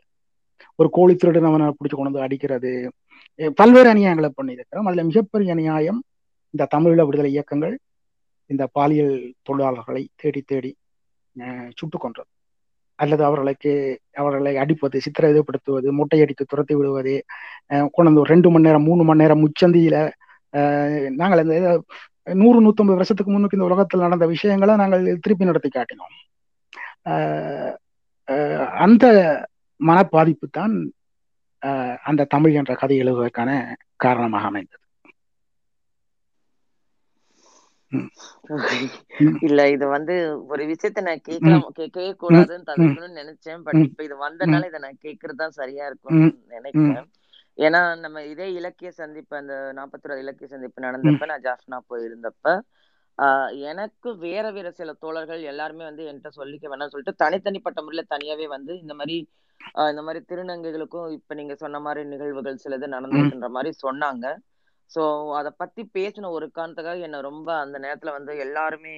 ஒரு கோழி திருடன் அவனை பிடிச்சு கொண்டு வந்து அடிக்கிறது பல்வேறு அநியாயங்களை பண்ணியிருக்கிறோம். அதுல மிகப்பெரிய அநியாயம் இந்த தமிழீழ விடுதலை இயக்கங்கள் இந்த பாலியல் தொழிலாளர்களை தேடி தேடி அஹ் சுட்டுக் கொன்றது. அல்லது அவர்களுக்கு அவர்களை அடிப்பது சித்திரவதைப்படுத்துவது முட்டையடித்து துரத்தி விடுவது அஹ் கொண்டு வந்து ஒரு ரெண்டு மணி நேரம் மூணு மணி நேரம் முச்சந்தியில அஹ் நாங்கள் இந்த இத நூறு நூத்தம்பது வருஷத்துக்கு முன்னுக்கு இந்த உலகத்தில் நடந்த விஷயங்களை நாங்கள் திருப்பி நடத்தி காட்டினோம். அஹ் அந்த மனப்பாதிப்பு தான் அந்த தமிழ் என்ற கதை எழுதுவதற்கான காரணமாக அமைந்தது. இல்ல இது வந்து ஒரு விஷயத்த நான் கேட்கலாம் கேட்கவே கூடாதுன்னு தவிர்க்கணும்னு நினைச்சேன். பட் இப்ப இது வந்தனால இதை நான் கேட்கறது தான் சரியா இருக்கும்னு நினைக்கிறேன். ஏன்னா நம்ம இதே இலக்கிய சந்திப்பு அந்த நாற்பத்தி இலக்கிய சந்திப்பு நடந்தப்ப நான் ஜாஃப்னா போயிருந்தப்ப ஆஹ் எனக்கு வேற வேற சில தோழர்கள் எல்லாருமே வந்து என்கிட்ட சொல்லிக்க வேணாம்னு சொல்லிட்டு தனித்தனிப்பட்ட முறையில தனியாவே வந்து இந்த மாதிரி இந்த மாதிரி திருநங்கைகளுக்கும் இப்ப நீங்க சொன்ன மாதிரி நிகழ்வுகள் சிலது நடந்திருக்குன்ற மாதிரி சொன்னாங்க. சோ அத பத்தி பேசின ஒரு காரணத்துக்காக என்ன ரொம்ப அந்த நேரத்துல வந்து எல்லாருமே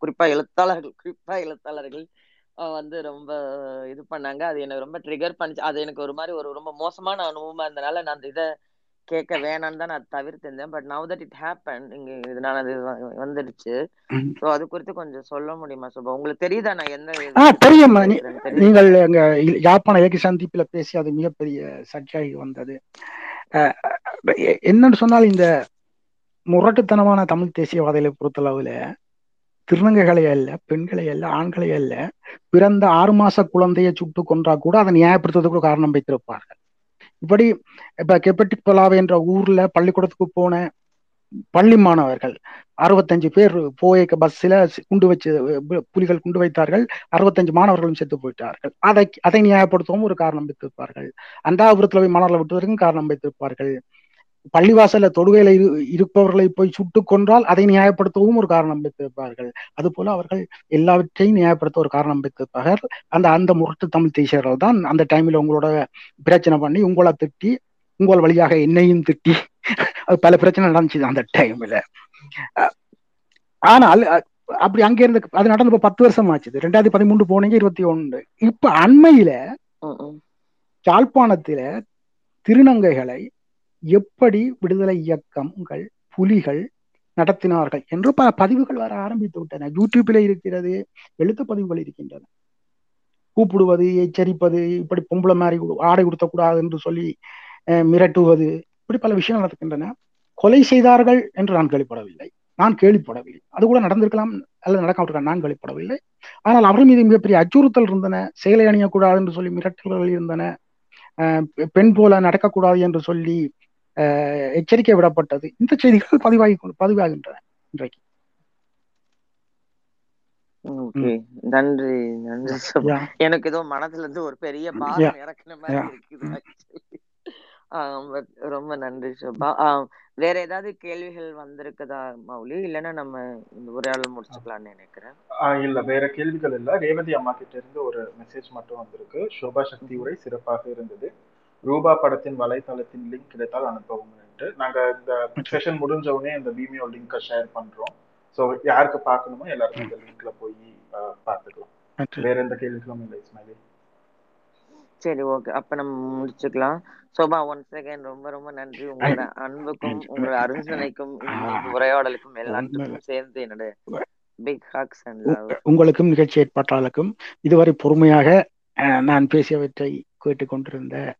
குறிப்பா எழுத்தாளர்கள் குறிப்பா எழுத்தாளர்கள் வந்து ரொம்ப இது பண்ணாங்க. அது எனக்கு ரொம்ப ட்ரிகர் பண்ணுச்சு. அது எனக்கு ஒரு மாதிரி ஒரு ரொம்ப மோசமான அனுபவமா இருந்தனால நான் அந்த இதை கேட்க வேணாம்னு தான் நான் தவிர்த்திருந்தேன். But now that it happen இங்க இதனால அது வந்துடுச்சு. ஸோ அது குறித்து கொஞ்சம் சொல்ல முடியுமா சுபா? உங்களுக்கு தெரியுதா நான் எந்த தெரியும் நீங்கள் எங்க யாழ்ப்பாண ஏக சந்திப்பில் பேசி அது மிகப்பெரிய சர்ச்சையாகி வந்தது. என்னன்னு சொன்னால் இந்த முரட்டுத்தனமான தமிழ் தேசியவாதிகளை பொறுத்தளவுல திருநங்கைகளை அல்ல பெண்களை அல்ல ஆண்களை அல்ல பிறந்த ஆறு மாச குழந்தையை சுட்டு கொன்றா கூட அதை நியாயப்படுத்துறதுக்கு ஒரு காரணம் வைத்திருப்பார்கள். இப்படி இப்ப கெப்பட்டிப்பலாவை என்ற ஊர்ல பள்ளிக்கூடத்துக்கு போன பள்ளி மாணவர்கள் அறுபத்தஞ்சு பேர் போய் பஸ்ஸில் குண்டு வச்சு புலிகள் குண்டு வைத்தார்கள் அறுபத்தஞ்சு மாணவர்களும் செத்து போயிட்டார்கள். அதை அதை நியாயப்படுத்தவும் ஒரு காரணம் வைத்திருப்பார்கள். அண்டாபுரத்தில் போய் மாணவர்களை விட்டுவதற்கும் காரணம் வைத்திருப்பார்கள். பள்ளிவாசல்ல தொடுகையில இரு இருப்பவர்களை போய் சுட்டு கொன்றால் அதை நியாயப்படுத்தவும் ஒரு காரணம் வைத்திருப்பார்கள் அதுபோல அவர்கள் எல்லாவற்றையும் நியாயப்படுத்த ஒரு காரணம் வைத்திருப்பார்கள் அந்த அந்த முரட்டு தமிழ் தேசியர்கள் தான் அந்த டைம்ல உங்களோட பிரச்சனை பண்ணி உங்களை திட்டி உங்கள் வழியாக என்னையும் திட்டி. அது பல பிரச்சனை நடந்துச்சு அந்த டைம்ல ஆனால் அப்படி அங்க இருந்து அது நடந்து இப்ப பத்து வருஷம் ஆச்சு. ரெண்டாயிரத்தி பதிமூன்று போனீங்க இருபத்தி ஒன்று. இப்ப அண்மையில. யாழ்ப்பாணத்தில திருநங்கைகளை எப்படி விடுதலை இயக்கங்கள் புலிகள் நடத்தினார்கள் என்று பல பதிவுகள் வர ஆரம்பித்து விட்டன. யூடியூப்ல இருக்கிறது எழுத்து பதிவுகள் இருக்கின்றன. கூப்பிடுவது எச்சரிப்பது இப்படி பொம்பளை மாதிரி ஆடை உடுத்தக்கூடாது என்று சொல்லி மிரட்டுவது இப்படி பல விஷயங்கள் நடக்கின்றன. கொலை செய்தார்கள் என்று நான் கேள்விப்படவில்லை. நான் கேள்விப்படவில்லை. அது கூட நடந்திருக்கலாம் அல்லது நடக்காவிட்டு நான் கேள்விப்படவில்லை. ஆனால் அவர் மீது மிகப்பெரிய அச்சுறுத்தல் இருந்தன. செயலை அணியக்கூடாது என்று சொல்லி மிரட்டல்கள் இருந்தன. பெ- பெண் போல நடக்கக்கூடாது என்று சொல்லி எச்சரிக்கை விடப்பட்டது. இந்த செய்திகள் பதிவாகி பதிவாகின்றன இன்றைக்கு. நன்றி நன்றி. எனக்கு ஏதோ மனதுல இருந்து ஒரு பெரிய பாரம் இறக்குன மாதிரி இருக்குது ரொம்ப நன்றி சுபா ஆஹ் வேற ஏதாவது கேள்விகள் வந்திருக்குதா மௌலி? இல்லைன்னா நம்ம இந்த உரையாடல் முடிச்சுக்கலாம்னு நினைக்கிறேன். இல்ல வேற கேள்விகள் இல்ல. ரேவதி அம்மா கிட்ட இருந்து ஒரு மெசேஜ் மட்டும் வந்திருக்கு. சோபா சக்தி உரை சிறப்பாக இருந்தது. ரூபா படத்தின் வலைத்தளத்தின் லிங்க் கிடைத்தால் அனுப்பவும் நாங்க இந்த செஷன் முடிஞ்ச உடனே இந்த வீமியோ லிங்கை ஷேர் பண்றோம். ஸோ யாருக்கு பார்க்கணுமோ எல்லாருக்கும் இந்த லிங்க்ல போய் பார்த்துக்கலாம். வேற எந்த கேள்விகளும் இல்லை இஸ்மாயிலி. சரி ஓகே. அப்ப நம்ம முடிச்சுக்கலாம். சோபா ஒன் செகண்ட் ரொம்ப ரொம்ப நன்றி. உங்களோட அன்புக்கும் உங்களோட அருஞ்சனைக்கும் உரையாடலுக்கும் எல்லாத்துக்கும் சேர்ந்து என்னோட பிக் ஹாக்ஸ் அண்ட் உங்களுக்கும் நிகழ்ச்சி ஏற்பாட்டாளருக்கும் இதுவரை பொறுமையாக நான் பேசியவற்றை கேட்டுக்கொண்டிருந்த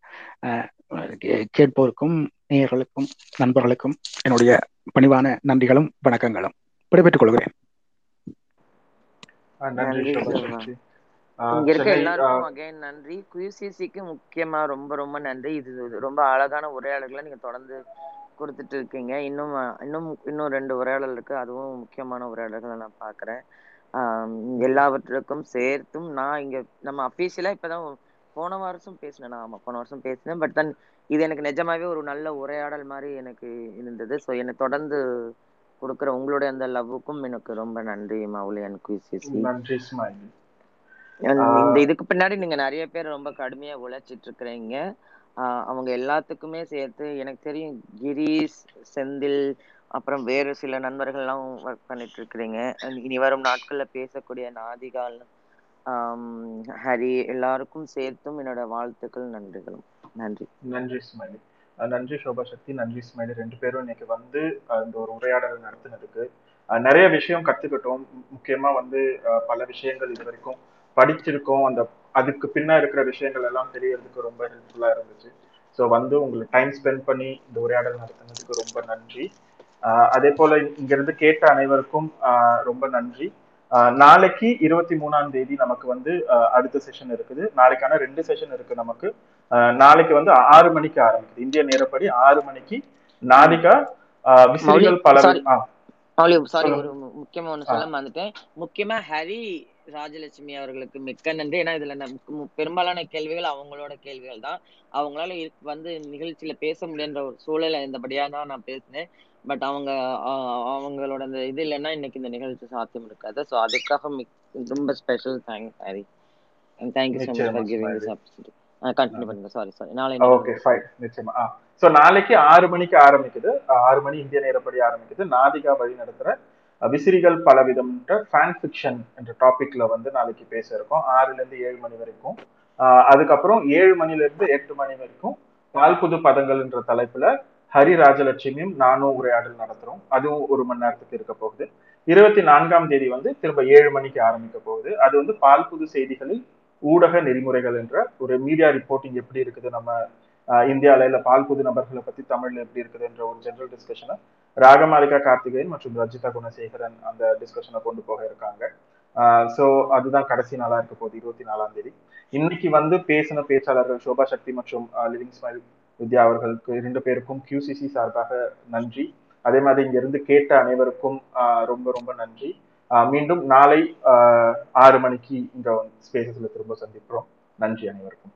கேட்போருக்கும் நேயர்களுக்கும் நண்பர்களுக்கும் என்னுடைய பணிவான நன்றிகளும் வணக்கங்களும். விடைபெற்றுக் கொள்கிறேன். இங்க இருக்க எல்லாருக்கும் அகைன் நன்றி. குயூசிசிக்கு முக்கியமா ரொம்ப ரொம்ப நன்றி. இது ரொம்ப அழகான உரையாடல்களை நீங்க தொடர்ந்து கொடுத்துட்டு இருக்கீங்க. இன்னும் இன்னும் இன்னும் ரெண்டு உரையாடல் இருக்கு. அதுவும் முக்கியமான உரையாடல்களை நான் பாக்குறேன். ஆஹ் எல்லாவற்றுக்கும் சேர்த்தும் நான் இங்க நம்ம அஃபீஷியலா இப்பதான் போன வருஷம் பேசினேன். ஆமா போன வருஷம் பேசினேன். பட் தன் இது எனக்கு நிஜமாவே ஒரு நல்ல உரையாடல் மாதிரி எனக்கு இருந்தது. ஸோ என்னை தொடர்ந்து கொடுக்குற உங்களுடைய அந்த லவ்வுக்கும் எனக்கு ரொம்ப நன்றி மௌலி அண்ட் குயிசிசி இந்த இதுக்கு பின்னாடி நீங்க நிறைய பேர் ரொம்ப கடுமையா உழைச்சிட்டு இருக்கிறீங்க. ஆஹ் அவங்க எல்லாத்துக்குமே சேர்த்து எனக்கு தெரியும் கிரீஸ் செந்தில் அப்புறம் வேறு சில நண்பர்கள்லாம் ஒர்க் பண்ணிட்டு இருக்கிறீங்க. இனி வரும் நாட்கள்ல பேசக்கூடிய நாதிகால் ஹரி எல்லாருக்கும் சேர்த்தும் என்னோட வாழ்த்துக்கள் நன்றிகளும். நன்றி. நன்றி ஸ்மைலி. நன்றி சோபா சக்தி. நன்றி ஸ்மைலி. ரெண்டு பேரும் இன்னைக்கு வந்து அந்த இந்த ஒரு உரையாடல் நடத்தினதுக்கு. நிறைய விஷயம் கத்துக்கிட்டோம். முக்கியமா வந்து பல விஷயங்கள் இது வரைக்கும் படிச்சிருக்கோம். அந்த அதுக்கு பின்னா இருக்கிற விஷயங்கள் எல்லாம் தெரியறதுக்கு ரொம்ப ஹெல்ப்ஃபுல்லா இருந்துச்சு. ஸோ வந்து உங்களுக்கு டைம் ஸ்பெண்ட் பண்ணி இந்த உரையாடல் நடத்தினதுக்கு ரொம்ப நன்றி. அதே போல இங்கிருந்து கேட்ட அனைவருக்கும் ரொம்ப நன்றி. நாளைக்கு இருபத்தி மூணாம் தேதி நமக்கு வந்து அடுத்த செஷன் இருக்குது. நாளைக்கான ரெண்டு செஷன் இருக்கு நமக்கு. நாளைக்கு வந்து ஆறு மணிக்கு ஆரம்பிக்குது. இந்திய நேரப்படி ஆறு மணிக்கு நாதிகா விசிறிகள் பல சாரி ஒரு முக்கியமா ஒண்ணு சொல்ல மறந்துட்டேன். முக்கியமா ஹரி ராஜலட்சுமி அவர்களுக்கு மிக்க நன்றி. ஏன்னா இதுல பெரும்பாலான கேள்விகள் அவங்களோட கேள்விகள் தான். அவங்களால வந்து நிகழ்ச்சியில பேச முடியாத ஒரு சூழல் இருந்தபடியா தான் நான் பேசினேன். பட் அவங்க அவங்களோட அந்த இது இல்லைன்னா இன்னைக்கு இந்த நிகழ்ச்சி சாத்தியம் இருக்காது. ஸோ அதுக்காக ரொம்ப special thanks Hari and thank you so much for giving this opportunity continue பண்ணுங்க. சாரி சாரி நாளை ஓகே ஃபைன் நிச்சயமா. ஸோ நாளைக்கு ஆறு மணிக்கு ஆரம்பிக்குது. ஆறு மணி இந்திய நேரப்படி ஆரம்பிக்குது. நாதிகா வழி நடத்துற அஹ் விசிறிகள் பலவிதம்ன்ற ஃபேன் ஃபிக்ஷன் என்ற டாபிக்ல வந்து நாளைக்கு பேச இருக்கோம். ஆறுல இருந்து ஏழு மணி வரைக்கும். அதுக்கப்புறம் ஏழு மணில இருந்து எட்டு மணி வரைக்கும் பால் புது பதங்கள்ன்ற தலைப்புல ஹரி ராஜலட்சுமியும் நானும் உரையாடல் நடத்துறோம். அதுவும் ஒரு மணி நேரத்துக்கு இருக்க போகுது. இருபத்தி நான்காம் தேதி வந்து திரும்ப ஏழு மணிக்கு ஆரம்பிக்க போகுது. அது வந்து பால் புது செய்திகளில் ஊடக நெறிமுறைகள் என்ற ஒரு மீடியா ரிப்போர்ட்டிங் எப்படி இருக்குது நம்ம ஆஹ் இந்தியால இல்ல பால் புது நபர்களை பத்தி தமிழ்ல எப்படி இருக்குது என்ற ஒரு ஜெனரல் டிஸ்கஷனை ராகமாலிகா கார்த்திகேயன் மற்றும் ரஜிதா குணசேகரன் அந்த டிஸ்கஷனை கொண்டு போக இருக்காங்க. ஸோ அதுதான் கடைசி நாளா இருக்க போகுது இருபத்தி நாலாம் தேதி. இன்னைக்கு வந்து பேசின பேச்சாளர்கள் சோபா சக்தி மற்றும் லிவிங் ஸ்மைல் வித்யா அவர்களுக்கு இரண்டு பேருக்கும் கியூசிசி சார்பாக நன்றி. அதே மாதிரி இங்கிருந்து கேட்ட அனைவருக்கும் ஆஹ் ரொம்ப ரொம்ப நன்றி. ஆஹ் மீண்டும் நாளை ஆஹ் ஆறு மணிக்கு இந்த ஸ்பேசஸ்ல திரும்ப சந்திக்கிறோம் நன்றி அனைவருக்கும்.